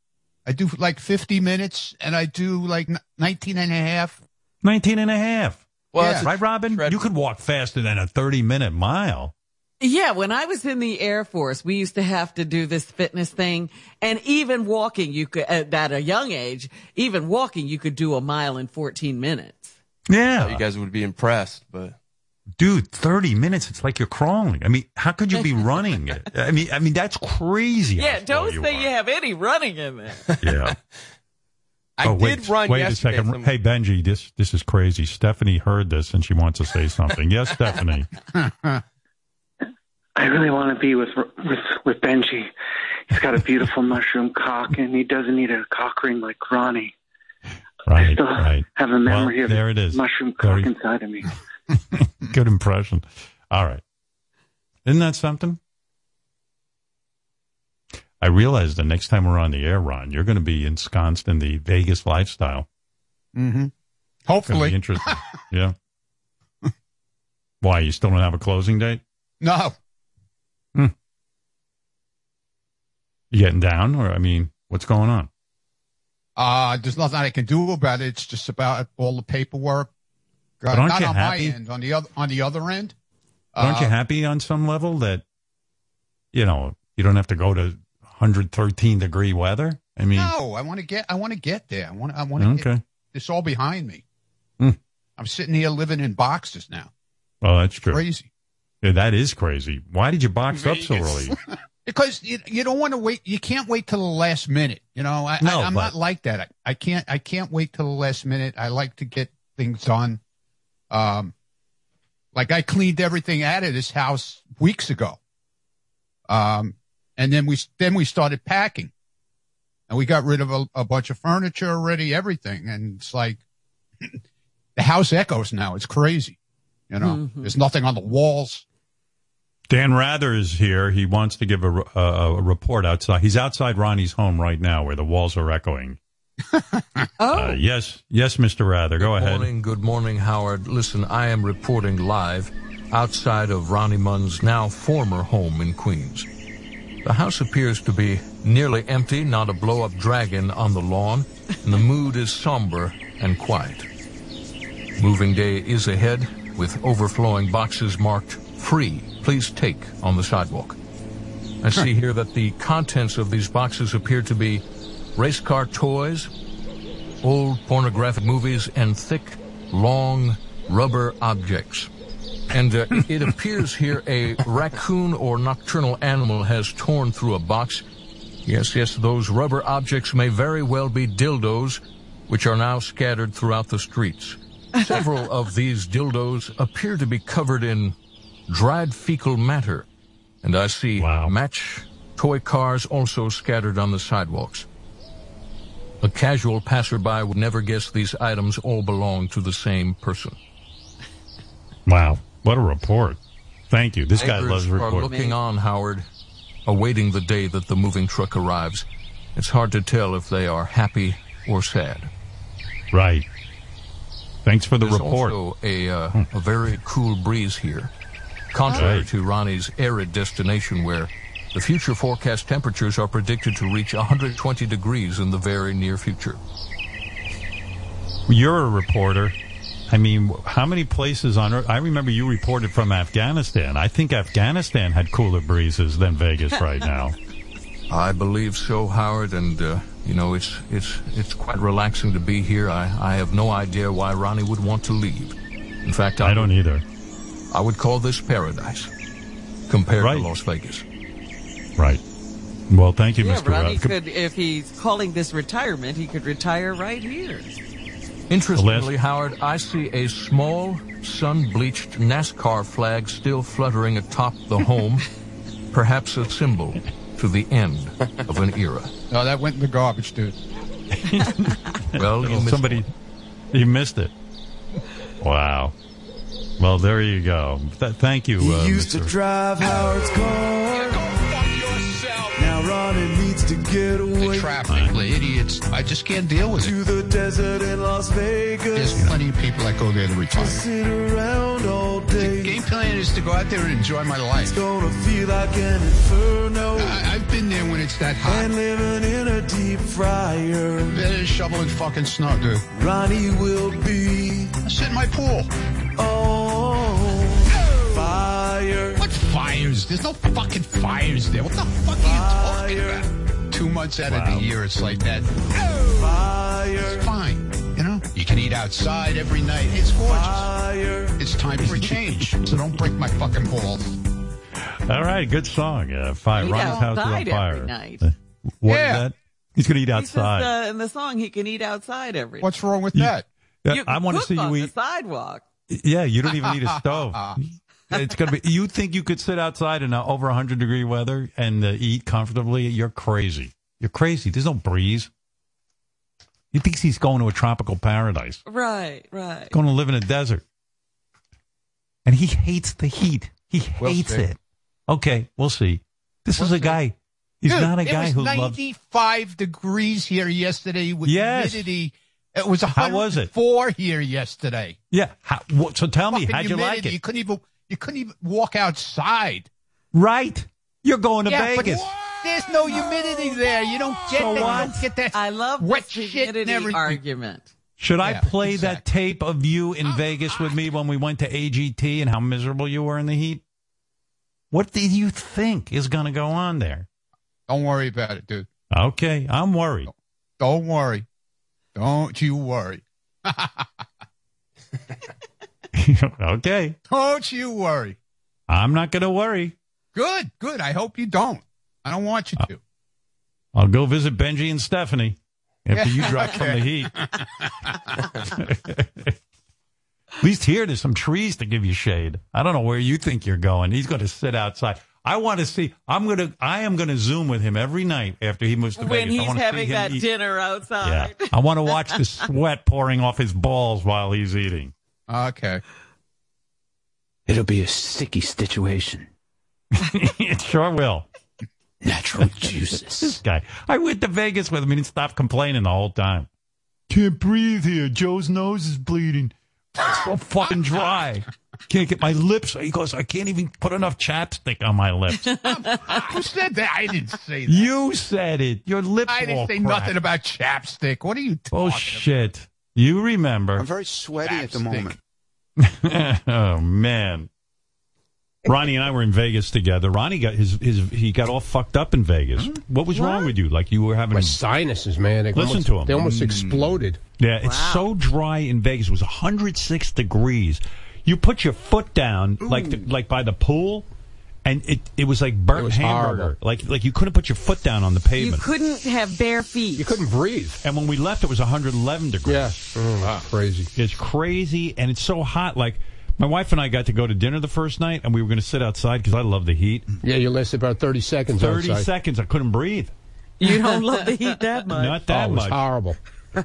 I do like 50 minutes, and I do like n- 19 and a half. 19 and a half. Well, that's a right, Robin? You could walk faster than a 30 minute mile. Yeah, when I was in the Air Force, we used to have to do this fitness thing, and even walking, you could at, at a young age, even walking, you could do a mile in 14 minutes. Yeah. you guys would be impressed, but Dude, 30 minutes, it's like you're crawling. I mean, how could you be running? I mean, I mean, that's crazy. Yeah, don't you say are. you have any running in there. Yeah. I oh, did wait, run wait yesterday. a second. from- Hey, Benji, this this is crazy. Stephanie heard this and she wants to say something. yes, Stephanie. I really want to be with with with Benji. He's got a beautiful mushroom cock, and he doesn't need a cock ring like Ronnie. Right, still right. have a memory Well, of there it is. mushroom cock Very- inside of me. Good impression. All right. Isn't that something? I realize the next time we're on the air, Ron, you're going to be ensconced in the Vegas lifestyle. Mm-hmm. It's gonna Hopefully. be interesting. yeah. Why? You still don't have a closing date? No. You getting down, or I mean, what's going on? Uh, there's nothing I can do about it. It's just about all the paperwork. Uh, But aren't not you on happy? my end. On the other, on the other end. Aren't you Uh, happy on some level that you know you don't have to go to 113 degree weather? I mean, No, I want to get. I want to get there. I want. I want to Okay. get this all behind me. Hmm. I'm sitting here living in boxes now. well, that's true. Crazy. Yeah, that is crazy. Why did you box up so early? Because you, you don't want to wait. You can't wait till the last minute. You know, I, No, I, I'm but- not like that. I, I can't. I can't wait till the last minute. I like to get things done. Um, like I cleaned everything out of this house weeks ago. Um, and then we then we started packing, and we got rid of a, a bunch of furniture already, everything, and it's like the house echoes now. It's crazy. You know, Mhm. there's nothing on the walls. Dan Rather is here. He wants to give a, a, a report outside. He's outside Ronnie's home right now, where the walls are echoing. oh, uh, yes, yes, Mister Rather. Go Good ahead. morning, good morning, Howard. Listen, I am reporting live outside of Ronnie Mund's now former home in Queens. The house appears to be nearly empty, not a blow up dragon on the lawn, and the mood is somber and quiet. Moving day is ahead with overflowing boxes marked free, please take on the sidewalk. I see here that the contents of these boxes appear to be race car toys, old pornographic movies, and thick, long rubber objects. And uh, it appears here a raccoon or nocturnal animal has torn through a box. Yes, yes, those rubber objects may very well be dildos, which are now scattered throughout the streets. Several of these dildos appear to be covered in dried fecal matter, and I see match toy cars also scattered on the sidewalks. A casual passerby would never guess these items all belong to the same person. Wow, what a report! Thank you. This guy Neighbors loves are reporting. looking on, Howard. awaiting the day that the moving truck arrives. It's hard to tell if they are happy or sad. Right. Thanks for the There's report. also a, uh, a very cool breeze here, contrary Right. to Ronnie's arid destination where the future forecast temperatures are predicted to reach 120 degrees in the very near future. You're a reporter. I mean, how many places on earth? I remember you reported from Afghanistan. I think Afghanistan had cooler breezes than Vegas right now. I believe so, Howard, and uh, you know it's it's it's quite relaxing to be here. I, I have no idea why Ronnie would want to leave. In fact, I, I don't either. I would call this paradise compared Right. to Las Vegas. Right. Well, thank you, Yeah, Mr. Ronnie Rudd. could, if he's calling this retirement, he could retire right here. Interestingly, Howard, I see a small, sun-bleached NASCAR flag still fluttering atop the home, perhaps a symbol to the end of an era. No, that went in the garbage, dude. Well, you missed somebody, you missed it. Wow. Well, there you go. Th- thank you. He uh, used to drive Howard's car. Now Ronnie needs to get away. The traffic, the idiots. I just can't deal with to it. the desert in Las Vegas. There's plenty of people that go there to retire. Sit around all day. The game plan is to go out there and enjoy my life. It's gonna feel like an inferno. I, I've been there when it's that hot. And living in a deep fryer. Better shoveling fucking snow, dude. Ronnie will be. I sit in my pool. Oh, fire. What fires? There's no fucking fires there. What the fuck are you talking about? Two months out of the year, it's like that. Fire. It's fine. You know, you can eat outside every night. It's gorgeous. Fire. It's time for change. So don't break my fucking balls. All right, good song. Uh, fire. Eat Ronnie's house is on fire. every night. Uh, What is Yeah. that? He's going to eat He says, outside. uh, in the song, he can eat outside every. What's wrong with that? You I want to cook see on you the eat. sidewalk. Yeah, you don't even need a stove. It's gonna be. You think you could sit outside in uh, over 100 degree weather and uh, eat comfortably? You're crazy. You're crazy. There's no breeze. He thinks he's going to a tropical paradise. Right, right. Going to live in a desert. And he hates the heat. He We'll hates see. it. Okay, we'll see. This is a guy. He's Dude, not a it guy was who loves. 95 degrees here yesterday with Yes. humidity. It was How was it? 104 here yesterday. Yeah. How, what, so tell me, how'd you like it? You couldn't even you couldn't even walk outside. Right. You're going to Yeah, but Vegas. There's no humidity there. You don't get So that. You don't get that. I love wet this shit and humidity everything. argument. Should I Yeah, play that tape of you in Vegas with me when we went to AGT and how miserable you were in the heat? What do you think is going to go on there? Don't worry about it, dude. Okay, I'm worried. Don't worry. Don't you worry. okay, Don't you worry. I'm not going to worry. Good, good. I hope you don't. I don't want you uh, to. I'll go visit Benji and Stephanie after you drop from the heat. At least here, there's some trees to give you shade. I don't know where you think you're going. He's going to sit outside. I want to see. I'm going to. I am going to zoom with him every night after he moves to When Vegas. I he's wanna see having him that eat. dinner Yeah, outside. I want to watch the sweat pouring off his balls while he's eating. Ah, okay. It'll be a sticky situation. it sure will. Natural juices. This guy. I went to Vegas with him and he stopped complaining the whole time. Can't breathe here. Joe's nose is bleeding. It's so fucking dry. Can't get my lips. He goes, I can't even put enough chapstick on my lips. Who said that? I didn't say that. you said it. Your lips I all didn't say cracked. nothing about chapstick. What are you talking Oh, shit. You remember. I'm very sweaty at the Chapstick. moment. oh man. Ronnie and I were in Vegas together. Ronnie got his his he got all fucked up in Vegas. What was wrong with you? Like you were having My sinuses, man. They Listen almost, to 'em. They almost Mm. exploded. Yeah, it's so dry in Vegas. It was 106 degrees. You put your foot down like the, like by the pool and it it was like burnt was hamburger. horrible. Like like you couldn't put your foot down on the pavement. You couldn't have bare feet. You couldn't breathe. and when we left it was 111 degrees. Yeah. Oh, Crazy. It's crazy and it's so hot like my wife and I got to go to dinner the first night, and we were going to sit outside because I love the heat. Yeah, you lasted about 30 seconds Thirty outside. seconds, I couldn't breathe. You don't love the heat that much. Not that oh, it was much. horrible.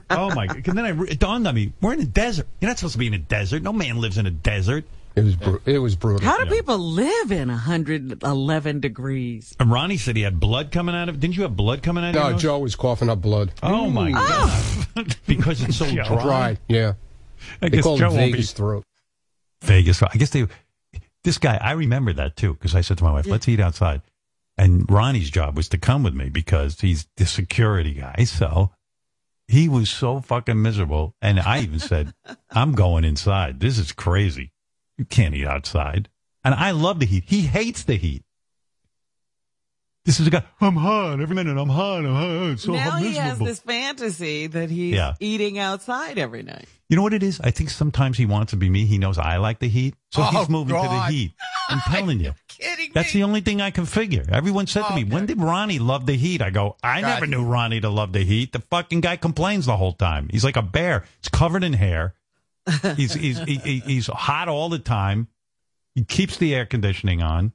Oh my! god! And then I, it dawned on me: we're in a desert. You're not supposed to be in a desert. No man lives in a desert. It was bru- it was brutal. How do people live in 111 degrees? And Ronnie said he had blood coming out of. Didn't you have blood coming out of? your No. Joe was coughing up blood. Oh my god! Oh. because it's so dry. Dry, yeah. I They guess call it Joe won't be- Vegas throat. Vegas. I guess they. This guy, I remember that too because I said to my wife, "Let's eat outside," and Ronnie's job was to come with me because he's the security guy. So he was so fucking miserable, and I even said, "I'm going inside. This is crazy. You can't eat outside." And I love the heat. He hates the heat. This is a guy. I'm hot every minute. I'm hot. I'm hot. It's so now he has this fantasy that he's Yeah. eating outside every night. You know what it is? I think sometimes he wants to be me. He knows I like the heat, so Oh, he's moving to the heat. I'm telling you. Kidding That's the only thing I can figure. Everyone said to oh, me, "When did Ronnie love the heat?" I go, "I God. never knew Ronnie to love the heat. The fucking guy complains the whole time. He's like a bear. He's covered in hair. He's he's he, he- he's hot all the time. He keeps the air conditioning on.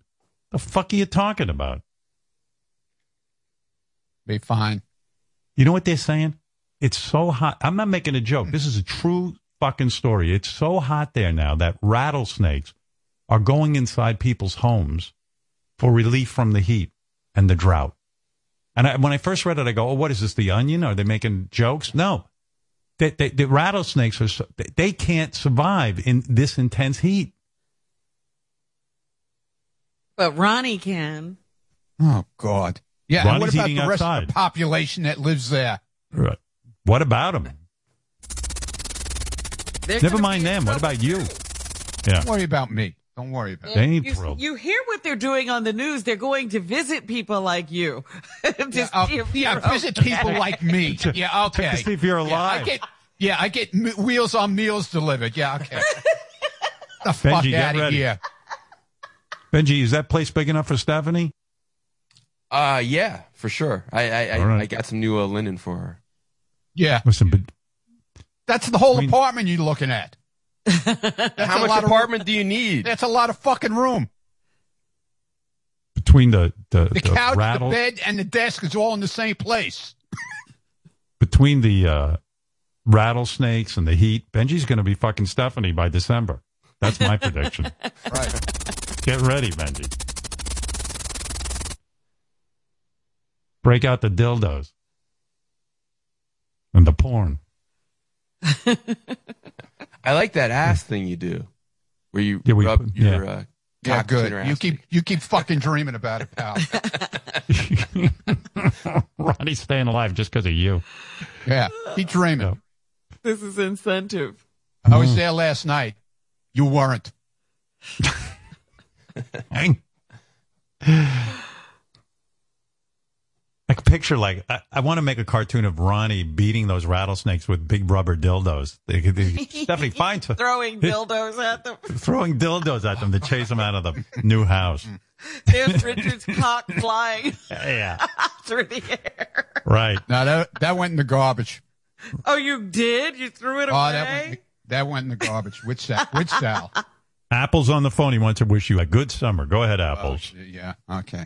The fuck are you talking about? Be fine. You know what they're saying? It's so hot. I'm not making a joke. This is a true fucking story. It's so hot there now that rattlesnakes are going inside people's homes for relief from the heat and the drought. And I, when I first read it, I go, "Oh, what is this? The Onion? Are they making jokes?" No, they, they, the rattlesnakes are so, they- they can't survive in this intense heat. But Ronnie can. Oh God. Yeah. and what about the rest of the population that lives there? Right. What about them? They're Never mind them. What about you? Yeah. Don't worry about me. Don't worry about They me. ain't You, thrilled. you hear what they're doing on the news. They're going to visit people like you. Just Yeah, see if yeah, you're visit okay. people like me. Yeah, okay. To see if you're Yeah, alive. I get, yeah, I get m- wheels on meals delivered. Yeah, okay. the fuck Benji, get out of here. Benji, is that place big enough for Stephanie? Uh, yeah, for sure. I I, I, All right. I got some new uh, linen for her. Yeah, Listen, but that's the whole I mean- apartment you're looking at. That's How much lot of- apartment do you need? That's a lot of fucking room. between the the, The the couch, rattle, the bed, and the desk is all in the same place. between the uh, rattlesnakes and the heat, Benji's going to be fucking Stephanie by December. That's my prediction. Right. Get ready, Benji. Break out the dildos and the porn. I like that ass thing you do, where you Yeah, we rub put- your yeah. uh, Yeah, cock between her good. You ass keep you keep fucking dreaming about it, pal. Ronnie's staying alive just because of you. Yeah, keep dreaming. This is incentive. I Mm. was there last night. You weren't. Hang. I can picture like I, I want to make a cartoon of Ronnie beating those rattlesnakes with big rubber dildos. They, could- they, Stephanie, find Throwing dildos at them. throwing dildos at them to chase them out of the new house. There's Richard's cock flying Yeah, through the air. right. Now that that went in the garbage. Oh, you did? You threw it Oh, away? that went that went in the garbage. Which Sal. Which Sal. Apple's on the phone. He wants to wish you a good summer. Go ahead, Oh, Apples. shit, yeah. Okay.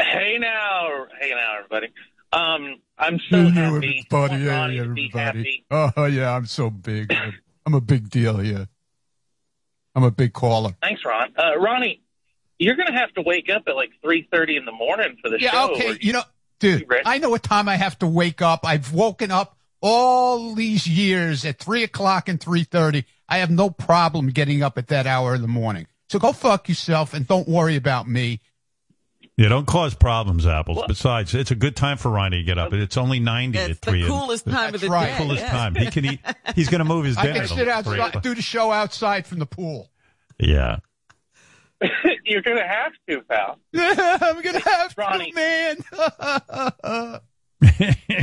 Hey now, hey out, everybody. Um, I'm so Hey, happy. everybody. want Hey, Ronnie everybody. happy. Oh, yeah. I'm so big. I'm- I'm a big deal here. I'm a big caller. Thanks, Ron. Uh, Ronnie, you're gonna have to wake up at like three thirty in the morning for the Yeah, show. okay. or- You know, dude, I know what time I have to wake up. I've woken up all these years at three o'clock and three thirty. I have no problem getting up at that hour in the morning. So go fuck yourself and don't worry about me. Yeah, don't cause problems, Apples. Besides, it's a good time for Ronnie to get up. It's only 90 It's at the 3. coolest time of That's the right. day. coolest yes. time. He can eat. He's going to move his dinner. I dinner. can sit outside, do the show outside from the pool. Yeah. you're gonna have to, pal. I'm gonna have Ronnie. to, man.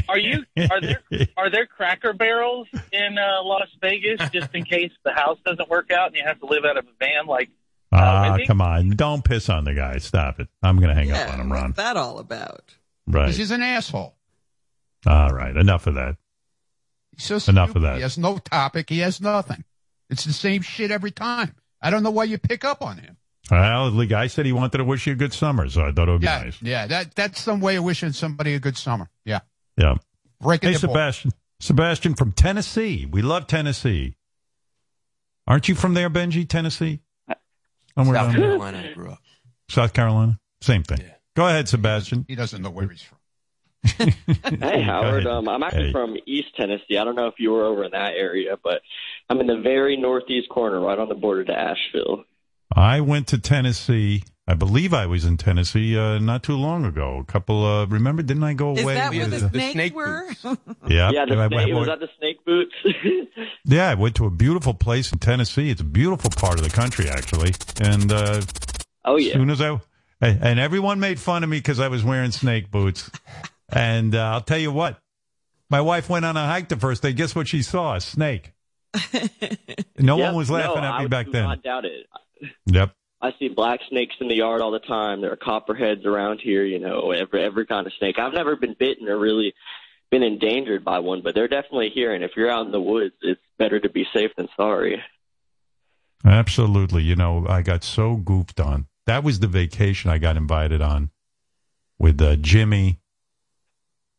Are you? Are there? Are there Cracker Barrels in uh, Las Vegas just in case the house doesn't work out and you have to live out of a van? Like, Ah, Wendy? come on. Don't piss on the guy. Stop it. I'm going to hang up on him, Ron. what's that all about? Right. Because he's an asshole. All right. Enough of that. He's so Enough stupid. of that. He has no topic. He has nothing. It's the same shit every time. I don't know why you pick up on him. Well, the guy said he wanted to wish you a good summer, so I thought it would be nice. yeah. That that's some way of wishing somebody a good summer. Yeah. Yeah. Breaking Hey, the ball. Sebastian. Sebastian from Tennessee. We love Tennessee. Aren't you from there, Benji, Tennessee? Somewhere South down there. Carolina, I grew up. South Carolina. Same thing. Go ahead, Sebastian. He doesn't know where he's from. Hey Howard, um, I'm actually Hey. from East Tennessee. I don't know if you were over in that area, but I'm in the very northeast corner, right on the border to Asheville. I went to Tennessee. I believe I was in Tennessee uh, not too long ago. A couple. Uh, remember? Didn't I go Is away? that where with, the, uh, snakes were? Yeah, yeah. The I- I- snake, I- was that the snake boots? Yeah, I went to a beautiful place in Tennessee. It's a beautiful part of the country, actually. And uh, oh as yeah. soon as I and and everyone made fun of me because I was wearing snake boots. and uh, I'll tell you what, my wife went on a hike the first day. Guess what she saw? A snake. No Yep, one was no, laughing at me would back then. Not doubt it. Yep. I see black snakes in the yard all the time. There are copperheads around here. You know, every every kind of snake. I've never been bitten or really been endangered by one, but they're definitely here. And if you're out in the woods, it's better to be safe than sorry. Absolutely. You know, I got so goofed on. That was the vacation I got invited on with uh, Jimmy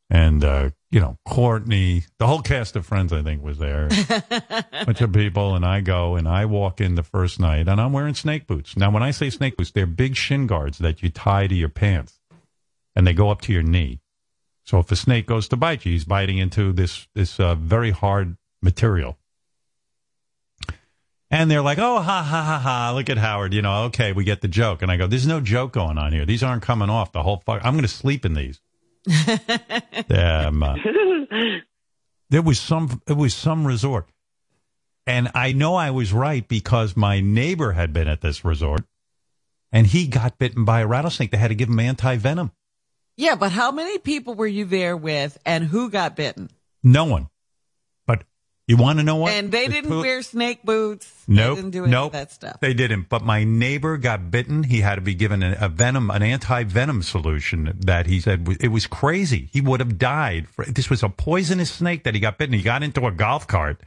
and, uh, you know, Courtney. The whole cast of friends, I think, was there. a bunch of people. And I go and I walk in the first night and I'm wearing snake boots. Now, when I say snake boots, they're big shin guards that you tie to your pants and they go up to your knee. So if a snake goes to bite you, he's biting into this, this uh, very hard material. And they're like, oh, ha, ha, ha, ha. Look at Howard. You know, okay, we get the joke. And I go, there's no joke going on here. These aren't coming off the whole fuck. I'm going to sleep in these. um, uh, there was some, it was some resort. And I know I was right because my neighbor had been at this resort and he got bitten by a rattlesnake. They had to give him anti venom. yeah, but how many people were you there with and who got bitten? No one. You want to know what? And they The didn't wear snake boots. Nope. They didn't do any nope. of that stuff. They didn't. But my neighbor got bitten. He had to be given a, a venom, an anti-venom solution that he said it was crazy. He would have died. For, this was a poisonous snake that he got bitten. He got into a golf cart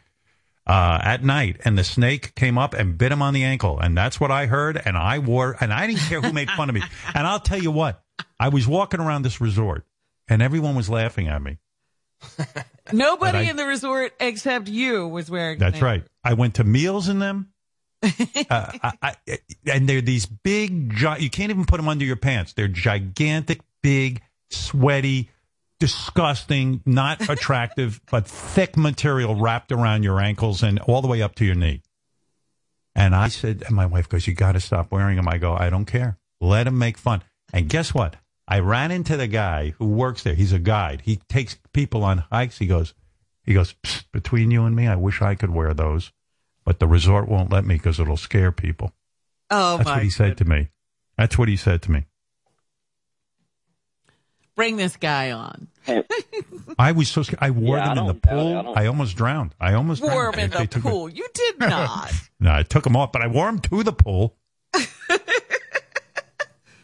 uh, at night, and the snake came up and bit him on the ankle. And that's what I heard. And I wore, and I didn't care who made fun of me. And I'll tell you what, I was walking around this resort, and everyone was laughing at me. Nobody I- in the resort except you was wearing. That's right. I went to meals in them. uh, I, I, and they're these big, gi- you can't even put them under your pants. They're gigantic, big, sweaty, disgusting, not attractive, but thick material wrapped around your ankles and all the way up to your knee. And I said, and my wife goes, You got to stop wearing them. I go, I don't care. Let them make fun. And guess what? I ran into the guy who works there. He's a guide. He takes people on hikes. He goes, he goes, between you and me, I wish I could wear those, but the resort won't let me because it'll scare people. Oh my. That's my! what he said to me. That's what he said to me. Bring this guy on. I was so scared. I wore Yeah, I them in the don't doubt it. pool. I I, almost drowned. I almost Wore drowned. him in They- they the took me- pool. You did not. No, I took them off, but I wore them to the pool.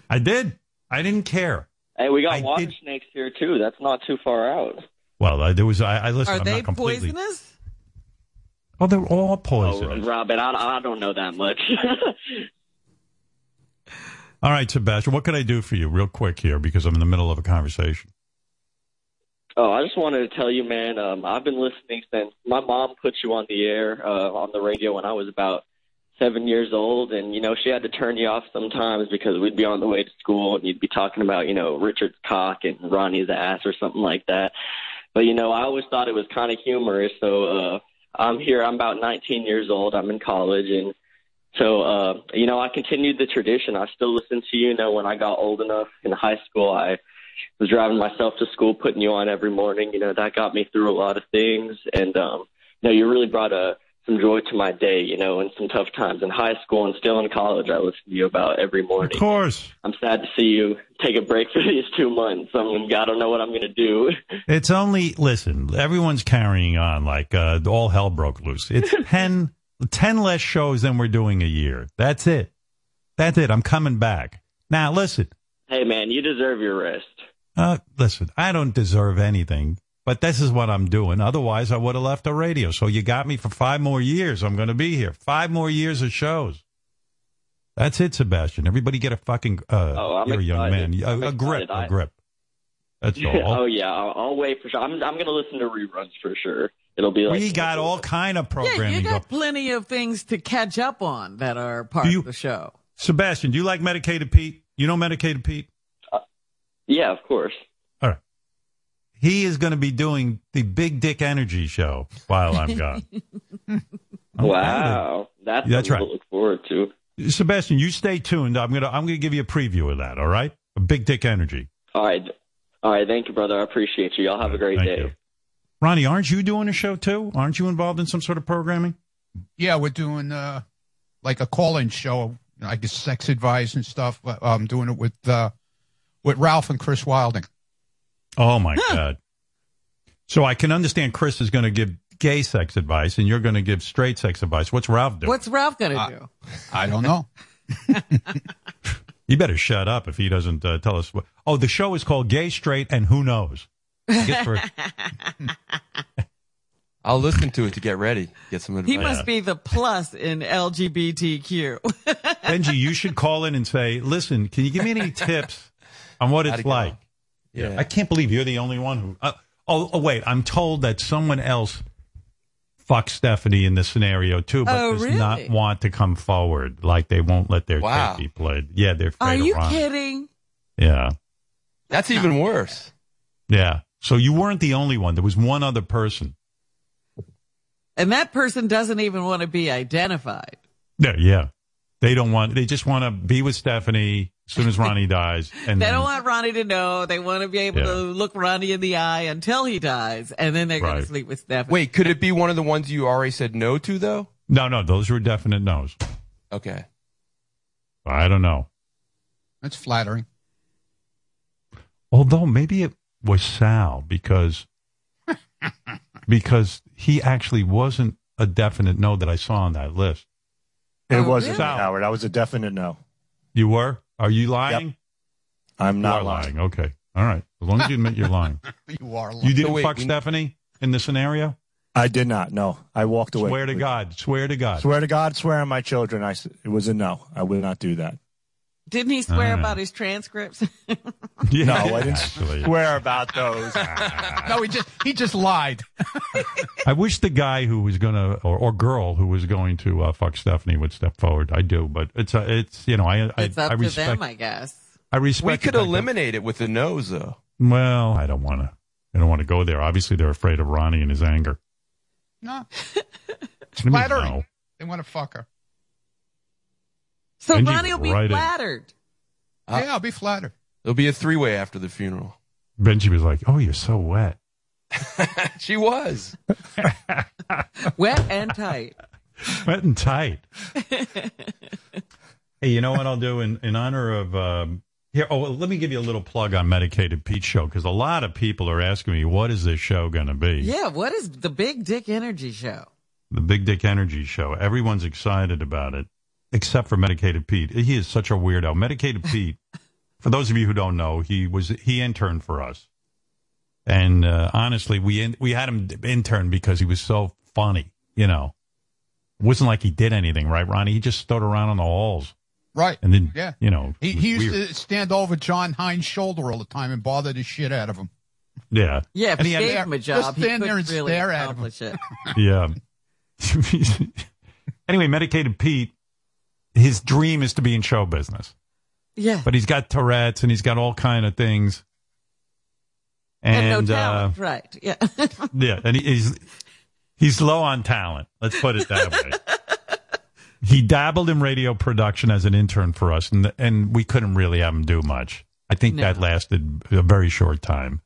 I did. I didn't care. Hey, we got I water did- snakes here too. That's not too far out. Well, I, there was. I, I listen. Are I'm they not completely. poisonous? Oh, they're all Oh, poisonous. Robin, I, I don't know that much. All right, Sebastian. What can I do for you, real quick here, because I'm in the middle of a conversation. Oh, I just wanted to tell you, man. Um, I've been listening since my mom put you on the air uh, on the radio when I was about seven years old, and you know she had to turn you off sometimes because we'd be on the way to school and you'd be talking about you know Richard's cock and Ronnie's ass or something like that. But you know, I always thought it was kind of humorous. So uh, I'm here. I'm about 19 years old. I'm in college, and so uh, you know, I continued the tradition. I still listen to you. You know, when I got old enough in high school, I was driving myself to school, putting you on every morning. You know, that got me through a lot of things, and um, you know, you really brought a some joy to my day. You know, in some tough times in high school and still in college, I listen to you about every morning. Of course. I'm sad to see you take a break for these two months. I mean, I don't know what I'm going to do. It's only listen. Everyone's carrying on like uh, all hell broke loose. It's 10, 10 less shows than we're doing a year. That's it. That's it. I'm coming back. Now listen. hey, man, you deserve your rest. Uh, listen. I don't deserve anything, but this is what I'm doing. Otherwise, I would have left the radio. So you got me for five more years. I'm going to be here. Five more years of shows. That's it, Sebastian. Everybody get a fucking uh, Oh, I'm you're a young man. excited. A, I'm a grip, excited. I- a grip. That's all. oh yeah, I'll, I'll wait for sure. I'm I'm going to listen to reruns for sure. It'll be like we got all kind of programming. Yeah, you programming. got going. plenty of things to catch up on that are part you- of the show. Sebastian, do you like Medicated Pete? You know Medicated Pete? Yeah, of course. All right. He is going to be doing the Big Dick Energy show while I'm gone. Wow, that's, That's something right. to look forward to. Sebastian, you stay tuned. I'm gonna I'm gonna give you a preview of that. All right, a Big Dick Energy. All right, all right. Thank you, brother. I appreciate you. Y'all have a great Thank day. you. Ronnie, aren't you doing a show too? Aren't you involved in some sort of programming? Yeah, we're doing uh, like a call-in show, I guess sex advice and stuff. Uh, I'm doing it with uh, with Ralph and Chris Wilding. Oh my God! So I can understand Chris is going to give gay sex advice, and you're going to give straight sex advice. What's Ralph doing? What's Ralph going to do? I don't know. You better shut up if he doesn't uh, tell us. What... Oh, the show is called Gay, Straight, and Who Knows. For- I'll listen to it to get ready, get some advice. He must be the plus in LGBTQ. Benji, you should call in and say, "Listen, can you give me any tips on what it's it go? like?" Yeah. I can't believe you're the only one who. Uh, oh, oh, wait, I'm told that someone else fucked Stephanie in this scenario too, but Oh, does really? not want to come forward. Like they won't let their Wow. tape be played. Yeah, they're Are afraid you of Ron. kidding? Yeah, That's even worse. yeah. So you weren't the only one. There was one other person. And that person doesn't even want to be identified. Yeah, yeah. They don't want. They just want to be with Stephanie as soon as Ronnie dies, and they then- don't want Ronnie to know. They want to be able Yeah. to look Ronnie in the eye until he dies, and then they're going to sleep with Stephanie. Wait, could it be one of the ones you already said no to, though? no, no. Those were definite no's. Okay. I don't know. That's flattering. Although maybe it was Sal because because he actually wasn't a definite no that I saw on that list. It Oh, wasn't really? Howard. I was a definite no. You were? Are you lying? I'm You not are lying. Okay. All right. As long as you admit you're lying. You are. Lying. You didn't So wait, fuck we- Stephanie in the scenario? I did not. No, I walked away. Swear to God. Swear to God. Swear to God. Swear on my children. I, It was a no. I would not do that. Didn't he swear Ah. about his transcripts? Yeah, No, I didn't actually. swear about those. No, he just he just lied. I wish the guy who was gonna or, or girl who was going to uh, fuck Stephanie would step forward. I do, but it's uh, it's you know I I, it's up I to respect them, I guess. I respect. We could fact eliminate it with the nose, though. Well, I don't want to. I don't want to go there. Obviously, they're afraid of Ronnie and his anger. No, What do flattering. no? They want to fuck her. So Benji Ronnie will be right flattered. Uh, yeah, I'll be flattered. There'll be a three way after the funeral. Benji was like, "Oh, you're so wet." she was. Wet and tight. wet and tight. hey, you know what I'll do in, in honor of um, here? Oh, well, let me give you a little plug on Medicated Pete show because a lot of people are asking me what is this show going to be? Yeah, what is the Big Dick Energy Show? The Big Dick Energy show. Everyone's excited about it, except for Medicated Pete. He is such a weirdo. Medicated Pete. For those of you who don't know, he was he interned for us, and uh, honestly, we in, we had him intern because he was so funny. You know, it wasn't like he did anything, right, Ronnie? He just stood around on the halls, Right. and then Yeah. you know, He, he used weird. to stand over Jon Hein's shoulder all the time and bother the shit out of him. yeah, Yeah, if And he he had- gave him a job, he stand couldn't there and really stare at him. it. yeah. anyway, Medicated Pete, his dream is to be in show business. Yeah. but he's got Tourette's and he's got all kind of things. And, And, no uh, right? Yeah. yeah, and he, he's he's low on talent. Let's put it that way. he dabbled in radio production as an intern for us, and and we couldn't really have him do much. I think No. that lasted a very short time.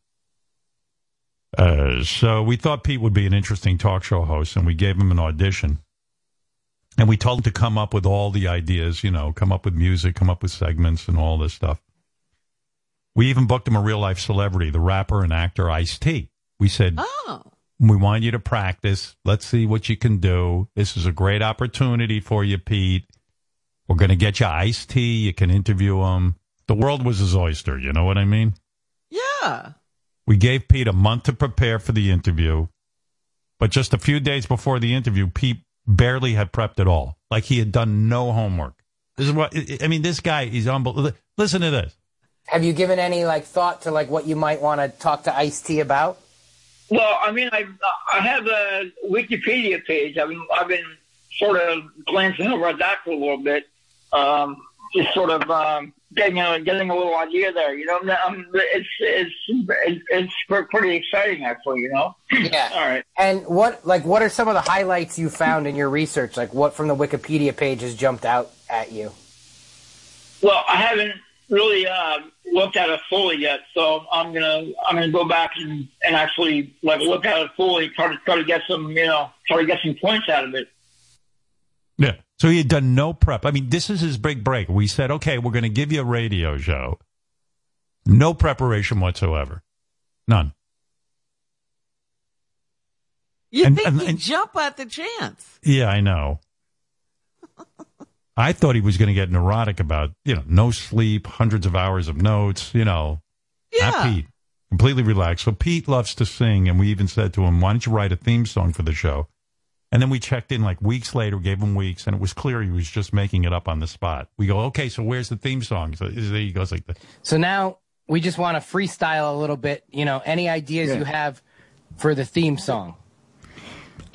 Uh, so we thought Pete would be an interesting talk show host, and we gave him an audition. And we told him to come up with all the ideas, you know, come up with music, come up with segments, and all this stuff. We even booked him a real life celebrity, the rapper and actor Ice T. We said, Oh. we want you to practice. Let's see what you can do. This is a great opportunity for you, Pete. We're going to get you Ice T. You can interview him. The world was his oyster. You know what I mean? Yeah. We gave Pete a month to prepare for the interview, but just a few days before the interview, Pete barely had prepped at all. Like he had done no homework. This is what I mean. This guy, he's unbelievable. Listen to this. Have you given any like thought to like what you might want to talk to Ice T about? Well, I mean, I I have a Wikipedia page. I've been I've been sort of glancing over at that for a little bit. Um, just sort of um, getting a getting a little idea there. You know, it's it's it's, it's pretty exciting actually. You know. Yeah. All right. And what like what are some of the highlights you found in your research? Like what from the Wikipedia page has jumped out at you? Well, I haven't really uh, looked at it fully yet, so I'm gonna I'm gonna go back and, and actually like look at it fully, try to try to get some you know try to get some points out of it. Yeah. So he had done no prep. I mean, this is his big break. We said, okay, we're going to give you a radio show. No preparation whatsoever. None. You And- think and- he'd and- jump at the chance? Yeah, I know. I thought he was going to get neurotic about, you know, no sleep, hundreds of hours of notes, you know. Not Yeah. Pete. Completely relaxed. So Pete loves to sing, and we even said to him, why don't you write a theme song for the show? And then we checked in like weeks later, gave him weeks, and it was clear he was just making it up on the spot. We go, okay, so where's the theme song? So there he goes like, the, So now we just want to freestyle a little bit. You know, any ideas Yeah. you have for the theme song?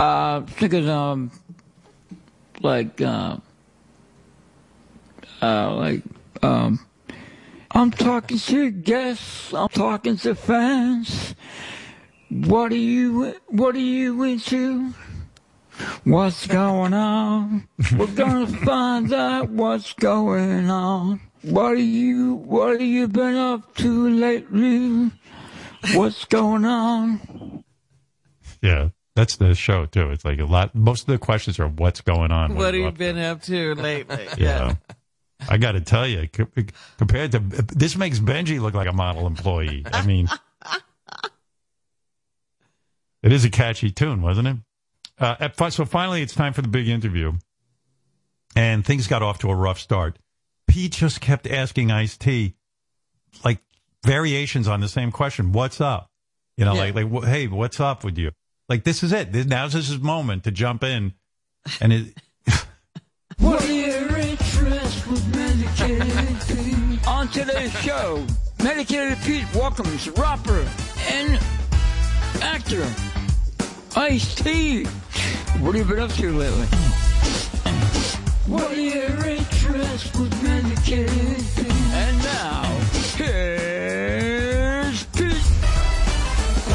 Uh, thinking, um, like, uh, uh, like, um, I'm talking to guests, I'm talking to fans. What are you, what are you into? What's going on? We're gonna find out what's going on. What are you, what have you been up to lately? What's going on? yeah, that's the show too. It's like a lot, most of the questions are what's going on? What are have you you up to?" been up to lately? Yeah. I got to tell you, compared to this makes Benji look like a model employee. I mean, it is a catchy tune, wasn't it? Uh, at so finally, it's time for the big interview, and things got off to a rough start. Pete just kept asking Ice T, like variations on the same question. What's up? You know, like like hey, what's up with you? Like this is it. This, now's his moment to jump in, and it. What are your interests with medicated On today's show, Medicated Pete welcomes rapper and actor Ice T. What have you been up to lately? What are your interests with medicated And now, here's Pete.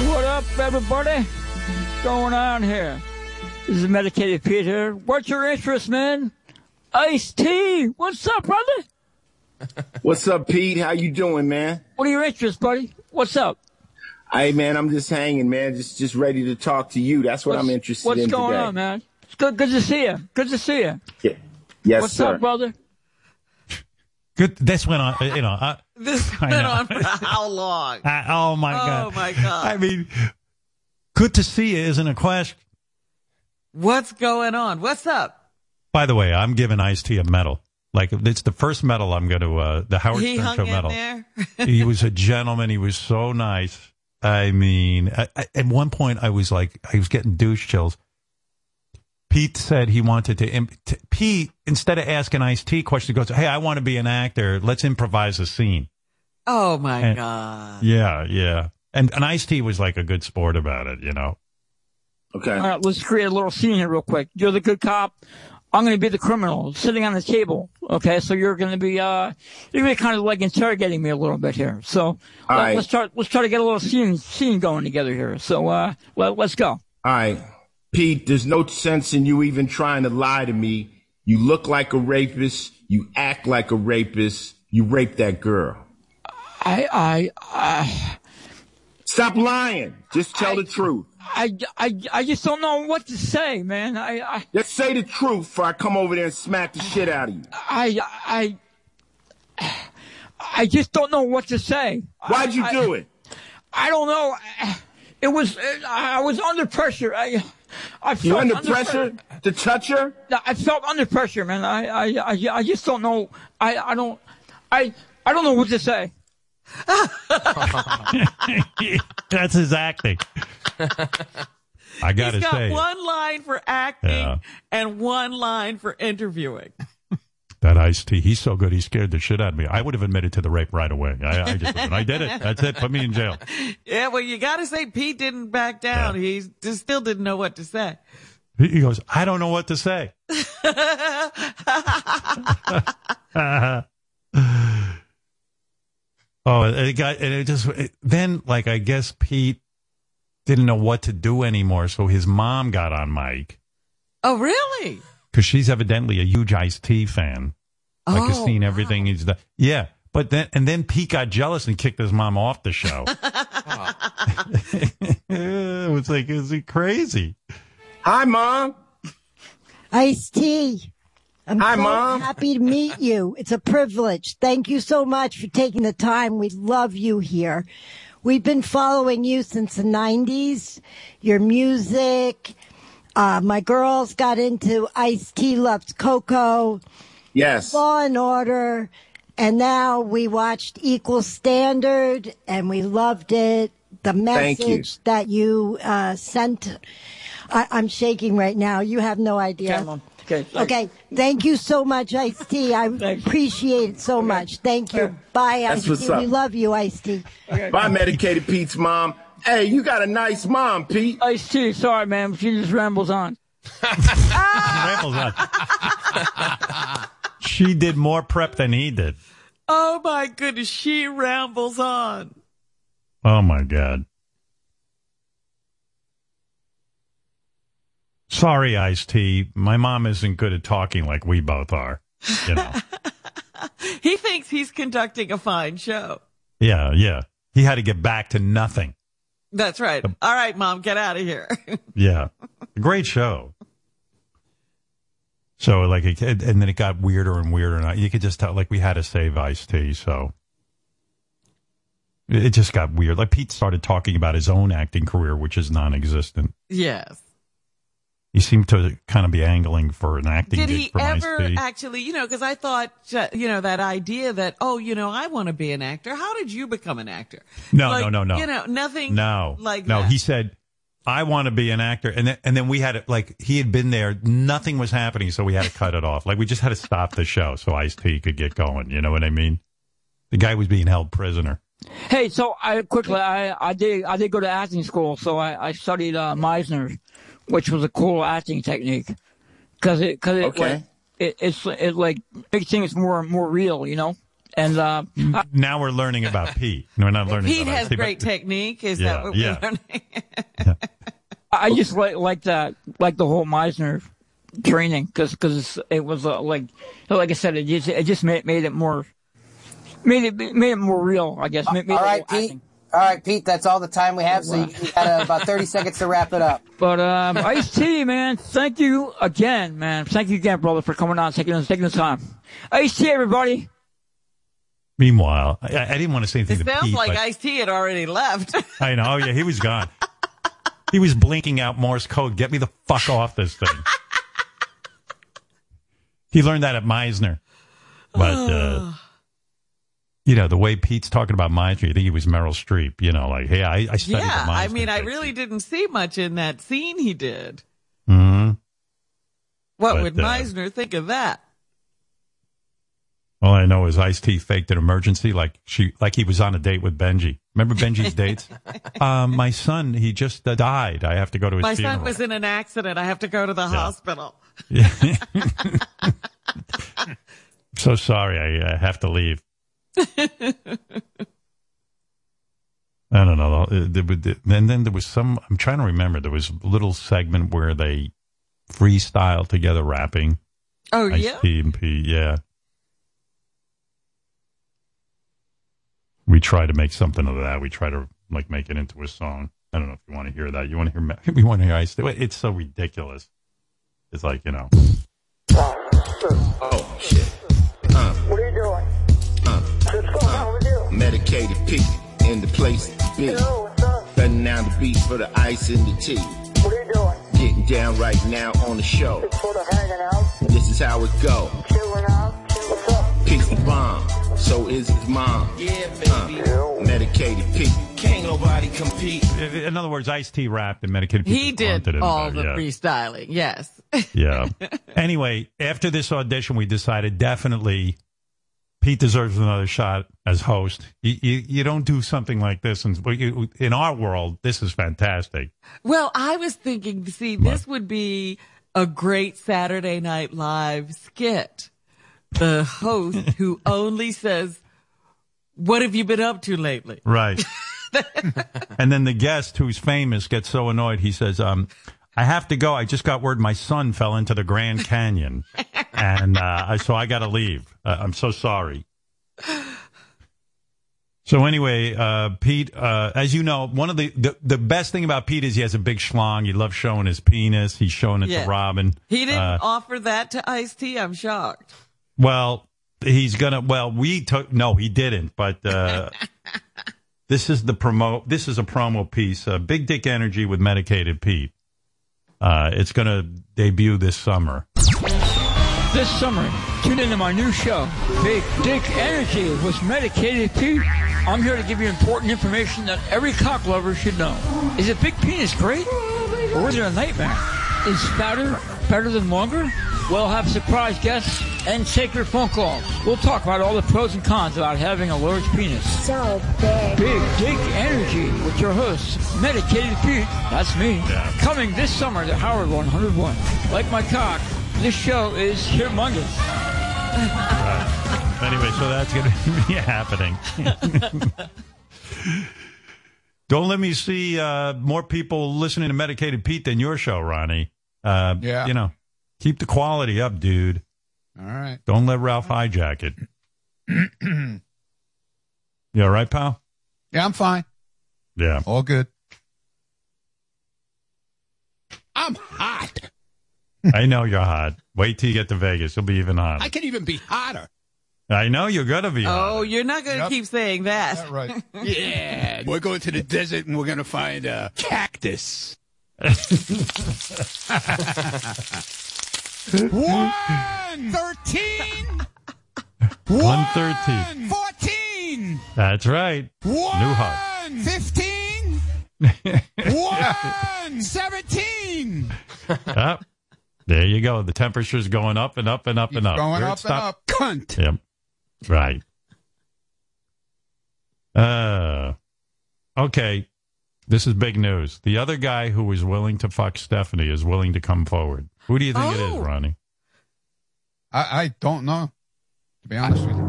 What up, everybody? What's going on here? This is Medicated Pete here. What's your interest, man? Ice T. What's up, brother? What's up, Pete? How you doing, man? What are your interests, buddy? What's up? Hey, man, I'm just hanging, man. Just just ready to talk to you. That's what I'm interested What's in What's going today. on, man? It's good, good to see you. Good to see you. Yeah. Yes, What's sir. up, brother? Good. This went on. You know. I, This I went know. on for how long? I- oh my god. Oh my god. I mean, good to see you isn't a question. What's going on? What's up? By the way, I'm giving Ice T a medal. Like it's the first medal I'm going to uh, the Howard He Stern hung Show in medal. there. he was a gentleman. He was so nice. I mean, I, I, at one point I was like, I was getting douche chills. Pete said he wanted to, imp- t- Pete, instead of asking Ice T questions, goes, Hey, I want to be an actor. Let's improvise a scene. Oh my And- god. Yeah, yeah. And, and Ice T was like a good sport about it, you know. Okay. All right, let's create a little scene here real quick. You're the good cop. I'm going to be the criminal sitting on the table. Okay, so you're going to be uh, you're going to be kind of like interrogating me a little bit here. So let, right. us try let's try to get a little scene scene going together here. So uh, let, let's go. All right, Pete. There's no sense in you even trying to lie to me. You look like a rapist. You act like a rapist. You raped that girl. I I I Stop lying. Just tell the truth. I, I, I just don't know what to say, man. I I Just say the truth before I come over there and smack the shit out of you. I I, I just don't know what to say. Why'd you I- do it? I don't know. It was I was under pressure. I I felt You under pressure to touch her? I felt under pressure, man. I I I, I just don't know. I I don't I I don't know what to say. That's his acting. I got to He's got say, one line for acting Yeah. and one line for interviewing. that Ice T, he's so good, he scared the shit out of me. I would have admitted to the rape right away. I, I just, I did it. That's it. Put me in jail. Yeah, well, you got to say Pete didn't back down. He just still didn't know what to say. He goes, I don't know what to say. Oh, it got and it just it- then like I guess Pete didn't know what to do anymore, so his mom got on Mike Oh, really? because she's evidently a huge Ice T fan. Like oh, has Oh, seen everything he's done. Yeah, but then and then Pete got jealous and kicked his mom off the show. it was like, is he crazy? Hi, mom. Ice T. I'm Hi, so Mom. happy to meet you. It's a privilege. Thank you so much for taking the time. We love you here. We've been following you since the 90s, your music. Uh, my girls got into Ice T Loves Coco. Yes. Law and Order. And now we watched Equal Standard and we loved it. The Thank you. message that you uh, sent. I, I'm shaking right now. You have no idea. Okay, Okay, thanks. Okay. Thank you so much, Ice T. I appreciate it so much. Thank you. Bye, Ice what's T. up. We love you, Ice T. Bye, medicated Pete's mom. Hey, you got a nice mom, Pete. Ice T, sorry, man. She just rambles on. Rambles on. she did more prep than he did. Oh my goodness, she rambles on. Oh my god. Sorry, Ice T. My mom isn't good at talking like we both are. You know. He thinks he's conducting a fine show. yeah, yeah. He had to get back to nothing. That's right. Um, All right, mom, get out of here. Yeah. Great show. So like, it, and then it got weirder and weirder, and I- you could just tell like we had to save Ice T. So it it just got weird. Like Pete started talking about his own acting career, which is non-existent. yes. He seemed to kind of be angling for an acting Did gig he from ever Ice-T. actually, you know, because I thought, uh, you know, that idea that, oh, you know, I want to be an actor. How did you become an actor? No, Like, no, no, no. You know, nothing No, like no. that. He said, "I want to be an actor," and then and then we had it like he had been there. Nothing was happening, so we had to cut it off. Like we just had to stop the show so Ice T could get going. You know what I mean? The guy was being held prisoner. Hey, so I quickly, I, I did, I did go to acting school, so I, I studied uh, Meisner, which was a cool acting technique, because it, because it, Okay. like, it, it's, it like makes things more, more real, you know. And uh, I, Now we're learning about Pete. No, we're not learning. Pete about has Ice-T, but- great technique. Is Yeah, that what yeah. we're learning? I just like like that, like the whole Meisner training, because cause it was uh, like, like I said, it just it just made made it more, made it made it more real, I guess. Made, made all the right, whole Pete. acting. All right, Pete. That's all the time we have. So you, you got uh, about thirty seconds to wrap it up. But um, Ice T, man, thank you again, man. Thank you again, brother, for coming on, taking taking the time. Ice T, everybody. Meanwhile, I, I didn't want to say anything It to sounds Pete, like Ice T had already left. I know. Yeah, he was gone. he was blinking out Morse code. Get me the fuck off this thing. he learned that at Meisner, but. uh you know, the way Pete's talking about Meisner, you think he was Meryl Streep, you know, like, hey, I, I studied yeah. I mean, I really didn't see much in that scene he did. hmm What But, would uh, Meisner think of that? All I know is Ice T faked an emergency, like she, like he was on a date with Benji. Remember Benji's dates? Um, my son, he just uh, died. I have to go to his My funeral. son was in an accident. I have to go to the hospital. Yeah. so sorry, I uh, have to leave. I don't know. Uh, there would- And then there was some. I'm trying to remember. There was a little segment where they freestyle together rapping. Oh, Ice yeah? T and P, yeah. We try to make something of that. We try to like make it into a song. I don't know if you want to hear that. You want to hear? We want to hear Ice T. It's so ridiculous. It's like you know. Oh shit. Medicated Pete in the place to be. Cutting down the beats for the ice and the tea. What are you doing? Getting down right now on the show. Sort of hanging out. This is how it go. Chilling out. What's up? Pete's the bomb. So is his mom. Yeah, baby. Uh. Medicated Pete. Can't nobody compete. In other words, Ice T rapped and medicated. He did all the yeah. freestyling. Yes. Yeah. anyway, after this audition, we decided definitely Pete deserves another shot as host. You, you, you don't do something like this, and you- in our world, this is fantastic. Well, I was thinking, see, this would be a great Saturday Night Live skit. the host who only says, "What have you been up to lately?" Right. and then the guest who's famous gets so annoyed he says, um, I have to go. I just got word my son fell into the Grand Canyon. and uh, so I got to leave. Uh, I'm so sorry. So anyway, uh, Pete, uh, as you know, one of the, the the best thing about Pete is he has a big schlong. He loves showing his penis. He's showing it Yeah. to Robin. He didn't Uh, offer that to Ice T. I'm shocked. well, he's gonna. Well, we took. No, he didn't. But uh, this is the promo. This is a promo piece. Uh, Big Dick Energy with Medicated Pete. Uh, it's gonna debut this summer. This summer, tune into my new show, Big Dick Energy with Medicated Pete. I'm here to give you important information that every cock lover should know. Is a big penis great? Or is it a nightmare? Is fatter better than longer? We'll have surprise guests and sacred phone calls. We'll talk about all the pros and cons about having a large penis. So big. Big Dick Energy with your host, Medicated Pete. That's me. Coming this summer to Howard 101. Like my cock, this show is humongous. Right. Anyway, so that's going to be happening. Don't let me see uh, more people listening to Medicated Pete than your show, Ronnie. Uh, Yeah. You know, keep the quality up, dude. All right. Don't let Ralph hijack it. You all right, pal? Yeah, I'm fine. Yeah. All good. I'm hot. I know you're hot. Wait till you get to Vegas. You'll be even hotter. I can even be hotter. I know you're going to be hot. Oh, you're not going to keep saying that. right. Yeah, we're going to the desert and we're going to find a cactus. One thirteen. 113. Fourteen. That's right. New. One fifteen. One seventeen. Yep. There you go. The temperature's going up and up and up and up. going up and up. Cunt. Yep. Right. Uh, okay. This is big news. The other guy who was willing to fuck Stephanie is willing to come forward. Who do you think it is, Oh. Ronnie? I, I don't know. To be honest with you.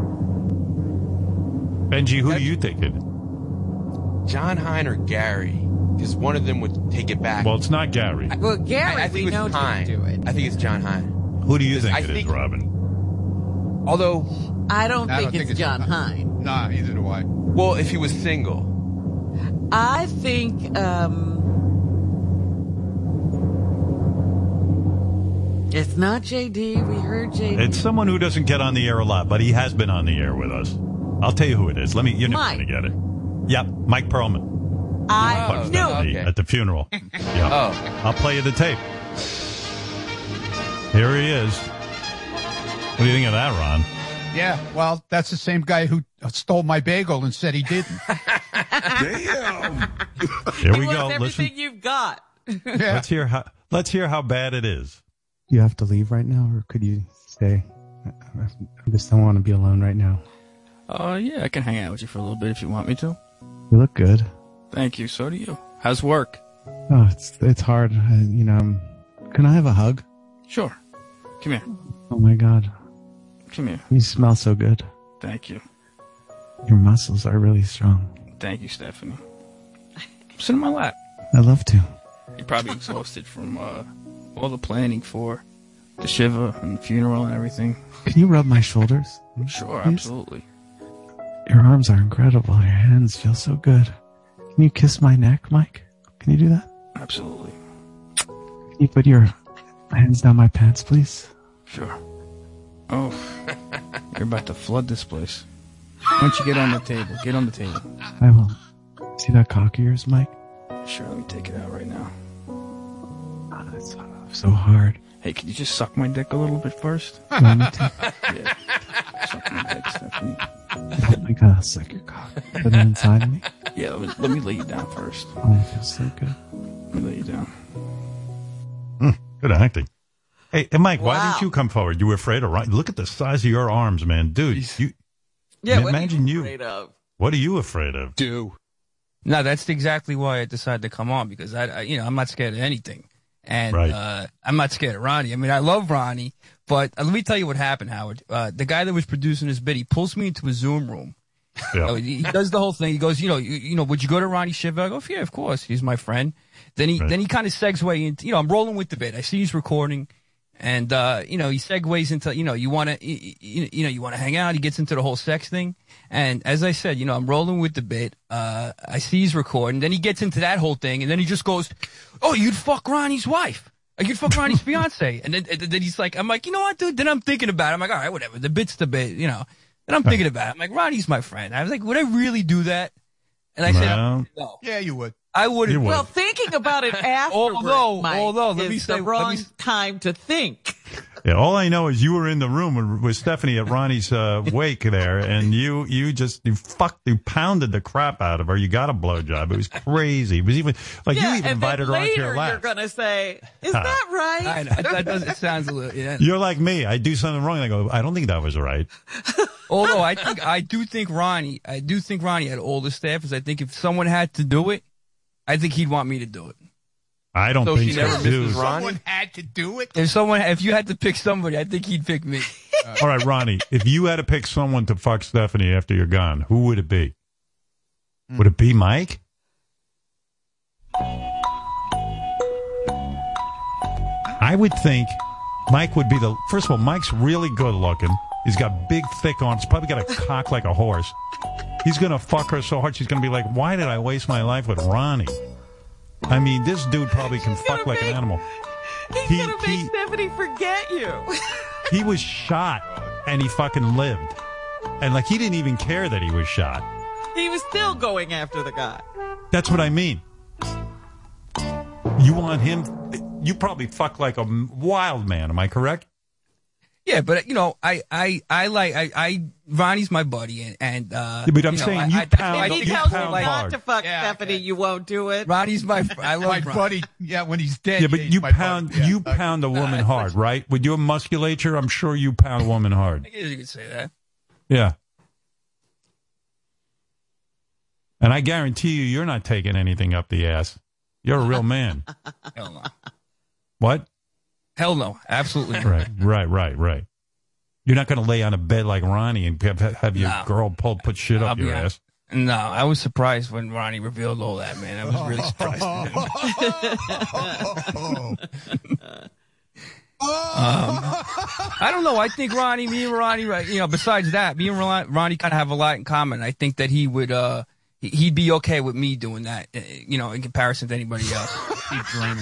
Benji, who do you think it is? Jon Hein or Gary? Because one of them would take it back. Well, it's not Gary. Well, Gary, I, I think we it know Hein. do it. I think it's Jon Hein. Who do you think I it is, think- Robin? Although, I don't I think don't it's think it's John Jon Hein. Nah, either do I. well, if he was single, I think um, it's not JD. We heard JD. It's someone who doesn't get on the air a lot, but he has been on the air with us. I'll tell you who it is. Let me. You're never going to get it. Yep, Mike Perlman. I Fuck knew Stephanie it. okay. at the funeral. Yep. Oh. I'll play you the tape. Here he is. What do you think of that, Ron? Yeah, well, that's the same guy who stole my bagel and said he didn't. Damn. Here He we wants go. everything Listen. you've got. Yeah. Let's hear how. Let's hear how bad it is. Do you have to leave right now, or could you stay? I I just don't want to be alone right now. Uh, yeah, I can hang out with you for a little bit if you want me to. You look good. Thank you. So do you. How's work? Oh, it's it's hard. I, you know, um, can I have a hug? Sure. Come here. Oh my God, Come here. you smell so good. Thank you. Your muscles are really strong. Thank you, Stephanie. Sit in my lap. I love to. You're probably exhausted from uh, all the planning for the Shiva and the funeral and everything. Can you rub my shoulders? Sure, Please? absolutely. Your arms are incredible. Your hands feel so good. Can you kiss my neck, Mike? Can you do that? Absolutely. Can you put your hands down my pants, please? Sure. Oh, you're about to flood this place. Why don't you get on the table? Get on the table. I will. See that cock of yours, Mike? Sure, let me take it out right now. Oh, that's so hard. Hey, can you just suck my dick a little bit first? You want me to? yeah. Suck my dick, Stephanie. Oh my God, I'll suck your cock. Put it inside of me. Yeah, let me, let me lay you down first. Oh, it feels so good. Let me lay you down. Hmm, good acting. Hey, hey, Mike, why didn't you come forward? You were afraid of Ron? Look at the size of your arms, man, dude. You, Yeah, what imagine you you. afraid of? What are you afraid of? Do. No, that's exactly why I decided to come on because I, I you know, I'm not scared of anything, and Right. uh, I'm not scared of Ronnie. I mean, I love Ronnie, But uh, let me tell you what happened, Howard. Uh, the guy that was producing this bit, he pulls me into a Zoom room. You know, he he does the whole thing. He goes, you know, you, you know, would you go to Ronnie Shiva? I go, yeah, of course. He's my friend. Then he then he kind of segues into, you know, I'm rolling with the bit. I see he's recording, and uh, you know, he segues into, you know, you want to, you, you, you know, you want to hang out. He gets into the whole sex thing, and as I said, you know, I'm rolling with the bit. Uh, I see he's recording. Then he gets into that whole thing, and then he just goes, "Oh, you'd fuck Ronnie's wife." Like you'd fuck Ronnie's fiance, and then, and then he's like, "I'm like, you know what, dude?" Then I'm thinking about it. I'm like, "All right, whatever. The bit's the bit, you know." Then I'm thinking about it. I'm like, "Ronnie's my friend." I was like, "Would I really do that?" And I said, "No." Yeah, you would. I wouldn't. Well, thinking about it after, Although- Mike, although, let is me say- the let wrong me s- time to think. Yeah, all I know is you were in the room with, with Stephanie at Ronnie's uh, wake there, and you you just you fucked you pounded the crap out of her. You got a blowjob. It was crazy. It was even like yeah, you even and then invited her onto later your you're lap. gonna say, "Is Huh. that right?" I know that does. It sounds a little. Yeah. You're like me. I do something wrong. and I go, I don't think that was right. Although I think I do think Ronnie, I do think Ronnie had all the staffers. I think if someone had to do it, I think he'd want me to do it. I don't So think she so, never dude. misses Ronnie? Someone had to do it. If someone, if you had to pick somebody, I think he'd pick me. All right, Ronnie. If you had to pick someone to fuck Stephanie after you're gone, who would it be? Hmm. Would it be Mike? I would think Mike would be the first of all. Mike's really good looking. He's got big, thick arms. Probably got a cock like a horse. He's gonna fuck her so hard she's gonna be like, "Why did I waste my life with Ronnie?" I mean, this dude probably can fuck like an animal. He's He- gonna make he- Stephanie forget you. He was shot and he fucking lived, and like he didn't even care that he was shot. he was still going after the guy. That's what I mean. You want him? You probably fuck like a wild man. Am I correct? Yeah, but you know, I, I, I like, I, I, Ronnie's my buddy, and, and uh, Yeah, but I'm you know, saying I, you I, pound- I, If he you tells you pound not hard. to fuck Stephanie, you won't do it. Ronnie's my, I love My Ron. buddy. Yeah, when he's dead. Yeah, but he's you pound buddy. Yeah. you pound a woman hard, right? With your musculature, I'm sure you pound a woman hard. I guess you could say that. Yeah. And I guarantee you, you're not taking anything up the ass. You're a real man. Hell no. What? Hell no. Absolutely. Right, right, right, right. You're not going to lay on a bed like Ronnie and have, have your No. girl pull put shit I'll up your ass. No, I was surprised when Ronnie revealed all that, man. I was really surprised. Um, I don't know. I think Ronnie, me and Ronnie, right, you know, besides that, me and Ron- Ronnie kind of have a lot in common. I think that he would, uh, he- he'd be okay with me doing that, uh, you know, in comparison to anybody else. He'd dream.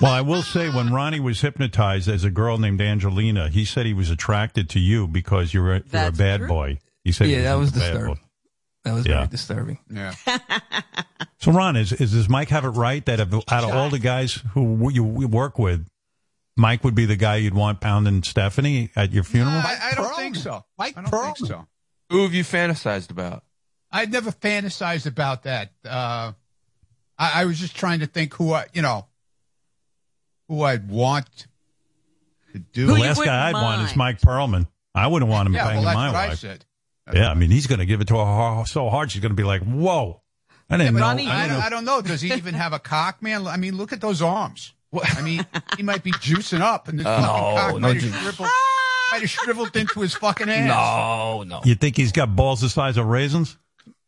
Well, I will say, when Ronnie was hypnotized as a girl named Angelina, he said he was attracted to you because you're a, you're a bad true. boy. He said, he Yeah, that was disturbing. That was Yeah. very disturbing. Yeah. So, Ron, is, is does Mike have it right that of, out of all the guys who you work with, Mike would be the guy you'd want pounding Stephanie at your funeral? I, I don't think so. Mike I don't think so. Who have you fantasized about? I'd never fantasized about that. Uh, I, I was just trying to think who I, you know, who I'd want to do. the last guy I'd want is Mike Perlman. I wouldn't want him Yeah, banging well, that's my what I wife. said. Yeah, I mean, he's going to give it to her so hard she's going to be like, "Whoa!" I didn't know. I, I didn't don't, know. I don't know. Does he even have a cock, man? I mean, look at those arms. I mean, he might be juicing up, and this Uh, fucking cock no might, have shriveled, might have shriveled into his fucking ass. No, no. You think he's got balls the size of raisins?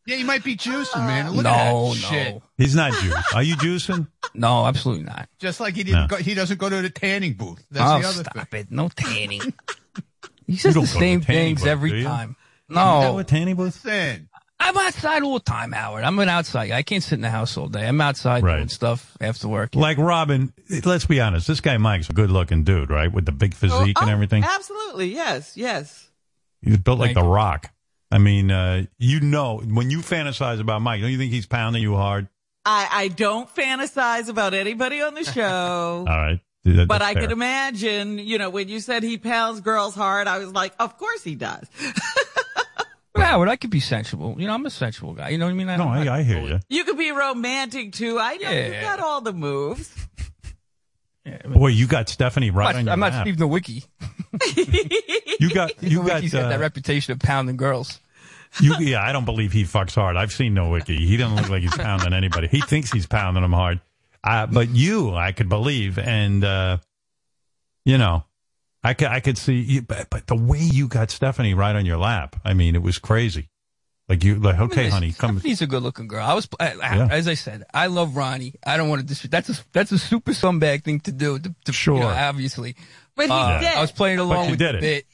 Yeah, he might be juicing, man. Look No, at that no. shit. He's not juicing. Are you juicing? No, absolutely not. Just like he didn't No. go, he doesn't go to the tanning booth. That's oh, the other stop thing. it. No tanning. He says the same things booth, every do you? time. You go No. to tanning booth? Then I'm outside all the time, Howard. I'm an outside. I can't sit in the house all day. I'm outside Right. doing stuff after work. Like Robin, let's be honest. This guy Mike's a good-looking dude, right? With the big physique oh, and Oh, everything. Absolutely, yes, yes. He's built like Thank the Rock. I mean, uh, you know, when you fantasize about Mike, don't you think he's pounding you hard? I, I don't fantasize about anybody on the show. All right, That- but I fair. can imagine, you know, when you said he pounds girls hard, I was like, of course he does. But Howard, I could be sensual. You know, I'm a sensual guy. You know what I mean? No, don't- I, I hear you. You could be romantic too. I know you've got all the moves. Boy, you got Stephanie right I'm on not, your I'm not lap. Steve Nowicki. You got you got Nowicki's got uh, that reputation of pounding girls. you. Yeah, I don't believe he fucks hard. I've seen Nowicki. He doesn't look like he's pounding anybody. He thinks he's pounding them hard. Uh, but you, I could believe, and uh, you know, I I could, I could see, you, but, but the way you got Stephanie right on your lap, I mean, it was crazy. Like you, like, okay, honey, come. Stephanie's a good looking girl. I was, I, I- Yeah. as I said, I love Ronnie. I don't want to dis- That's a, that's a super scumbag thing to do. To, to, Sure. You know, obviously. But he Uh, did. I was playing along with did the it. bit.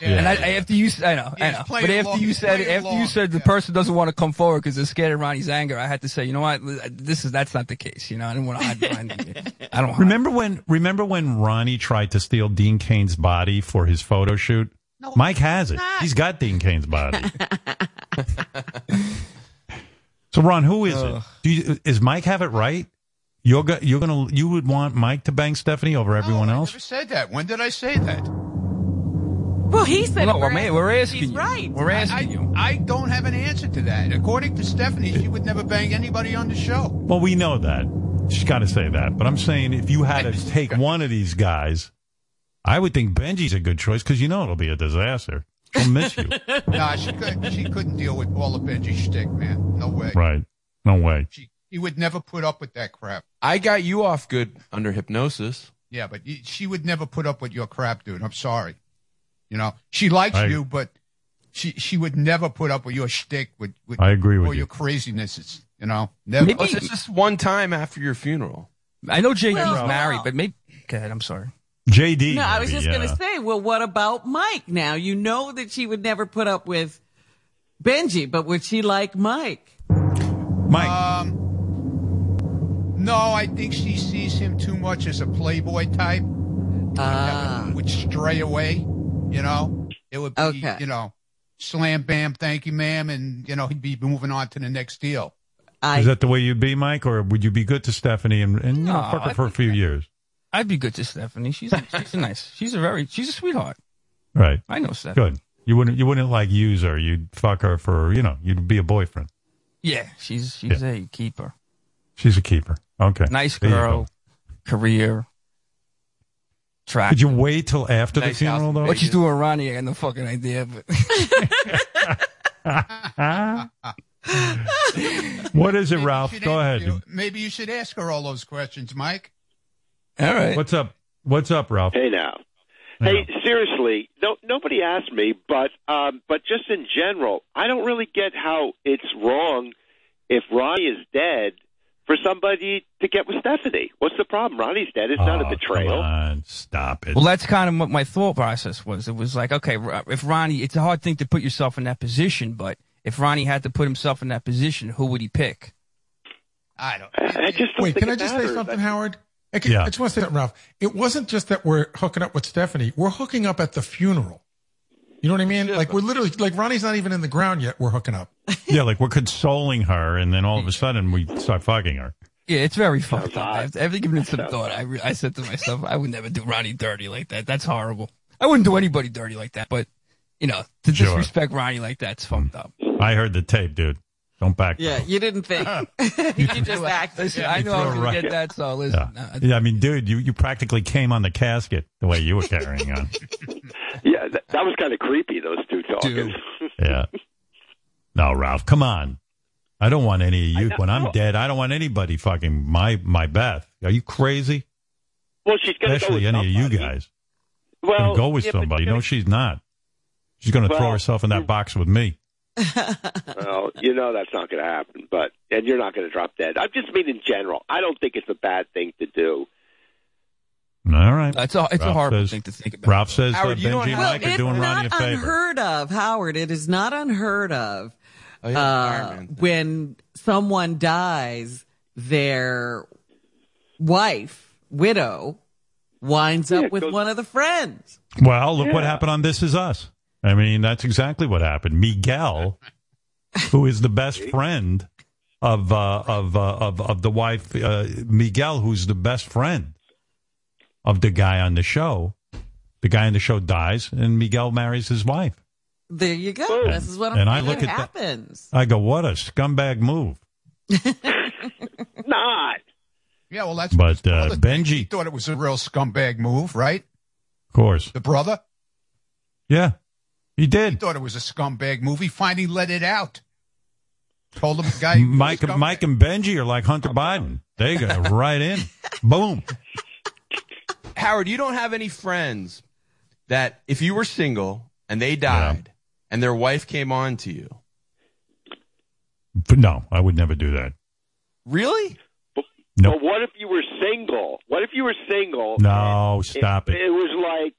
Yeah. And I, I, after you, s- I know, I know. But after along- you said, play it after you said the person doesn't want to come forward because they're scared of Ronnie's anger, I had to say, you know what, this is that's not the case. You know, I didn't want to hide behind it. I don't. Remember when? Remember when Ronnie tried to steal Dean Cain's body for his photo shoot? No, Mike has it. He's got Dean Cain's body. so, Ron, who is it? Do you, is Mike have it right? You're go, you're gonna you would want Mike to bang Stephanie over everyone I else? I never said that. When did I say that? Well, he said No, we're, we're we're asking he's you. right. We're asking I, you. I don't have an answer to that. According to Stephanie, she would never bang anybody on the show. Well, we know that. She's got to say that. But I'm saying if you had to take one of these guys, I would think Benji's a good choice because you know it'll be a disaster. She'll miss you. nah, she could. She couldn't deal with all the Benji shtick, man. No way. right. No way. She, he would never put up with that crap. I got you off good under hypnosis. Yeah, but she would never put up with your crap, dude. I'm sorry. You know, she likes I- you, but she she would never put up with your shtick, with, with I agree with or you. your crazinesses. You know, never. Oh, it's just one time after your funeral. I know JD's Well, married, well. but maybe. Go ahead. I'm sorry. JD. No, I was maybe, just going to say, well, what about Mike now? You know that she would never put up with Benji, but would she like Mike? Mike. Um, no, I think she sees him too much as a playboy type. Ah. Would stray away. You know, it would be Okay. you know, slam bam, thank you, ma'am, and you know he'd be moving on to the next deal. I Is that the way you'd be, Mike, or would you be good to Stephanie and, and you know, No, fuck her for a few years? I'd be good to Stephanie. She's she's a nice. She's a very. She's a sweetheart. Right. I know Stephanie. Good. You wouldn't you wouldn't like use her. You'd fuck her for you know you'd be a boyfriend. Yeah, she's she's a keeper. She's a keeper. Okay. Nice girl. Career. Track. Did you wait till after the funeral though? What she's doing, Ronnie? I got no fucking idea. But what is it, Maybe Ralph? Go ahead. you- Maybe you should ask her all those questions, Mike. all right. What's up? What's up, Ralph? Hey now. Hey, seriously, no, nobody asked me, but um, but just in general, I don't really get how it's wrong if Ronnie is dead for somebody to get with Stephanie. What's the problem? Ronnie's dead. It's not a Oh, betrayal. Come on, stop it. Well, that's kind of what my thought process was. It was like, okay, if Ronnie, it's a hard thing to put yourself in that position, but if Ronnie had to put himself in that position, who would he pick? I don't. I just don't Wait, think can I just matters. say something, Howard? I, can, Yeah. I just want to say something, Ralph. It wasn't just that we're hooking up with Stephanie. We're hooking up at the funeral. You know what I mean? like we're literally like Ronnie's not even in the ground yet. We're hooking up. yeah, like we're consoling her, and then all of a sudden we start fucking her. Yeah, it's very fucked up. After, after giving it some thought, I, re- I said to myself, I would never do Ronnie dirty like that. That's horrible. I wouldn't do anybody dirty like that, but, you know, to Sure. disrespect Ronnie like that's fucked up. I heard the tape, dude. Don't back. Yeah, you didn't think. you just acted. Listen, I knew I was going to get that, so listen. Yeah. uh, yeah, I mean, dude, you, you practically came on the casket the way you were carrying on. Yeah, that, that was kind of creepy. Those two talking. Yeah. No, Ralph, come on. I don't want any of you. When I'm dead, I don't want anybody fucking my my Beth. Are you crazy? well, she's going to go Especially with any of you guys. Well, Gonna go with yeah, somebody. you're No, she's not. She's going to throw herself in that box with me. Well, you know that's not going to happen, but and you're not going to drop dead. I just mean in general. I don't think it's a bad thing to do. All right. It's a, it's a Ralph horrible says- thing to think about. Ralph says Howard, uh, Benji and have- Mike are it's doing Ronnie a not unheard of, Howard. It is not unheard of Oh, yeah, uh, Iron Man thing. when someone dies, their wife, widow, winds Yeah, up with goes- one of the friends. Well, look what happened on This Is Us. I mean, that's exactly what happened. Miguel, who is the best friend of uh, of, uh, of of the wife, uh, Miguel, who's the best friend of the guy on the show. The guy on the show dies, and Miguel marries his wife. There you go. This is what I'm And I look at that- happens. I go, what a scumbag move! Not. Yeah, well, that's But uh, Benji, thought it was a real scumbag move, right? of course, The brother yeah, he did. thought it was a scumbag movie. Finally let it out. Told him the guy. Mike, Mike, and Benji are like Hunter Biden. They go right in, boom. Howard, you don't have any friends that if you were single and they died and their wife came on to you, no, I would never do that. really? No. But what if you were single? What if you were single? No, stop it. it. It was like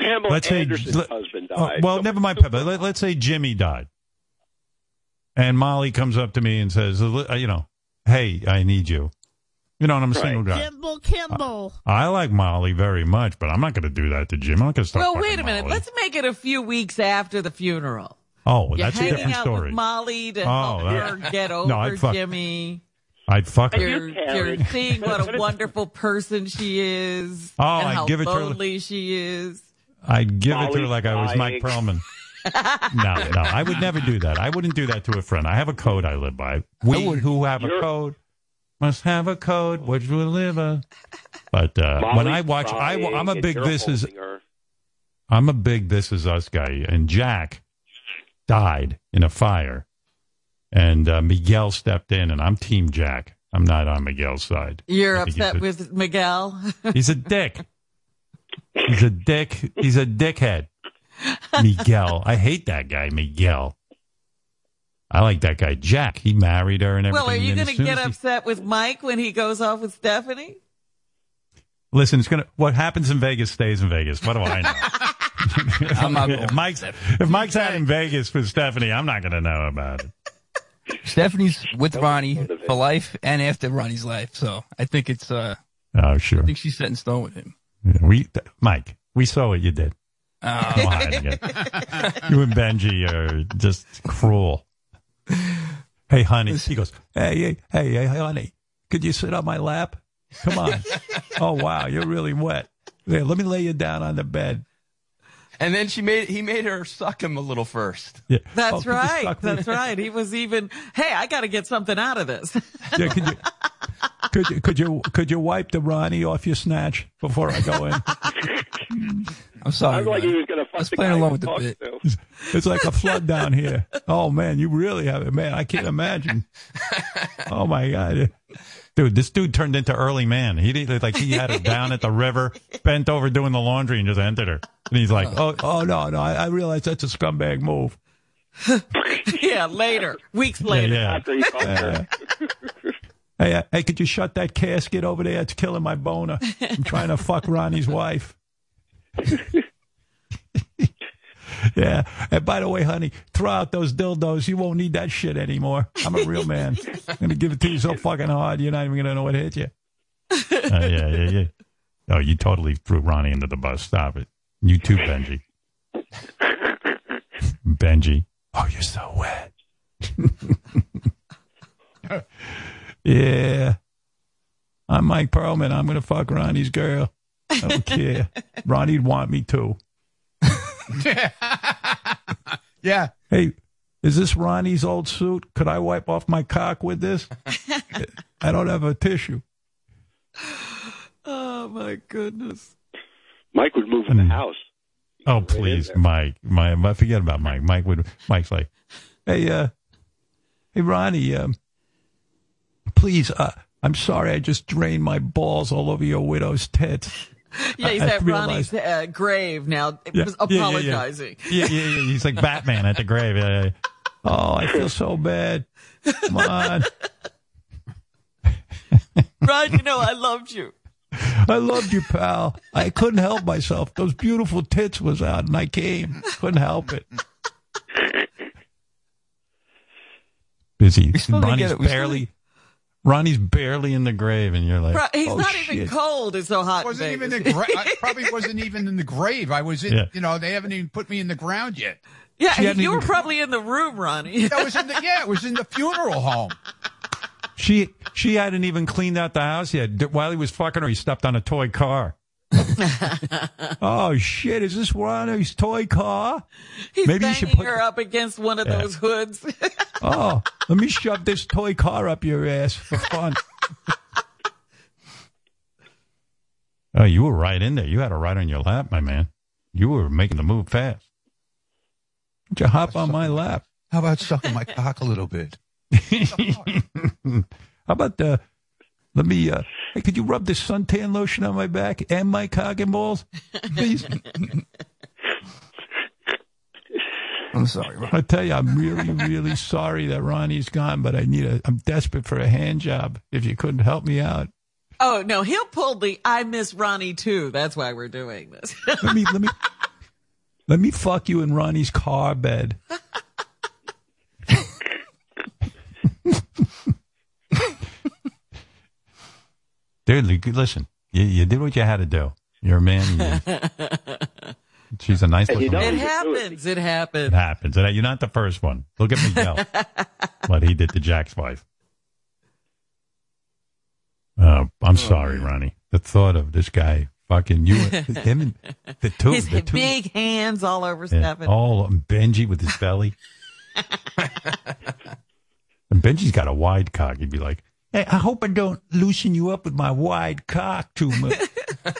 Pamela Let's say- Anderson's let- husband Oh, died. well, never mind, Peppa. Let, let's say Jimmy died, and Molly comes up to me and says, uh, "You know, hey, I need you." You know, and I'm a single guy. Kimmel, Kimmel. I like Molly very much, but I'm not going to do that to Jim. I'm not going to start. Well, wait a minute. Molly. Let's make it a few weeks after the funeral. Oh, You're that's a different out story. with Molly to Oh, help that- her get over No, I'd fuck- Jimmy. I'd fuck her. You're, you're seeing what a wonderful person she is. Oh, and I'd how give it to her- lonely she is. I'd give it to her like I was Mike dying. Perlman. no, no, I would never do that. I wouldn't do that to a friend. I have a code I live by. We who have a code must have a code which will live a. But uh, when I watch, I, I'm a big This Is her. I'm a big This Is Us guy, and Jack died in a fire, and uh, Miguel stepped in, and I'm Team Jack. I'm not on Miguel's side. You're I think he's upset a- with Miguel. He's a dick. He's a dick. He's a dickhead. Miguel. I hate that guy, Miguel. I like that guy, Jack. He married her and everything. well, are you going to get as he- upset with Mike when he goes off with Stephanie? Listen, it's gonna. What happens in Vegas stays in Vegas. What do I know? I'm not if Mike's if Mike's out in Vegas with Stephanie, I'm not going to know about it. Stephanie's with Ronnie for life and after Ronnie's life. So I think it's, uh, Oh, sure. I think she's set in stone with him. Yeah, we, Mike, we saw what you did. Oh. Come on, you you and Benji are just cruel. Hey, honey. He goes, hey, hey, hey, hey, honey, could you sit on my lap? Come on. oh, wow, you're really wet. Here, let me lay you down on the bed. And then she made he made her suck him a little first. Yeah. That's Oh, right. That's right. He was even, hey, I got to get something out of this. Yeah, could you, could you, could you, could you wipe the Ronnie off your snatch before I go in? I'm sorry. Sounds like he was going to I fuck was the playing along with the bit. to. It's like a flood down here. Oh man, you really have it, man. I can't imagine. Oh my god, dude, this dude turned into early man. He did like he had her down at the river, bent over doing the laundry, and just entered her. And he's like, oh, oh no, no, I, I realize that's a scumbag move. yeah, later, weeks later. yeah. After he fucked her. Hey, uh, hey, could you shut that casket over there? It's killing my boner. I'm trying to fuck Ronnie's wife. yeah. And by the way, honey, throw out those dildos. You won't need that shit anymore. I'm a real man. I'm going to give it to you so fucking hard, you're not even going to know what hit you. Uh, yeah, yeah, yeah. Oh, you totally threw Ronnie into the bus. Stop it. You too, Benji. Benji. Oh, you're so wet. yeah. I'm Mike Perlman. I'm going to fuck Ronnie's girl. I don't care. Ronnie'd want me too. Yeah. Hey, is this Ronnie's old suit? Could I wipe off my cock with this? I don't have a tissue. Oh my goodness. Mike would move in the house. Oh, please, Mike. My, my, forget about Mike. Mike would. Mike's like, hey, uh, hey, Ronnie. Um, please, uh, I'm sorry. I just drained my balls all over your widow's tits. Yeah, he's I- I at realized- Ronnie's uh, grave now. Yeah, was yeah, yeah, yeah. apologizing. Yeah, yeah, yeah. He's like Batman at the grave. Yeah, yeah. Oh, I feel so bad. Come on. Ron, you know I loved you. I loved you, pal. I couldn't help myself. Those beautiful tits was out, and I came. Couldn't help it. Busy. Ronnie's get still barely. Ronnie's barely in the grave, and you're like, Bro, he's oh, not shit. even cold. It's so hot. in wasn't even the gra- I probably wasn't even in the grave. I was in, Yeah. you know, they haven't even put me in the ground yet. Yeah, She hadn't you were probably in the room, Ronnie. That was in the, yeah, it was in the funeral home. She she hadn't even cleaned out the house yet. While he was fucking her, he stepped on a toy car. oh shit! Is this Ronnie's toy car? He's Maybe you should put. her up against one of Yeah. those hoods. Oh, let me shove this toy car up your ass for fun. oh, you were right in there. You had her right on your lap, my man. You were making the move fast. Why don't you hop on my lap? How about sucking my cock a little bit? How about the? Let me. uh Hey, could you rub this suntan lotion on my back and my cock and balls, please? I'm sorry. Ron. I tell you, I'm really, really sorry that Ronnie's gone, but I need a. I'm desperate for a hand job. If you couldn't help me out, Oh no, he'll pull the I miss Ronnie too. That's why we're doing this. let me let me let me fuck you in Ronnie's car bed. Dude, listen, you, you did what you had to do. You're a man. you- she's a nice Hey, looking. know- it happens. It happens. It happens. happens. You're not the first one. Look at Miguel. what he did to Jack's wife. Oh, I'm oh, sorry, Ronnie. The thought of this guy fucking you, him, and the two, His the two, big hands all over yeah, Stephen. all Benji with his belly. and Benji's got a wide cock. He'd be like, "Hey, I hope I don't loosen you up with my wide cock too much."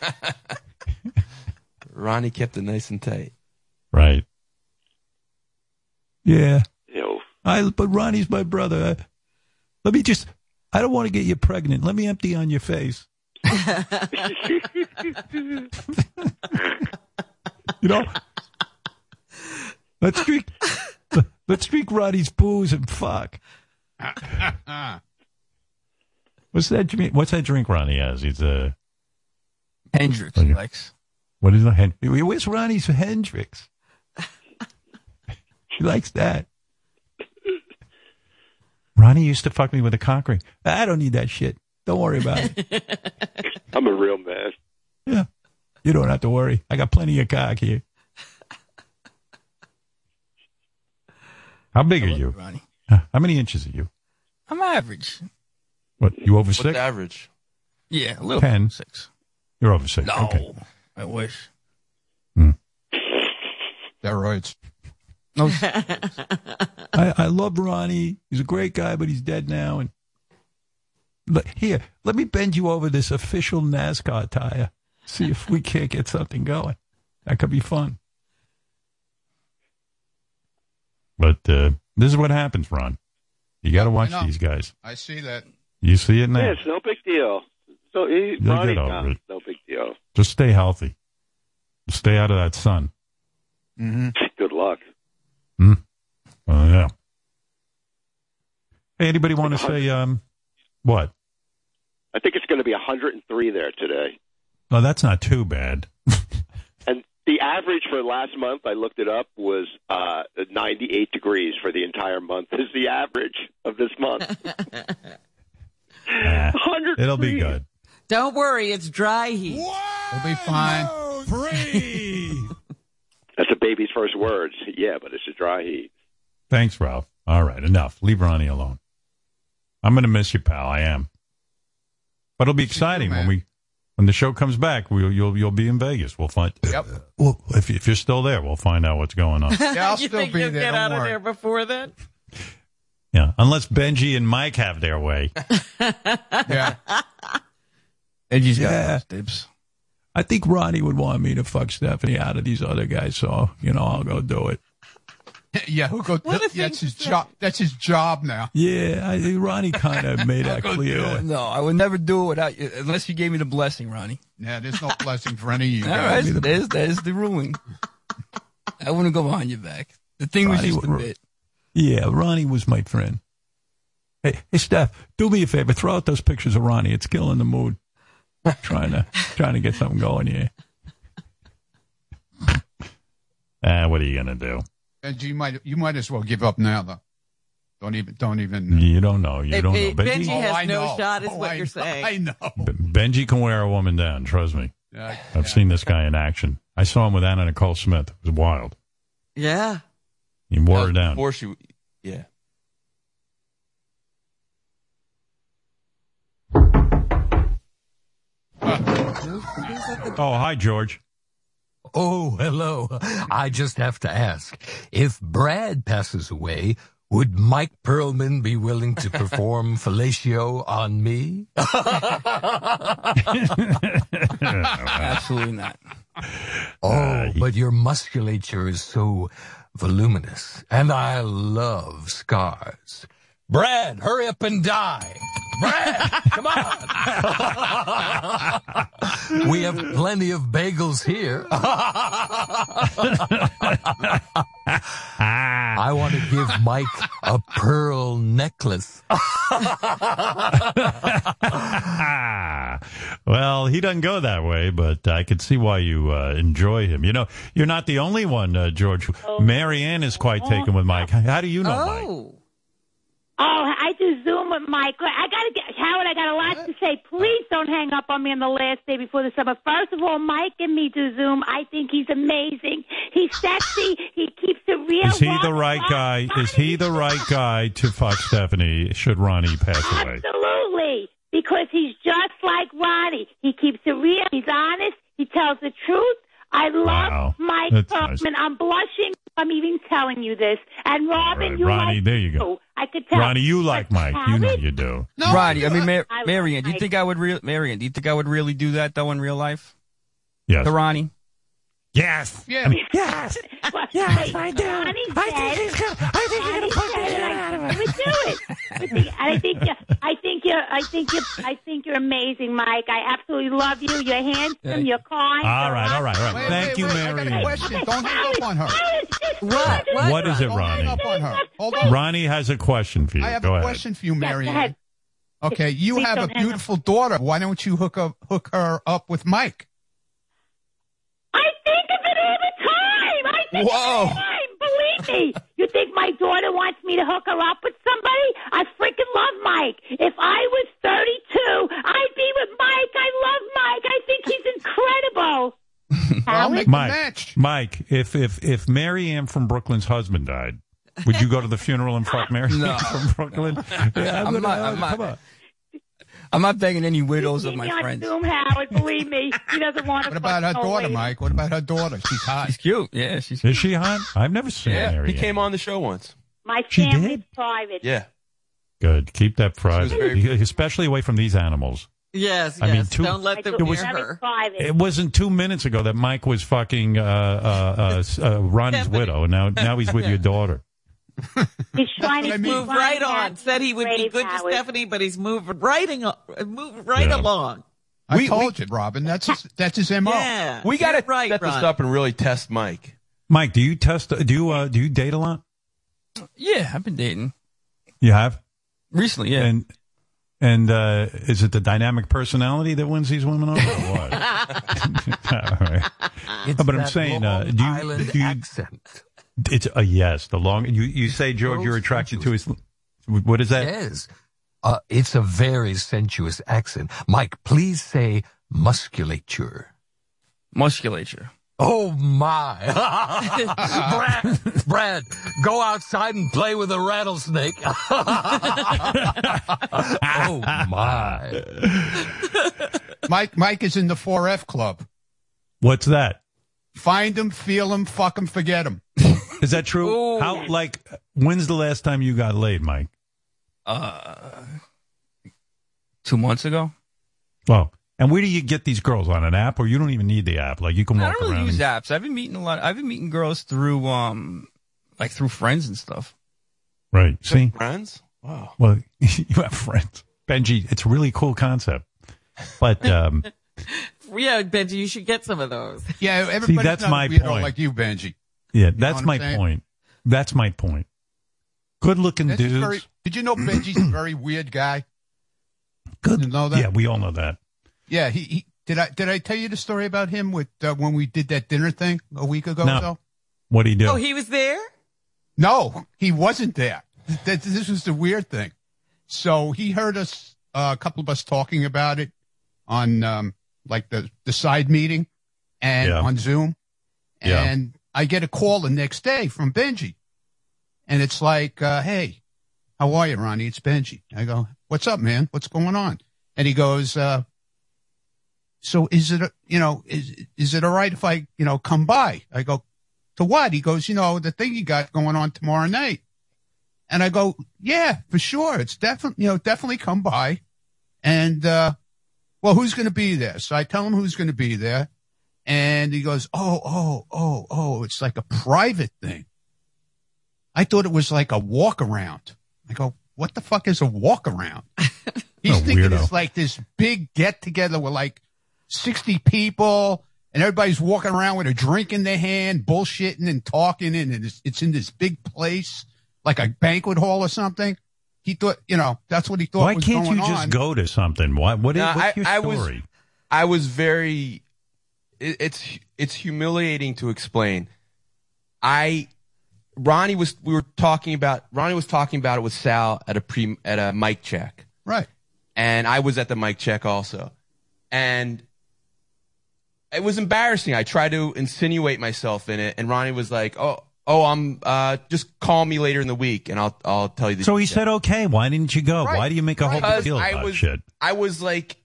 Ronnie kept it nice and tight. right? Yeah. You I, but Ronnie's my brother. I- let me just, I don't want to get you pregnant. Let me empty on your face. You know? Let's drink, let's drink Ronnie's booze and fuck. What's that drink? What's that drink Ronnie has? He's a, Hendrick's he likes. what is the Hen- Where's Ronnie's Hendrick's? he likes that. Ronnie used to fuck me with a cock ring. I don't need that shit. Don't worry about it. I'm a real man. Yeah. You don't have to worry. I got plenty of cock here. How big are you? Ronnie. How many inches are you? I'm average. What? You over What's six? average? Yeah, a little Ten. six. You're over six. No, Okay. I wish. Steroids. No, I, I love Ronnie. He's a great guy, but he's dead now. And but here, let me bend you over this official NASCAR tire. See if we can't get something going. That could be fun. But uh, this is what happens, Ron. You got to watch these guys. I see that. You see it now. Yeah, it's no big deal. So he, You'll get over it. No big deal. Just stay healthy. Stay out of that sun. Mm-hmm. Good luck. Hmm? Oh, yeah. Hey, anybody want to say um, what? I think it's going to be 103 there today. Oh, that's not too bad. And the average for last month, I looked it up, was uh, 98 degrees for the entire month. Is the average of this month? Nah, it'll be good. Don't worry, it's dry heat. We'll be fine. That's a baby's first words. Yeah, but it's a dry heat. Thanks, Ralph. All right, enough. Leave Ronnie alone. I'm going to miss you, pal. I am. But it'll be exciting when we when the show comes back. We'll you'll you'll be in Vegas. We'll find. Yep. Well, if if you're still there, we'll find out what's going on. Yeah, I'll you still think be you'll there. get Don't out of there before then? Yeah, unless Benji and Mike have their way. Yeah. Edgy's got Yeah. those dibs. I think Ronnie would want me to fuck Stephanie out of these other guys, so you know I'll go do it. Yeah, who go? What a thing That's his job. That's his job now. Yeah, I, think Ronnie kind of made that clear. No, I would never do it without you, unless you gave me the blessing, Ronnie. Yeah, there's no blessing for any of you All right, guys. there's, there's the ruling. I wouldn't go behind your back. The thing was Ronnie just a would- bit. Yeah, Ronnie was my friend. Hey, hey, Steph, do me a favor. Throw out those pictures of Ronnie. It's killing the mood. trying to trying to get something going here. Ah, what are you gonna do? And you might you might as well give up now though. Don't even don't even. You don't know. You If- don't know. if Benji, Benji Oh, has I no know. shot, is Oh, what I you're know. saying. I know. Benji can wear a woman down. Trust me. Yeah, I've seen this guy in action. I saw him with Anna Nicole Smith. It was wild. Yeah. He wore That her was down. Before she, yeah. Oh, hi, George. Oh, hello. I just have to ask if Brad passes away, would Mike Perlman be willing to perform fellatio on me? Absolutely not. Oh, uh, but your musculature is so voluminous, and I love scars. Brad, hurry up and die. Brad, come on. we have plenty of bagels here. I want to give Mike a pearl necklace. well, he doesn't go that way, but I could see why you uh, enjoy him. You know, you're not the only one, uh, George. Mary Ann is quite taken with Mike. How do you know Mike? Oh, I do Zoom with Mike. I gotta get Howard. I got a lot to say. Please don't hang up on me on the last day before the summer. First of all, Mike and me do Zoom. I think he's amazing. He's sexy. he keeps it real. Is he the right guy? Is he the right guy to fuck Stephanie? Should Ronnie pass away? Absolutely, because he's just like Ronnie. He keeps it real. He's honest. He tells the truth. I love Wow. Mike That's Kaufman. I'm blushing. I'm even telling you this. And Robin, you Ronnie, like there you too. go. I could tell. Ronnie, you like Mike. You know you do. Ronnie, I mean, Mar- I love Mary Ann, do you think I would real Mary Ann? Do you think I would really do that though in real life? Yes. To Ronnie. Yes. Yeah. Yes. yes, I do. I think he's gonna. I think he's gonna put that I would do it. I think, I think you. I think you're. I think you. I think you're amazing, Mike. I absolutely love you. You're handsome. You're kind. All right, all right, all right. Wait, Thank wait, you, wait, I Mary got a question. Don't hang up on her. What? What is it, Ronnie? Don't hang up on her. Hold on. Ronnie has a question for you. I have Go a ahead. question for you, Mary ahead. Okay, you Please have a don't hang up. beautiful daughter. Why don't you hook up hook her up with Mike? I think of it all the time. I think Whoa. of it all the time. Believe me. You think my daughter wants me to hook her up with somebody? I freaking love Mike. If I was 32, I'd be with Mike. I love Mike. I think he's incredible. I'll make Mike, match. Mike, if if if Mary Ann from Brooklyn's husband died, would you go to the funeral and fuck Mary No. Ann from Brooklyn? Yeah, I'm gonna- not- I'm not- come on. I'm not begging any widows of my on friends. Zoom, Howard. Believe me. He doesn't want to What about her daughter, lady. Mike? What about her daughter? She's hot. She's cute. Yeah, she's. Is she hot? I've never seen Yeah, Mary he Ann. came on the show once. My She family's did? private. Yeah. Good. Keep that She was very- private, especially away from these animals. Yes, yes. I mean, two- Don't let them It was- her. It wasn't two minutes ago that Mike was fucking uh, uh, uh, s- uh, Ronnie's widow, and now now he's with your daughter. He's trying to what I mean. Moved right on. Said he would be Brave good to Stephanie, but he's moving right, in, moving right Yeah. along. I We- told you, Robin. That's his, that's his mo. Yeah. We got to right, set this Ron. up and really test Mike. Mike, do you test? Do you uh, do you date a lot? Yeah, I've been dating You have, recently. Yeah. and and uh, is it the dynamic personality that wins these women over, or what? All right. It's but I'm saying, uh, do you- Island do you- accent. It's a yes. The long you you say George, you're attracted to his. What is that? Yes. Uh, it's a very sensuous accent. Mike, please say musculature. Musculature. Oh my. Brad, Brad, go outside and play with a rattlesnake. oh my. Mike Mike is in the 4F club. What's that? Find him, feel him, fuck him, forget him. Is that true? How like when's the last time you got laid, Mike? Uh, two months ago. Well, and where do you get these girls on an app, or you don't even need the app? Like you can walk I walk don't really around. use and- apps. I've been meeting a lot. I've been meeting girls through um, like through friends and stuff. Right. See, Friends? Wow. well, you have friends, Benji. It's a really cool concept, but um, Yeah, Benji, you should get some of those. Yeah, everybody's that's not my a weirdo point. like you, Benji. Yeah, know that's my saying? point. That's my point. Good-looking Benji's dudes. very- did you know Benji's a very weird guy? Good. You know that? Yeah, we all know that. Yeah, he, he did. I did I tell you the story about him with uh, when we did that dinner thing a week ago? No. so? What did he do? Oh, he was there? No, he wasn't there. Th- This was the weird thing. So he heard us, uh, a couple of us talking about it on, um, like the, the side meeting and Yeah. on Zoom. Yeah. I get a call the next day from Benji. And it's like, uh, hey, how are you, Ronnie? It's Benji. I go, what's up, man? What's going on? And he goes, uh, so is it, you know, is, is it all right if I, you know, come by? I go, to what? He goes, you know, the thing you got going on tomorrow night. And I go, yeah, for sure. It's definitely, you know, definitely come by. And, uh, well, who's going to be there? So I tell him who's going to be there. And he goes, oh, oh, oh, oh, it's like a private thing. I thought it was like a walk around. I go, what the fuck is a walk around? He's A thinking weirdo. it's like this big get together with like 60 people and everybody's walking around with a drink in their hand, bullshitting and talking, and it's, it's in this big place, like a banquet hall or something. He thought, you know, that's what he thought Why was can't going you just on. go to something? Why? What is No, what's your I, I story? was I was very it, it's it's humiliating to explain. I Ronnie was we were talking about Ronnie was talking about it with Sal at a pre at a mic check. Right. And I was at the mic check also. And it was embarrassing. I tried to insinuate myself in it and Ronnie was like, "Oh, oh, I'm uh just call me later in the week and I'll I'll tell you the so he said, "Okay, why didn't you go? Why do you make a whole big Because deal I about was, shit?" I was like,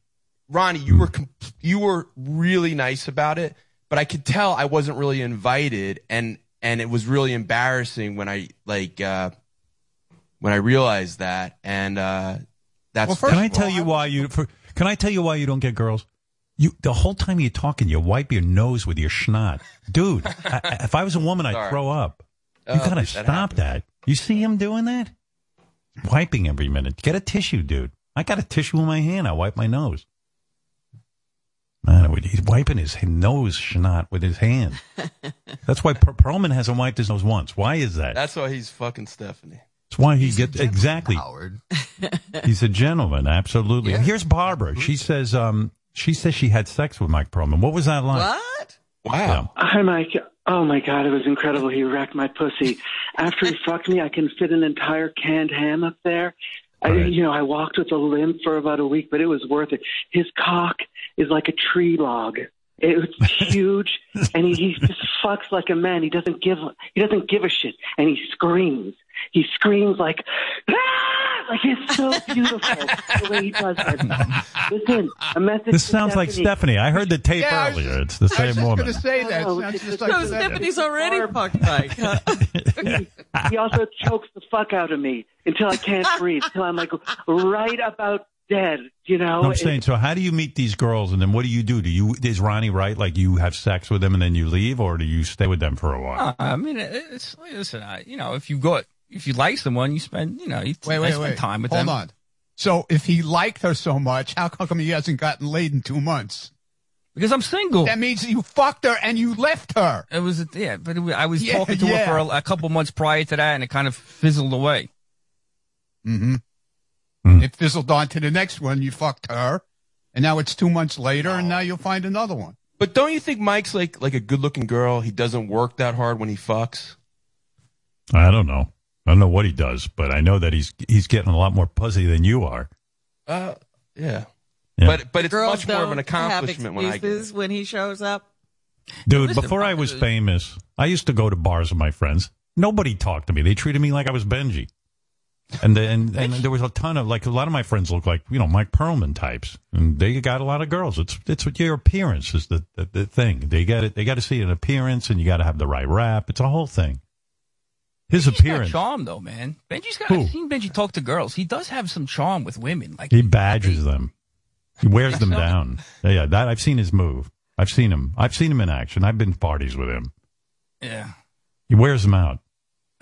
Ronnie, you were com- you were really nice about it, but I could tell I wasn't really invited, and and it was really embarrassing when I like uh, when I realized that, and uh, that's can I tell you why you? For, can I tell you why you don't get girls? You the whole time you're talking, you wipe your nose with your schnot, dude. I, I- if I was a woman, I'd Sorry. throw up. You Oh, gotta that stop happened. that. You see him doing that? Wiping every minute. Get a tissue, dude. I got a tissue in my hand. I wipe my nose. Man, he's wiping his nose schnot with his hand. That's why Per- Perlman hasn't wiped his nose once. Why is that? That's why he's fucking Stephanie. That's why he gets exactly. Howard. He's a gentleman, absolutely. Yeah. Here's Barbara. She says, um, she says she had sex with Mike Perlman. What was that like? What? Wow. Hi, Mike. Oh my God, it was incredible. He wrecked my pussy. After he fucked me, I can fit an entire canned ham up there. I, you know, I walked with a limp for about a week, but it was worth it. His cock is like a tree log. It was huge, and he, he just fucks like a man. He doesn't give a, he doesn't give a shit, and he screams. He screams like, ah! like it's so beautiful the way he does it. Listen, a message. This to sounds like Stephanie. I heard the tape Yeah, I was earlier. it's the same woman. say that. Oh, Sounds it's just just like So that. Stephanie's already fucked Mike. huh? he also chokes the fuck out of me until I can't breathe, until I'm like right about dead. You know, No, I'm saying, so how do you meet these girls and then what do you do? Do you, is Ronnie right? Like you have sex with them and then you leave or do you stay with them for a while? Uh, I mean, it's listen. I, you know, if you go, if you like someone, you spend, you know, you Wait, wait, spend wait. time with Hold them. on. So if he liked her so much, how come he hasn't gotten laid in two months? Because I'm single. That means you fucked her and you left her. It was, yeah, but it, I was Yeah, talking to yeah. her for a, a couple months prior to that, and it kind of fizzled away. Mm-hmm. It fizzled on to the next one. You fucked her, and now it's two months later, and now you'll find another one. But don't you think Mike's like like a good looking girl? He doesn't work that hard when he fucks. I don't know. I don't know what he does, but I know that he's he's getting a lot more pussy than you are. Uh, yeah. Yeah. But but it's Girls much more of an don't have accomplishment when I get. when he shows up. Dude, Listen, before I was famous, I used to go to bars with my friends. Nobody talked to me. They treated me like I was Benji. And then and there was a ton of like a lot of my friends look like you know Mike Perlman types, and they got a lot of girls. It's it's what your appearance is the the, the thing. They got it. They got to see an appearance, and you got to have the right rap. It's a whole thing. His got appearance. charm though, man. Benji's got. Who? I've seen Benji talk to girls. He does have some charm with women. Like He badgers them. He wears them down. Yeah, that I've seen his move. I've seen him. I've seen him in action. I've been to parties with him. Yeah. He wears them out.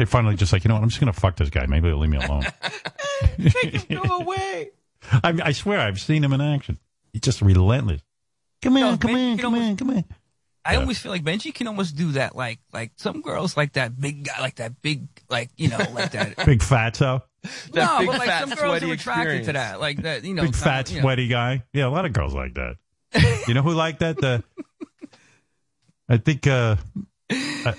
they finally just like, you know what? I'm just going to fuck this guy. Maybe he'll leave me alone. Go away. I, I swear, I've seen him in action. He's just relentless. Come on, No, on, come Benji on, come on, come on. I always feel like Benji can almost do that. Like like some girls like that big guy, like that big, like you know, like that. Big fatso. no, big, but like fat, some girls are attracted experience. to that. Like that, you know, Big fat, of, you know. sweaty guy. Yeah, a lot of girls like that. You know who like that? The I think uh, uh,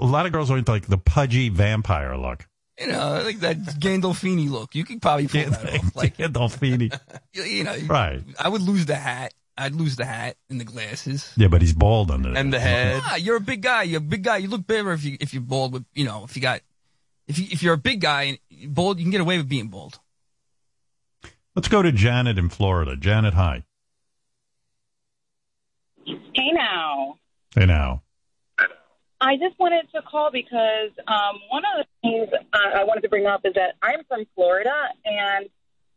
a lot of girls are into like the pudgy vampire look. You know, like that Gandolfini look. You could probably pull that off. Like Gandolfini. you- you know, Right. I would lose the hat. I'd lose the hat and the glasses. Yeah, but he's bald under there. And the head. Ah, you're a big guy. You're a big guy. You look better if you if you're bald. With you know, if you got if you if you're a big guy and bald, you can get away with being bald. Let's go to Janet in Florida. Janet, hi. Hey now. Hey now. I just wanted to call because um, one of the things I, I wanted to bring up is that I'm from Florida and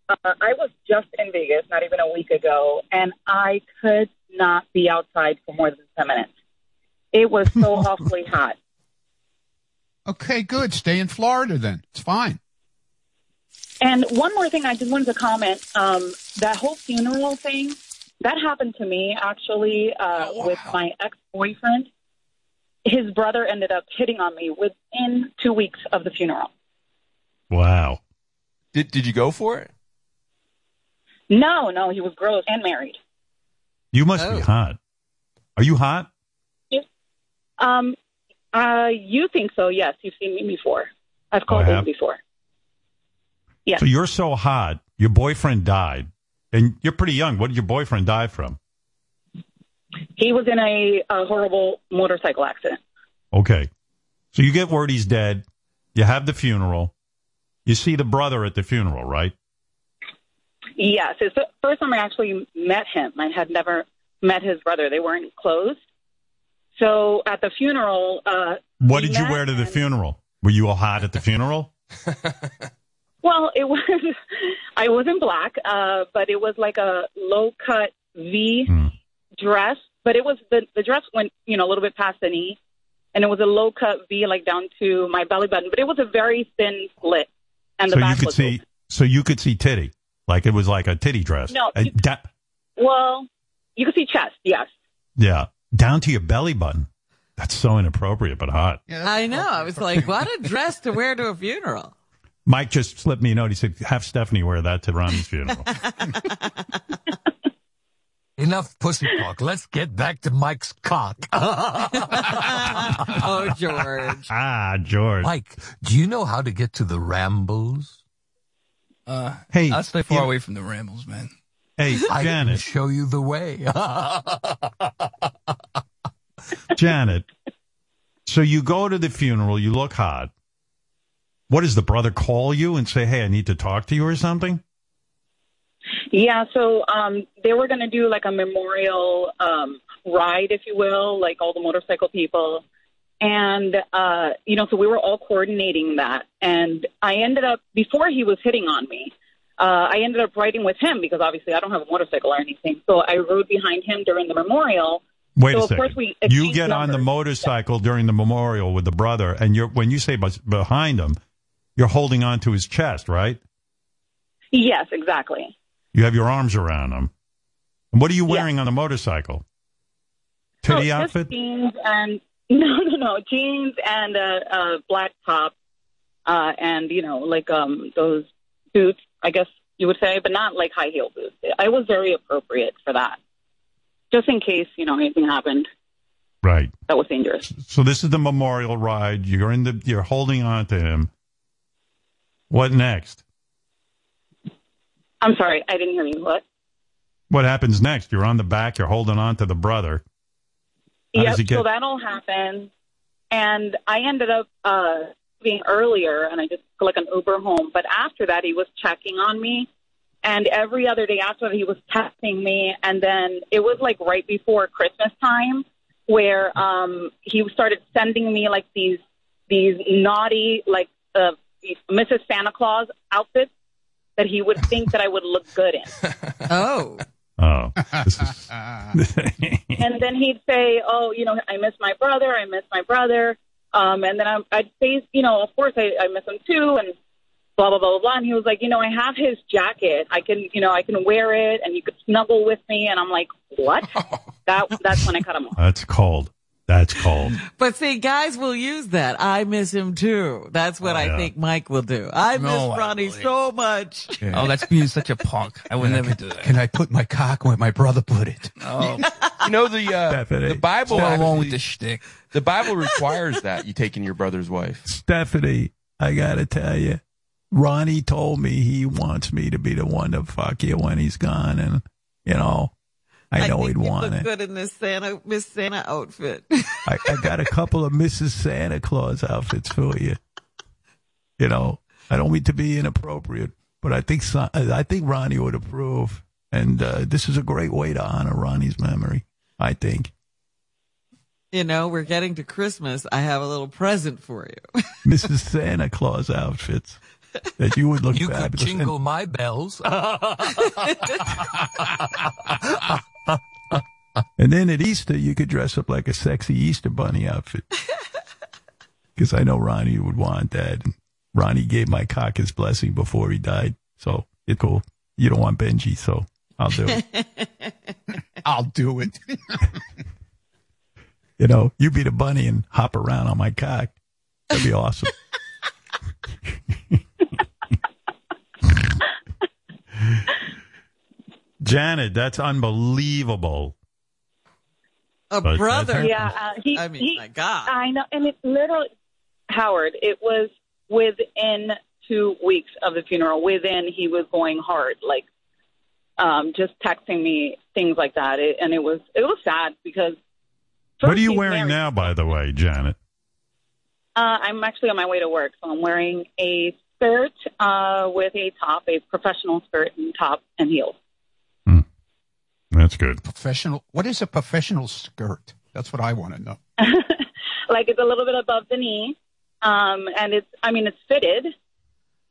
uh, I was just in Vegas not even a week ago, and I could not be outside for more than 10 minutes. It was so awfully hot. Okay, good. Stay in Florida then. It's fine. And one more thing I just wanted to comment um, that whole funeral thing, that happened to me actually uh, with my ex boyfriend. His brother ended up hitting on me within two weeks of the funeral. Wow. Did Did you go for it? No, no, he was gross and married. You must Oh. be hot. Are you hot? Um, uh, you think so? Yes, you've seen me before. I've called I him before. Yes. So you're so hot. Your boyfriend died, and you're pretty young. What did your boyfriend die from? He was in a, a horrible motorcycle accident. Okay. So you get word he's dead. You have the funeral. You see the brother at the funeral, right? Yes, it's the first time I actually met him. I had never met his brother. They weren't close. So at the funeral, uh, What did you wear to the funeral? Were you all hot at the funeral? Well, it was. I was in black, uh, but it was like a low cut V Hmm. Dress. But it was the the dress went you know a little bit past the knee, and it was a low cut V like down to my belly button. But it was a very thin slit, and the so you could was see. So you could see titty, like it was like a titty dress. No, Uh, you- da- well. You could see chest, yes. yeah, down to your belly button. That's so inappropriate, but hot. I know. I was like, what a dress to wear to a funeral. Mike just slipped me a note. He said, "Have Stephanie wear that to Ronnie's funeral." Enough pussy talk. Let's get back to Mike's cock. oh, George. ah, George. Mike, do you know how to get to the Rambles? Uh, hey, I'll stay far away from the rambles, man. Hey, I can Janet. show you the way. Janet. So you go to the funeral. You look hot. What does the brother call you and say? Hey, I need to talk to you or something. Yeah, so um, they were going to do like a memorial um, ride, if you will, like all the motorcycle people. And, uh, you know, so we were all coordinating that. And I ended up, before he was hitting on me, uh, I ended up riding with him because obviously I don't have a motorcycle or anything. So I rode behind him during the memorial. Wait so a of second. course we you get on the motorcycle during the memorial with the brother, and you're when you say behind him, you're holding on to his chest, right? Yes, exactly. You have your arms around him. And what are you wearing on the motorcycle? Titty Oh, outfit? jeans and no, no, no, jeans and a, a black top, uh, and you know, like um those boots, I guess you would say, but not like high heel boots. I was very appropriate for that, just in case you know anything happened Right. that was dangerous. So this is the memorial ride. You're in the. You're holding on to him. What next? I'm sorry, I didn't hear you. What? What happens next? You're on the back. You're holding on to the brother. How Yep. get? So that all happened, and I ended up uh being earlier, and I just took like an Uber home. But after that, he was checking on me, and every other day after that, he was texting me, and then it was like right before Christmas time, where um he started sending me like these these naughty like uh, Mrs. Santa Claus outfits that he would think that I would look good in. Oh. Oh. Is, and then he'd say, "Oh, you know, I miss my brother. I miss my brother." Um, and then I, I'd say, "You know, of course I, I miss him too." And blah blah blah blah blah. And he was like, "You know, I have his jacket. I can, you know, I can wear it, and you could snuggle with me." And I'm like, "What?" that that's when I cut him off. That's cold. That's cold. But see, guys will use that. I miss him too. That's what I yeah. think Mike will do. I No, miss I Ronnie so much. Oh, that's being such a punk. I would never do that. Can I put my cock where my brother put it? Oh, You know the uh, the Bible. Go along with the shtick. The Bible requires that you taking your brother's wife. Stephanie, I gotta tell you, Ronnie told me he wants me to be the one to fuck you when he's gone, and you know, I know think he'd you want look it. good in this Santa Miss Santa outfit. I, I got a couple of Mrs. Santa Claus outfits for you. You know, I don't mean to be inappropriate, but I think I think Ronnie would approve, and uh, this is a great way to honor Ronnie's memory. I think you know, we're getting to Christmas. I have a little present for you. Mrs. Santa Claus outfits that you would look You could fabulous. in. jingle my bells. And then at Easter, you could dress up like a sexy Easter bunny outfit. Because I know Ronnie would want that. And Ronnie gave my cock his blessing before he died. So it's cool. You don't want Benji, so I'll do it. I'll do it. You know, you be the bunny and hop around on my cock. That'd be awesome. Janet, that's unbelievable. A But brother. Yeah, uh, he, I mean, he, my God. I know, and it's literally Howard. It was within two weeks of the funeral. Within, he was going hard, like um, just texting me things like that, it, and it was it was sad because. What are you wearing married. now, by the way, Janet? Uh, I'm actually on my way to work, so I'm wearing a skirt uh, with a top, a professional skirt and top and heels. That's good. Professional. What is a professional skirt? That's what I want to know. like it's a little bit above the knee, um, and it's I mean it's fitted.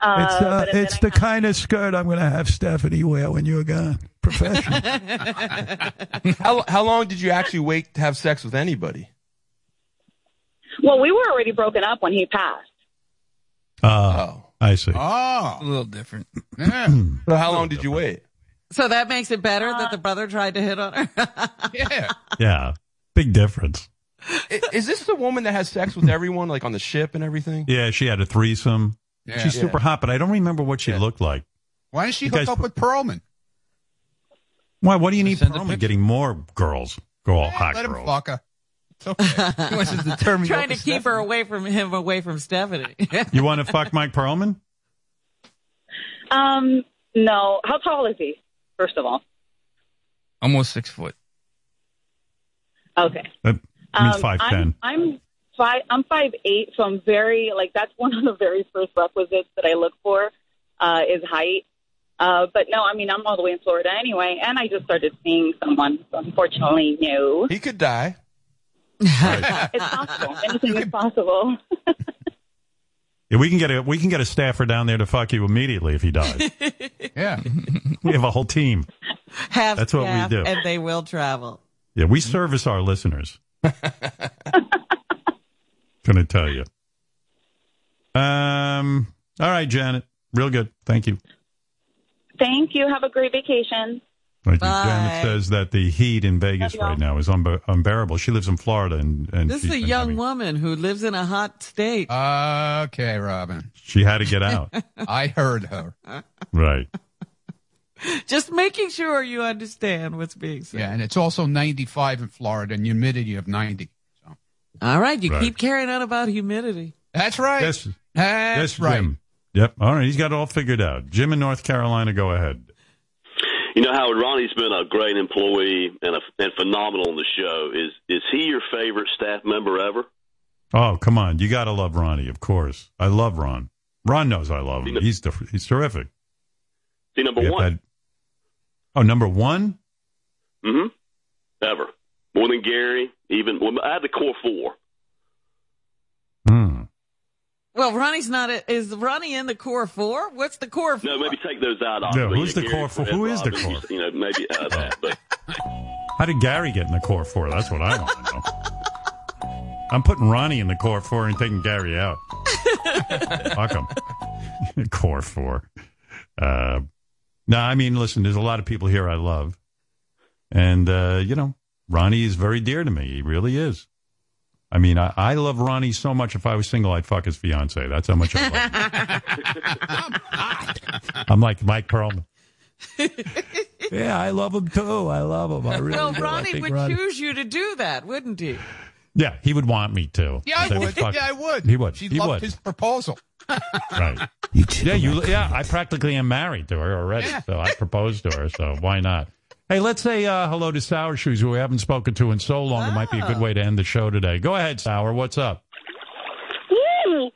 Uh, it's uh, it's the kind of skirt I'm going to have Stephanie wear when you're gone. Professional. how how long did you actually wait to have sex with anybody? Well, we were already broken up when he passed. Oh, I see. Oh, a little different. Yeah. So how long did you wait? So that makes it better that the brother tried to hit on her. yeah. Yeah, big difference. I- Is this the woman that has sex with everyone, like on the ship and everything? Yeah, she had a threesome. Yeah. She's super hot, but I don't remember what she looked like. Why didn't she You hook up with Perlman? Why? What do you need Send a Perlman? Getting more girls, girl, hot Let him fuck her. It's okay. He wants to determine Trying to keep her away from him, away from Stephanie. You want to fuck Mike Perlman? Um, no. How tall is he? First of all. Almost six foot. Okay. That means Um, five I'm, ten. I'm five. I'm five eight, so I'm very like that's one of the very first requisites that I look for uh, is height. Uh, but no, I mean I'm all the way in Florida anyway, and I just started seeing someone. So unfortunately, no. He could die. it's possible. Anything is possible. Yeah, we can get a we can get a staffer down there to fuck you immediately if he dies. yeah, we have a whole team. Have That's what we do. and they will travel. Yeah, we service our listeners. Gonna tell you. Um. All right, Janet. Real good. Thank you. Thank you. Have a great vacation. Thank you. Bye. Janet says that the heat in Vegas Love y'all. right now is unbe- unbearable. She lives in Florida, and and This she's is a young having- woman who lives in a hot state. Okay, Robin. she had to get out. I heard her. right. Just making sure you understand what's being said. Yeah, and it's also 95 in Florida and humidity of 90. All right, you Right. keep carrying on about humidity. That's right. Yes. That's yes, right. Jim. Yep. All right. He's got it all figured out. Jim in North Carolina, go ahead. You know, Howard Ronnie's been a great employee and a, and phenomenal on the show. Is is he your favorite staff member ever? Oh, come on. You got to love Ronnie, of course. I love Ron. Ron knows I love him. He's he's terrific. See, number one, that- oh, number one? hmm ever more than Gary. Even well, I had the core four. Well, Ronnie's not. A, is Ronnie in the core four? What's the core four? No, maybe take those out. Yeah, obviously. who's the Gary, core four? Who is the Robin, core? You know, maybe uh, that. But How did Gary get in the core four? That's what I want to know. I'm putting Ronnie in the core four and taking Gary out. Fuck him. core four. Uh, no, I mean, listen, there's a lot of people here I love. And, uh, you know, Ronnie is very dear to me. He really is. I mean, I, I love Ronnie so much. If I was single, I'd fuck his fiance. That's how much I love him. I'm like Mike Perlman. yeah, I love him too. I love him. I really well, do. I Ronnie think would Ronnie- choose you to do that, wouldn't he? Yeah, he would want me to. Yeah, I would. fuck- Yeah, I would. He would. She he loved would. his proposal. Right. You yeah, you. Yeah, I practically am married to her already, yeah. so I proposed to her. So why not? Hey, let's say uh, hello to Sour Shoes, who we haven't spoken to in so long. It might be a good way to end the show today. Go ahead, Sour. What's up? Woo!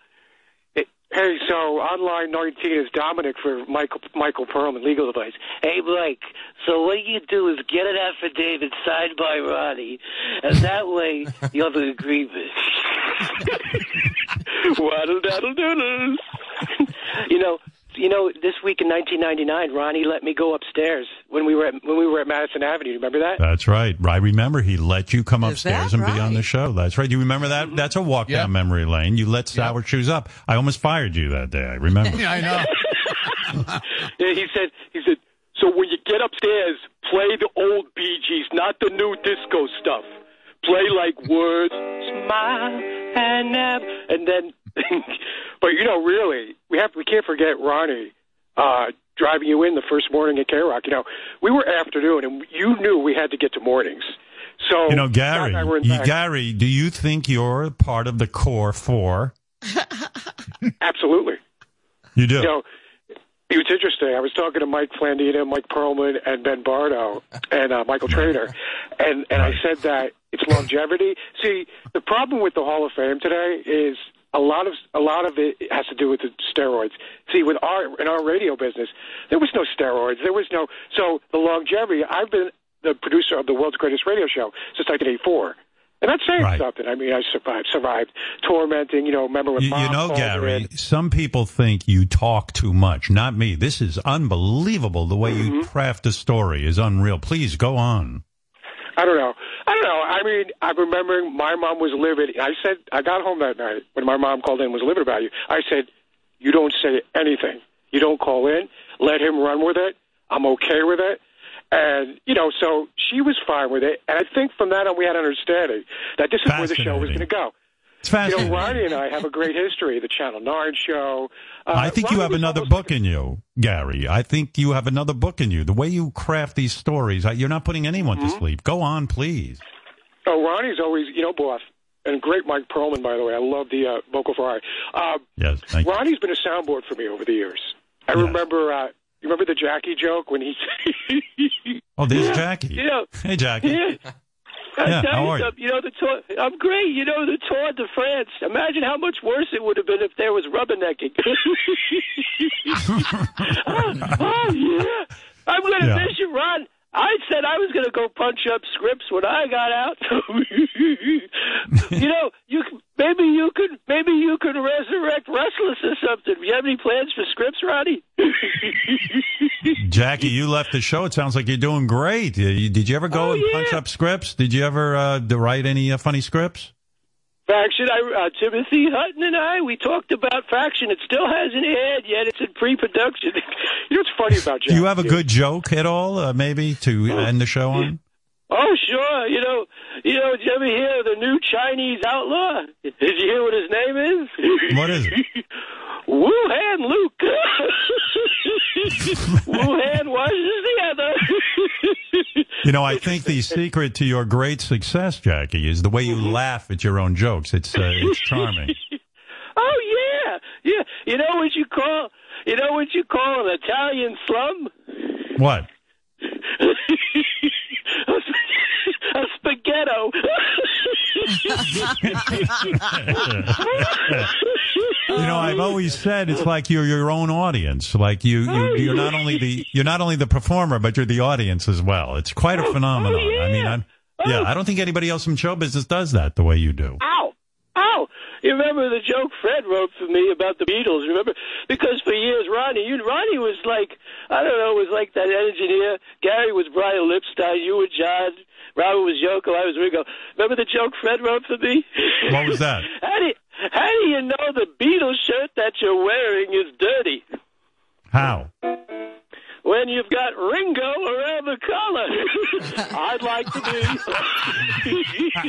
Hey, so on line 19 is Dominic for Michael Michael Perlman, legal advice. Hey, Mike. So what you do is get an affidavit signed by Ronnie, and that way you have an agreement. Waddle daddle doodles. you know, you know, this week in 1999, Ronnie let me go upstairs when we were at when we were at Madison Avenue. Remember that? That's right. I remember he let you come upstairs that and be on the show. That's right. You remember that? Mm-hmm. That's a walk down memory lane. You let Sour Shoes up. I almost fired you that day. I remember. Yeah, I know. Yeah, he said he said. So when you get upstairs, play the old Bee Gees not the new disco stuff. Play like words, smile and nab, and then. but you know, really, we have we can't forget Ronnie uh, driving you in the first morning at K Rock. You know, we were afternoon, and you knew we had to get to mornings. So You know, Gary, Scott and I were in you. Gary, do you think you're part of the core four? Absolutely. You do. You know, it was interesting. I was talking to Mike Flandina, Mike Perlman, and Ben Bardo, and uh, Michael Trainer, and and I said that it's longevity. See, the problem with the Hall of Fame today is a lot of a lot of it has to do with the steroids. See, with our in our radio business, there was no steroids. There was no so the longevity. I've been the producer of the world's greatest radio show since 1984. And that's saying something. I mean, I survived, survived tormenting, you know, remember when You, you know, Gary, in. some people think you talk too much. Not me. This is unbelievable. The way Mm-hmm. you craft a story is unreal. Please go on. I don't know. I don't know. I mean, I'm remembering my mom was livid. I said, I got home that night when my mom called in and was livid about you. I said, you don't say anything. You don't call in. Let him run with it. I'm okay with it. And, you know, so she was fine with it. And I think from that on we had an understanding that this is where the show was going to go. It's You fascinating. know, Ronnie and I have a great history. The Channel 9 show. Uh, I think you have another book in you, Gary. I think you have another book in you. The way you craft these stories, you're not putting anyone Mm-hmm. to sleep. Go on, please. Oh, Ronnie's always, you know, boss. And great Mike Perlman, by the way. I love the uh, vocal fry. Uh, Yes, thank you. Ronnie's been a soundboard for me over the years. I remember, uh, you remember the Jackie joke when he. Oh, there's Jackie. You know, Hey, Jackie. yeah. Yeah, how are you? something, you know the tour. I'm great. You know the Tour de France. Imagine how much worse it would have been if there was rubbernecking. oh, oh, yeah. I'm gonna Yeah. miss you, Ron. I said I was gonna go punch up scripts when I got out. you know, you maybe you could maybe you could resurrect Restless or something. Do you have any plans for scripts, Ronnie? Jackie, you left the show. It sounds like you're doing great. Uh, Did you ever Oh, go and punch up scripts? Did you ever uh, write any uh, funny scripts? Faction, I, uh, Timothy Hutton and I, we talked about Faction. It still hasn't aired yet. It's in pre-production. you know what's funny about Do you have a good joke at all, uh, maybe, to end the show on? Oh, sure. You know, you know. Did you ever hear of the new Chinese outlaw? Did you hear what his name is? What is it? Wuhan Luke. Wuhan washes the other. You know, I think the secret to your great success, Jackie, is the way you laugh at your own jokes. It's uh, it's charming. oh yeah, yeah. You know what you call? You know what you call an Italian slum? What? A spaghetto. You know, I've always said it's like you're your own audience. Like you, you oh, you're not only the you're not only the performer, but you're the audience as well. It's quite a oh, oh, phenomenon. I mean, I'm, yeah, I don't think anybody else in show business does that the way you do. Ow! Ow! You remember the joke Fred wrote for me about the Beatles? Remember? Because for years, Ronnie, you, Ronnie was like, I don't know, was like that engineer. Gary was Brian Lipstein. You were John. Robert was Yoko. I was Ringo. Remember the joke Fred wrote for me? What was that? How do, you, how do you know the Beatles shirt that you're wearing is dirty? How? When you've got Ringo around the collar. I'd like to be.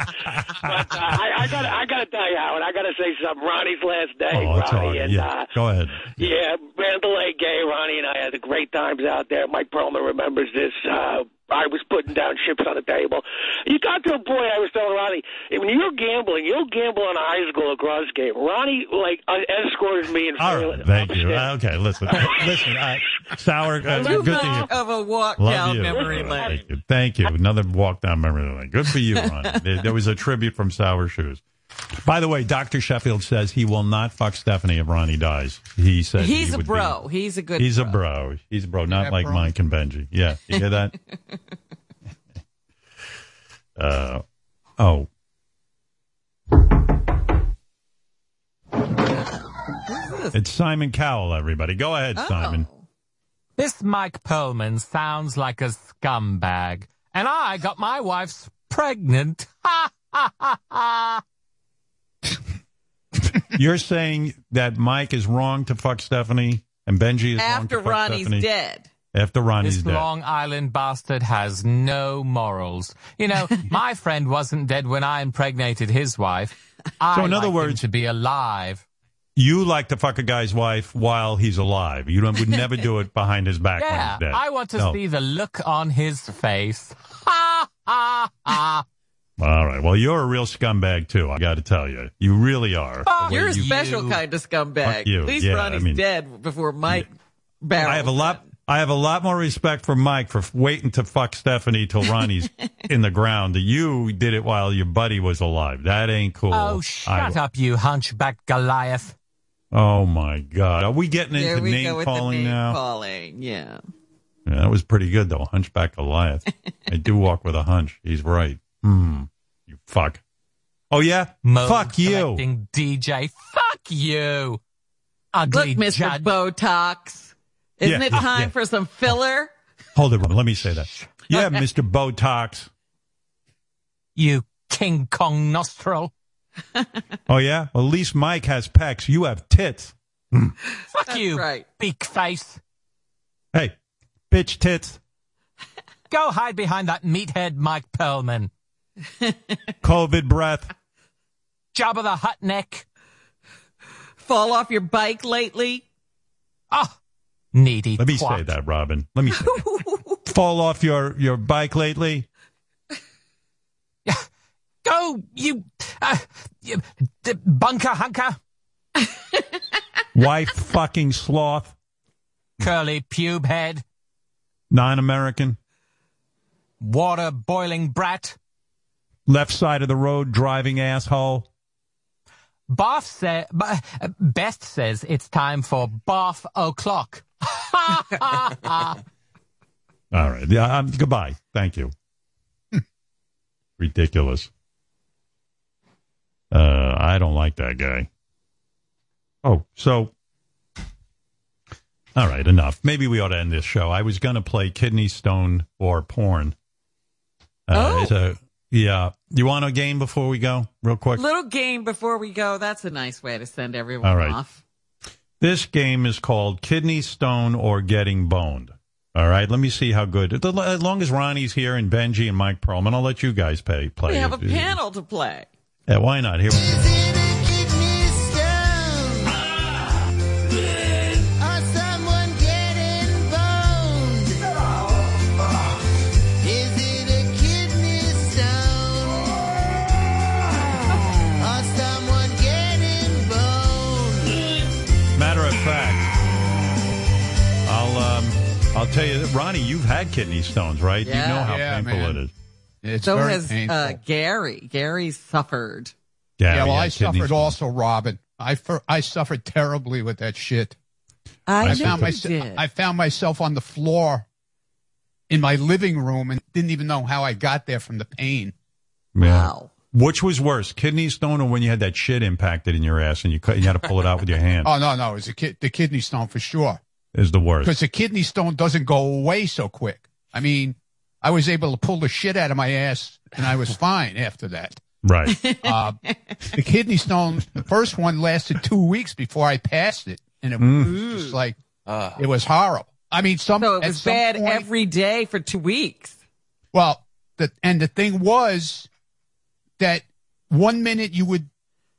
but uh, I, I got I got to tell you, Howard, I got to say something. Ronnie's last day, Oh, Ronnie, right. and Yeah, uh, go ahead. yeah, Mandalay Bay, Ronnie and I had the great times out there. Mike Perlman remembers this. Uh, I was putting down chips on the table. You got to a point, I was telling Ronnie, when you're gambling, you'll gamble on a high school lacrosse game. Ronnie, like, uh, escorted me and All right, thank you. Uh, okay, listen, listen, uh, sour. Uh, Too good to much of a walk Love down you. memory lane. Thank you. Thank you. Another walk down memory lane. Good for you, Ron. there, there was a tribute from Sour Shoes. By the way, Dr. Sheffield says he will not fuck Stephanie if Ronnie dies. He said He's he a bro. Be, He's a good he's bro. a bro. He's a bro, not Yeah, like bro. Mike and Benji. Yeah, you hear that? uh, oh. It's Simon Cowell, everybody. Go ahead, Simon. This Mike Perlman sounds like a scumbag. And I got my wife's pregnant. Ha ha ha ha. You're saying that Mike is wrong to fuck Stephanie and Benji is wrong After to fuck Stephanie? After Ronnie's Stephanie? dead. after Ronnie's dead. This dead. Long Island bastard has no morals. You know, my friend wasn't dead when I impregnated his wife. I So in other like him words- to be alive. You like to fuck a guy's wife while he's alive. You don't, would never do it behind his back when Yeah, he's dead. I want to No. see the look on his face. Ha ha ha! All right. Well, you're a real scumbag too. I got to tell you, you really are. The way You're a you- special kind of scumbag. Fuck you. At least Yeah, Ronnie's I mean- dead before Mike barrels. I have a lot. I have a lot more respect for Mike for waiting to fuck Stephanie till Ronnie's in the ground. You did it while your buddy was alive. That ain't cool. Oh, I- shut up, you hunchback Goliath. Oh my God. Are we getting There into we name go with calling the name now? calling. Yeah. Yeah, that was pretty good though. Hunchback Goliath. I do walk with a hunch. He's right. Hmm. You fuck. Oh yeah. Mode fuck you. DJ. Fuck you. Ugly Look, Mr. judge. Botox. Isn't Yeah, it yeah, time yeah. for some filler? Hold it. Robin. Let me say that. Yeah, Mr. Botox. You King Kong nostril. Oh yeah. Well, at least Mike has pecs. You have tits. Fuck you, right. big face. Hey, bitch tits. Go hide behind that meathead Mike Perlman. COVID breath. Jabba the Hutt neck. Fall off your bike lately? Ah, needy Let me twat. say that, Robin. Let me say that. Fall off your, your bike lately? Go, you, uh, you d- bunker hunker. Wife fucking sloth? Curly pube head. Non American? Water boiling brat. Left side of the road driving asshole? Boff uh, Best says it's time for Boff o'clock. All right. Yeah, um, goodbye. Thank you. Ridiculous. Uh, I don't like that guy. Oh, so. All right, enough. Maybe we ought to end this show. I was going to play Kidney Stone or Porn. Uh, Oh. it's a- yeah. You want a game before we go, real quick? Little game before we go. That's a nice way to send everyone All right. off. This game is called Kidney Stone or Getting Boned. All right, let me see how good. As long as Ronnie's here and Benji and Mike Perlman, I'll let you guys pay, play. We have a panel to play. Yeah, why not? Here. Matter tell you, that, Ronnie, you've had kidney stones, right? You know how Yeah, painful man. it is. It's so very has uh, Gary. Gary suffered. Yeah, yeah, well, I suffered stones. also, Robin. I fir- I suffered terribly with that shit. I, know found you myself. did. I found myself on the floor in my living room and didn't even know how I got there from the pain. Yeah. Which was worse, kidney stone or when you had that shit impacted in your ass and you cut, you had to pull it out with your hand? Oh no, no, it was a ki- the kidney stone for sure. Is the worst. Because the kidney stone doesn't go away so quick. I mean, I was able to pull the shit out of my ass and I was fine after that. Right. Uh, the kidney stone, the first one lasted two weeks before I passed it. And it Mm. was just like, it was horrible. I mean, some, So it was some bad point- every day for two weeks. Well, the and the thing was that one minute you would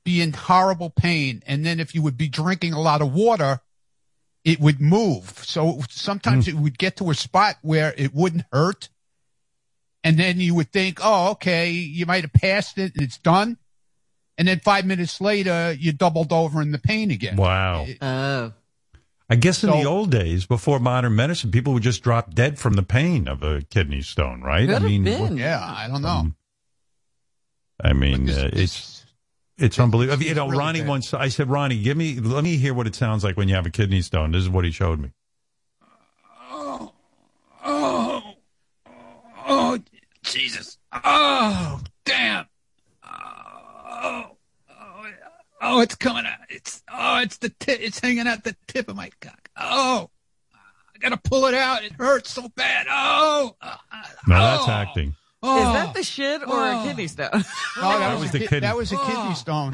be in horrible pain, and then if you would be drinking a lot of water, it would move. So sometimes it would get to a spot where it wouldn't hurt, and then you would think, "Oh, okay, you might have passed it, and it's done." And then five minutes later, you doubled over in the pain again. Wow. Oh. I guess in the old days, before modern medicine, people would just drop dead from the pain of a kidney stone, right? Could I have mean, been. what- Yeah, I don't know. I mean, uh, it's it's unbelievable. You know, really Ronnie bad. once I said, Ronnie, give me, let me hear what it sounds like when you have a kidney stone. This is what he showed me. Oh, oh, oh, Jesus. Oh, damn. Oh, oh, oh, it's coming out. It's, oh, it's the tip. It's hanging out the tip of my cock. Oh, I gotta pull it out. It hurts so bad. Oh, No, that's oh. acting. Oh. Is that oh. the shit or a oh. kidney stone? Oh, that, was was, the a ki- kidney. That was a kidney stone,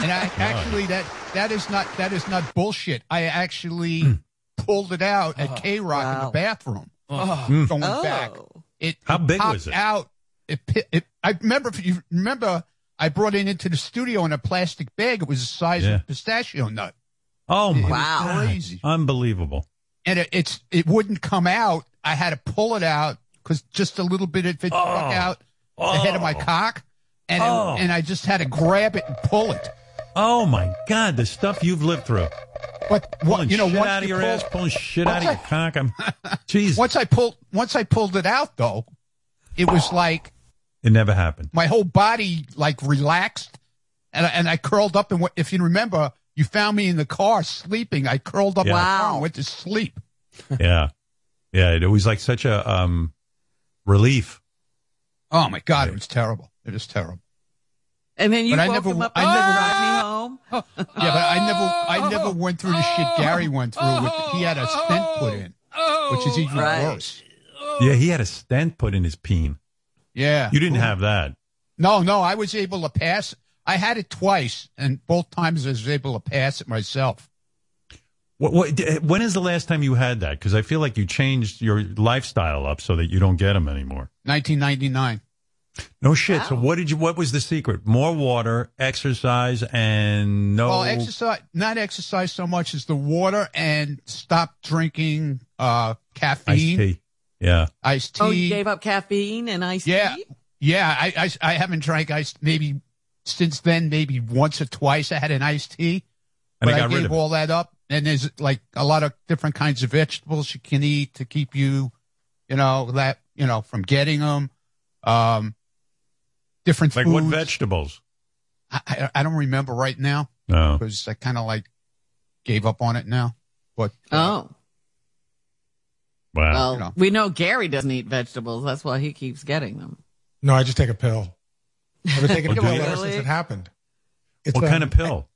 and I actually that that is not that is not bullshit. I actually hmm. pulled it out at uh-huh. K Rock in the bathroom. Uh-huh. Oh. Hmm. Going Oh. back. It How it big popped was it? Out. It, it. I remember. If you remember, I brought it into the studio in a plastic bag. It was the size Yeah. of a pistachio nut. Oh It my was God. crazy. Unbelievable. and it, it's it wouldn't come out. I had to pull it out because just a little bit of it stuck out the head of my cock, and it- Oh. and I just had to grab it and pull it. Oh my God, the stuff you've lived through. But what you know, shit once out of you your pull- ass, pulling shit out of your cock. I'm, jeez, Once I pulled, once I pulled it out, though, it was like it never happened. my whole body like relaxed, and I, and I curled up. And if you remember, you found me in the car sleeping. I curled up Yeah. and went to sleep. yeah, yeah. It was like such a um, relief. Oh my god, it was terrible. It was terrible. And then you But I never- him up I never- brought me home. Yeah, but I never, I never went through the shit Gary went through. With he had a stent put in, which is even Right. worse. Yeah, he had a stent put in his peen. Yeah, You didn't have that. No, no, I was able to pass. I had it twice, and both times I was able to pass it myself. What, what, when is the last time you had that? Because I feel like you changed your lifestyle up so that you don't get them anymore. 1999. No shit. So what did you? What was the secret? More water, exercise, and no. Well, exercise, not exercise so much as the water, and stop drinking uh, iced caffeine, tea. Yeah. iced tea. Oh, you gave up caffeine and iced Yeah, tea? yeah. I, I I haven't drank iced maybe since then. Maybe once or twice I had an iced tea, And but I I, got rid gave of it. all that up. And there's like a lot of different kinds of vegetables you can eat to keep you, you know, that you know from getting them. Um, different things Like what vegetables? I, I, I don't remember right now No. because I kind of like gave up on it now. But Oh. Wow. Well, You know. we know Gary doesn't eat vegetables. That's why he keeps getting them. No, I just take a pill. I've been taking a pill ever since it happened. It's what a- kind of pill?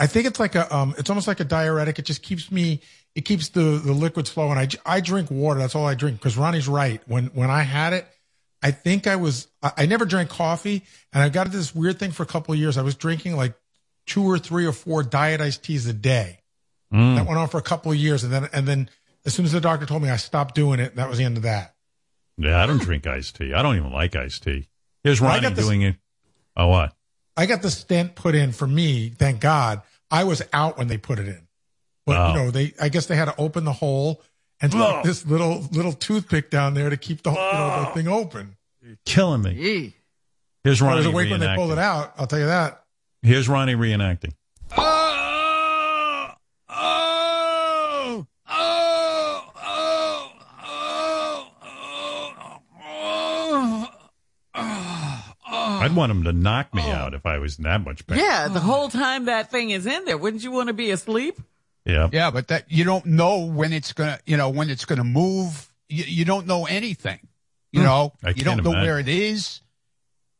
I think it's like a um it's almost like a diuretic. It just keeps me it keeps the the liquids flowing. I I drink water. That's all I drink because Ronnie's right. When when I had it, I think I was I, I never drank coffee and I got this weird thing for a couple of years. I was drinking like two or three or four diet iced teas a day. Mm. That went on for a couple of years and then and then as soon as the doctor told me I stopped doing it, that was the end of that. Yeah, I don't drink iced tea. I don't even like iced tea. Here's Ronnie this- doing it. Oh, what? I got the stent put in for me. Thank God. I was out when they put it in, but Oh. you know they. I guess they had to open the hole and stick Oh. this little little toothpick down there to keep the, you know, the thing open. Killing me. Yee. Here's I Ronnie was awake when they pulled it out. I'll tell you that. Here's Ronnie reenacting. Oh, I'd want him to knock me out if I was in that much pain. Yeah, the whole time that thing is in there, wouldn't you want to be asleep? Yeah. yeah, but that you don't know when it's gonna, you know, when it's gonna move. You, you don't know anything. You Hmm. know, I you don't can't know imagine. where it is.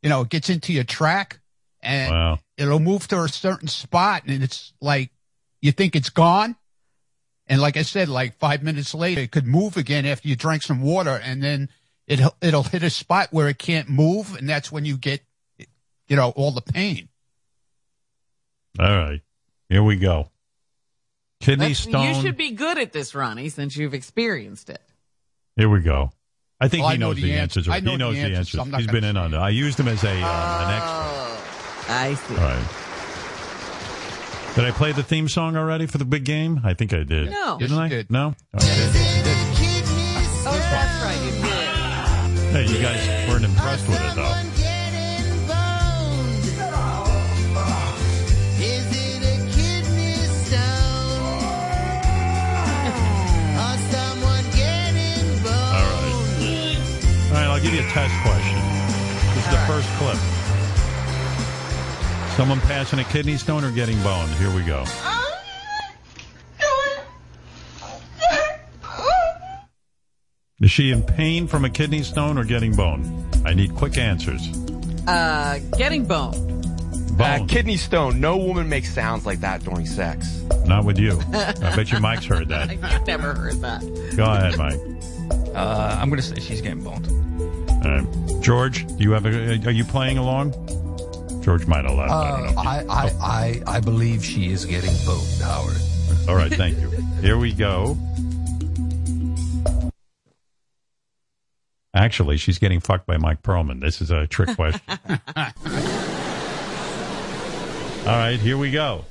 You know, it gets into your track, and Wow. it'll move to a certain spot, and it's like you think it's gone, and like I said, like five minutes later, it could move again after you drank some water, and then it it'll hit a spot where it can't move, and that's when you get, you know, all the pain. All right. Here we go. Kidney That's- stone. You should be good at this, Ronnie, since you've experienced it. Here we go. I think Well, he I know knows the the, answer- answers. I know he the knows the answers, answers. so I'm not He's gonna been in on it. I used him as a um, an extra. Oh, I see. All right. Did I play the theme song already for the big game? I think I did. No. Didn't Yes, I? did. No. Okay. Oh, that's right. You did. Hey, you guys weren't impressed with it though. A test question. This is the first clip. Someone passing a kidney stone or getting boned? Here we go. Is she in pain from a kidney stone or getting boned? I need quick answers. Uh, getting bone. Uh, kidney stone. No woman makes sounds like that during sex. Not with you. I bet your Mike's heard that. I've never heard that. Go ahead, Mike. Uh, I'm gonna say she's getting boned. Uh, George, you have a, are you playing along? George might have left. Uh, I, I, I, I, I believe she is getting poked, Howard. All right, thank you. Here we go. Actually, she's getting fucked by Mike Perlman. This is a trick question. All right, here we go.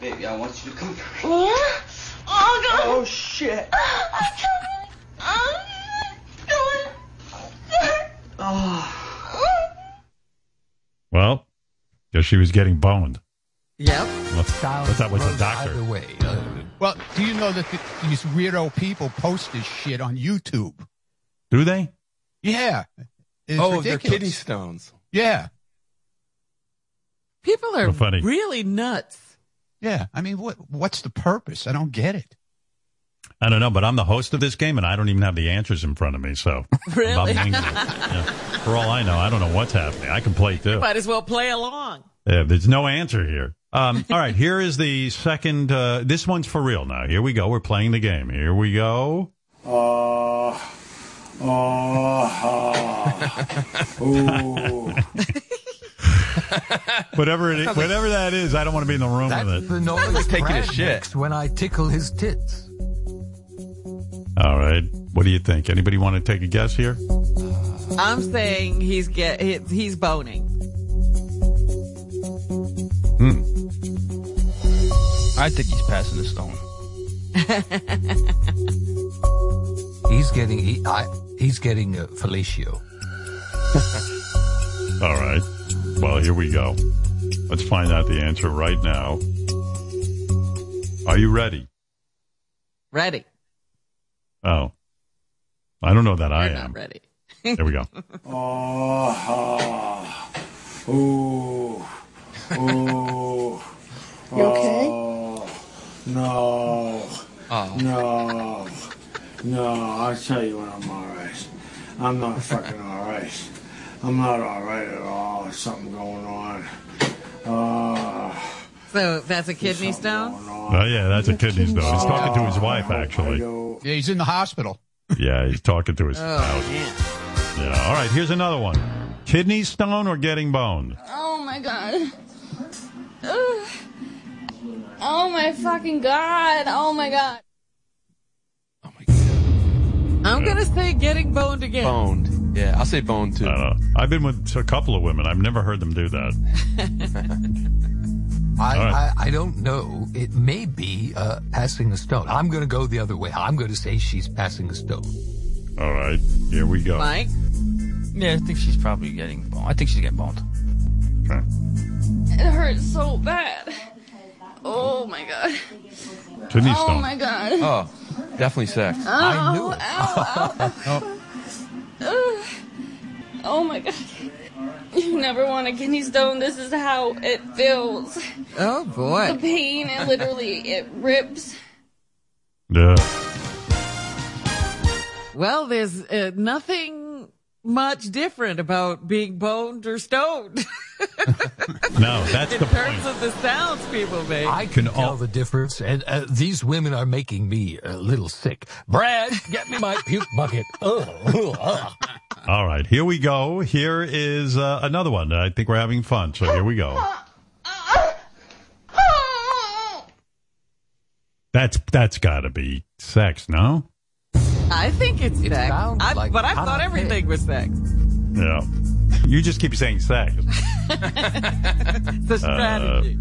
Baby, I want you to come. Yeah? Oh, God. Oh, shit. I. Oh. Well, guess she was getting boned. Yep. What's, what's that with the doctor? way. Well, do you know that th- these weirdo people post this shit on YouTube? Do they? Yeah. It's oh, they're ridiculous. kidney stones. Yeah. People are So funny. really nuts. Yeah. I mean, what what's the purpose? I don't get it. I don't know, but I'm the host of this game, and I don't even have the answers in front of me. So, Really? I'm. Yeah. For all I know, I don't know what's happening. I can play too. Might as well play along. Yeah, there's no answer here. Um, all right, here is the second. Uh, this one's for real now. Here we go. We're playing the game. Here we go. Oh. Oh. Ooh. Whatever it is, whatever that is, I don't want to be in the room That's with it. the noise He's taking a shit. when I tickle his tits. All right, what do you think? Anybody want to take a guess here? I'm saying he's get he's boning. Hmm. I think he's passing the stone. He's getting he, I, he's getting uh, fellatio. All right. Well, here we go. Let's find out the answer right now. Are you ready? Ready. Oh, I don't know that I You're am. not ready. There we go. Oh. Ooh. Ooh. You okay? Oh. No. Oh. No. No, I'll tell you when I'm alright. I'm not fucking alright. I'm not alright at all. There's something going on. Uh, So that's a kidney stone. Oh yeah, that's a kidney stone. He's talking to his wife, actually. Yeah, he's in the hospital. Yeah, he's talking to his Oh spouse. man. Yeah. All right. Here's another one. Kidney stone or getting boned? Oh my god. Ugh. Oh my fucking god. Oh my god. Oh my god! I'm gonna say getting boned again. Boned. Yeah, I'll say boned too. I don't know. I've been with a couple of women. I've never heard them do that. I, All right. I, I don't know. It may be uh, passing a stone. I'm going to go the other way. I'm going to say she's passing a stone. All right. Here we go. Mike. Yeah, I think she's probably getting boned. I think she's getting boned. Okay. It hurts so bad. Oh my god. Kidney Oh stone. my god. Oh, definitely sex. Oh, I knew it. Ow, ow. Ugh. Oh my god. You never want a kidney stone. This is how it feels. Oh boy. The pain, it literally, it rips. Yeah. Well, there's uh, nothing much different about being boned or stoned No, that's in the terms point. of the sounds people make. I can Can tell all- the difference, and uh, these women are making me a little sick. Brad, get me my puke bucket. Ugh, ugh, ugh. All right. Here we go. Here is uh, another one. I think we're having fun. So here we go. That's that's got to be sex, no? I think it's It sex. I, like but I thought canapé. everything was sex. Yeah. You just keep saying sex. It's a strategy.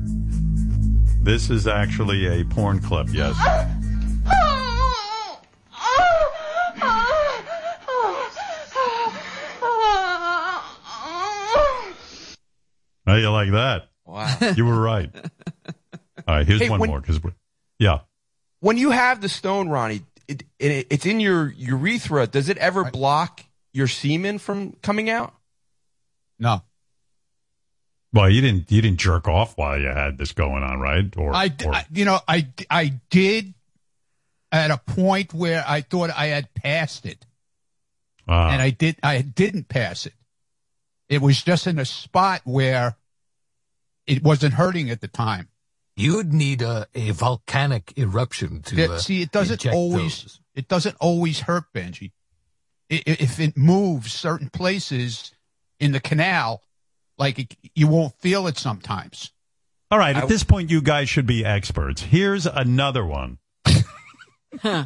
This is actually a porn clip. Yes. How you like that? Wow. You were right. All right. Here's Hey, one when- more because yeah. When you have the stone, Ronnie, it, it, it's in your urethra. Does it ever block your semen from coming out? No. Well, you didn't you didn't jerk off while you had this going on, right? Or, I, d- or- I- you know, I, I did at a point where I thought I had passed it, Ah. and I did. I didn't pass it. It was just in a spot where it wasn't hurting at the time. You'd need a, a volcanic eruption to Yeah, uh, see, it doesn't always. those. It doesn't always hurt, Benji. I- i- If it moves certain places in the canal, like it, you won't feel it sometimes. All right. At this point, you guys should be experts. Here's another one.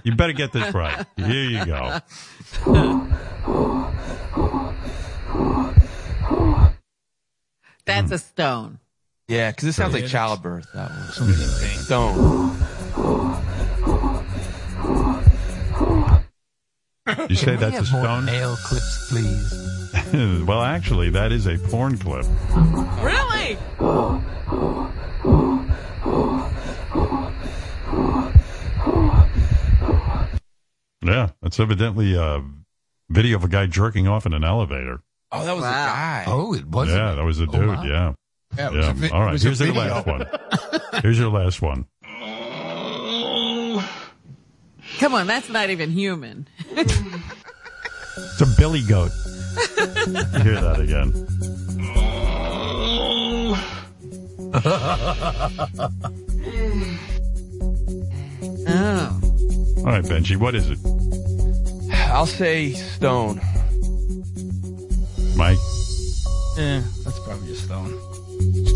You better get this right. Here you go. That's a stone. Yeah, because it sounds like childbirth. That one. Stone. You say Can that's a stone? Nail clips, please. well, actually, that is a porn clip. Really? Yeah, that's evidently a video of a guy jerking off in an elevator. Oh, that was Wow. a guy. Oh, it was. yeah, that was a dude. my. yeah. Yeah, it was a vi- All it right, was a here's your last one. Here's your last one. Come on, that's not even human. It's a billy goat. You Hear that again. Oh. All right, Benji, what is it? I'll say stone. Mike Yeah,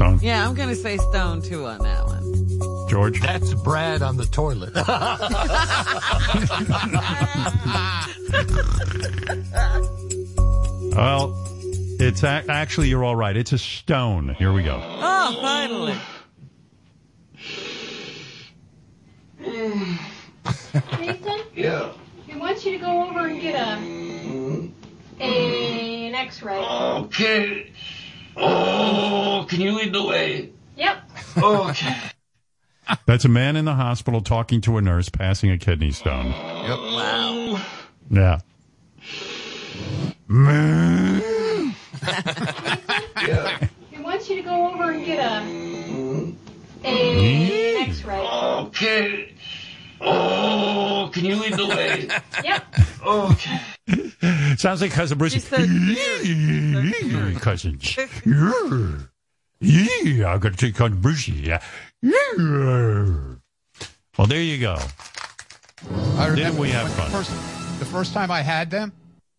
Stone? Yeah, I'm going to say stone too on that one. George? That's Brad on the toilet. Well, it's a- actually, you're all right. It's a stone. Here we go. Oh, finally. Jason? Yeah. He wants you to go over and get a, a an X-ray. Okay. Oh, can you lead the way? Yep. Okay. That's a man in the hospital talking to a nurse passing a kidney stone. Yep. Wow. Yeah. Yeah. He wants you to go over and get a, a an X-ray. Okay. Oh, can you lead the way? Yep. Okay. Sounds like cousin Bruce. She's cousin. Yeah, I got to take cousin Brucie. Yeah. Well, there you go. I remember Didn't we have fun? The first, the first time I had them,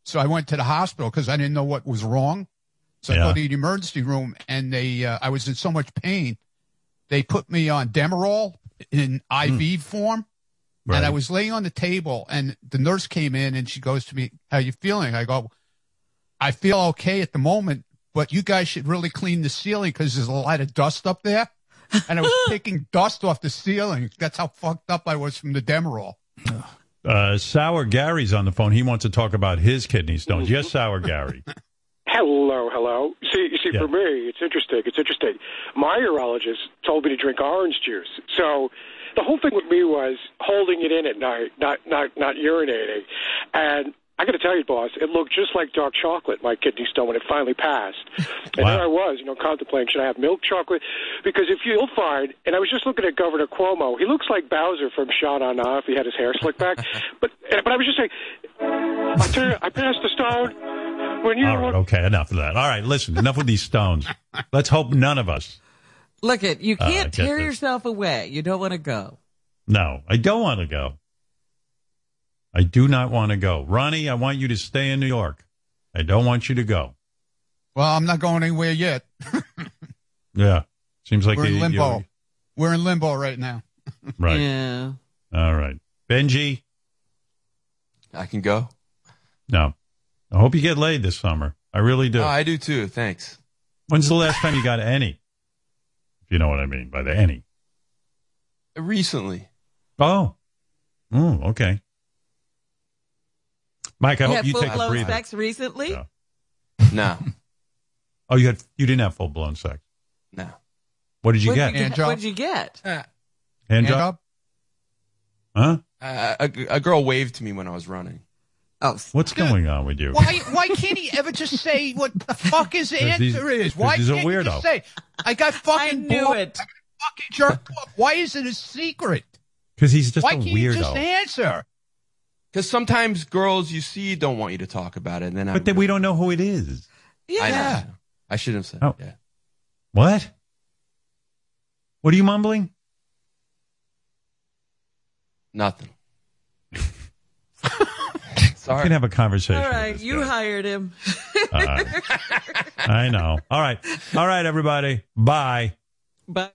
so I went to the hospital because I didn't know what was wrong. So Yeah. I go to the emergency room, and they, uh, I was in so much pain, they put me on Demerol in IV form, and I. Was laying on the table, and the nurse came in, and she goes to me, "How you feeling?" I go, "I feel okay at the moment, but you guys should really clean the ceiling because there's a lot of dust up there." And I was picking dust off the ceiling. That's how fucked up I was from the Demerol. Uh, Sour Gary's on the phone. He wants to talk about his kidney stones. Yes, Sour Gary. Hello, hello. See, see, Yeah. for me, it's interesting. It's interesting. My urologist told me to drink orange juice. So the whole thing with me was holding it in at night, not not not urinating. And I got to tell you, boss, it looked just like dark chocolate, my kidney stone, when it finally passed. And Wow. there I was, you know, contemplating should I have milk chocolate? Because if you'll find, and I was just looking at Governor Cuomo, he looks like Bowser from Sha Na Na. He had his hair slicked back. but but I was just saying, I tell you, I passed the stone. When you All right, okay, enough of that. All right, listen, enough with these stones. Let's hope none of us. Look at you Uh, can't get tear this. yourself away. You don't want to go. No, I don't want to go. I do not want to go. Ronnie, I want you to stay in New York. I don't want you to go. Well, I'm not going anywhere yet. Yeah. Seems like We're you- in limbo. you- We're in limbo right now. Right. Yeah. All right. Benji? I can go. No. I hope you get laid this summer. I really do. Oh, I do too. Thanks. When's the last time you got any? If you know what I mean by the any. Recently. Oh. Mm, okay. Mike, I you hope had you full take a blown breather. sex recently? Yeah. No. Oh, you had you didn't have full blown sex. No. What did you What'd get? You Hand job. What'd you get? Hand, Hand job? up. Huh? Uh, a, a girl waved to me when I was running. Oh, What's going on with you? Why? Why can't he ever just say what the fuck his answer is? Why he's a can't he weirdo. just say I got fucking I knew bored. it. I got fucking jerked off. Why is it a secret? Because he's just Why a can't you just answer? Because sometimes girls you see don't want you to talk about it. And then But then we don't know who it is. Yeah. I know. I should have said. Oh. Yeah. What? What are you mumbling? Nothing. We can have a conversation. All with right, this you guy. hired him. Uh, I know. All right. All right, everybody. Bye. but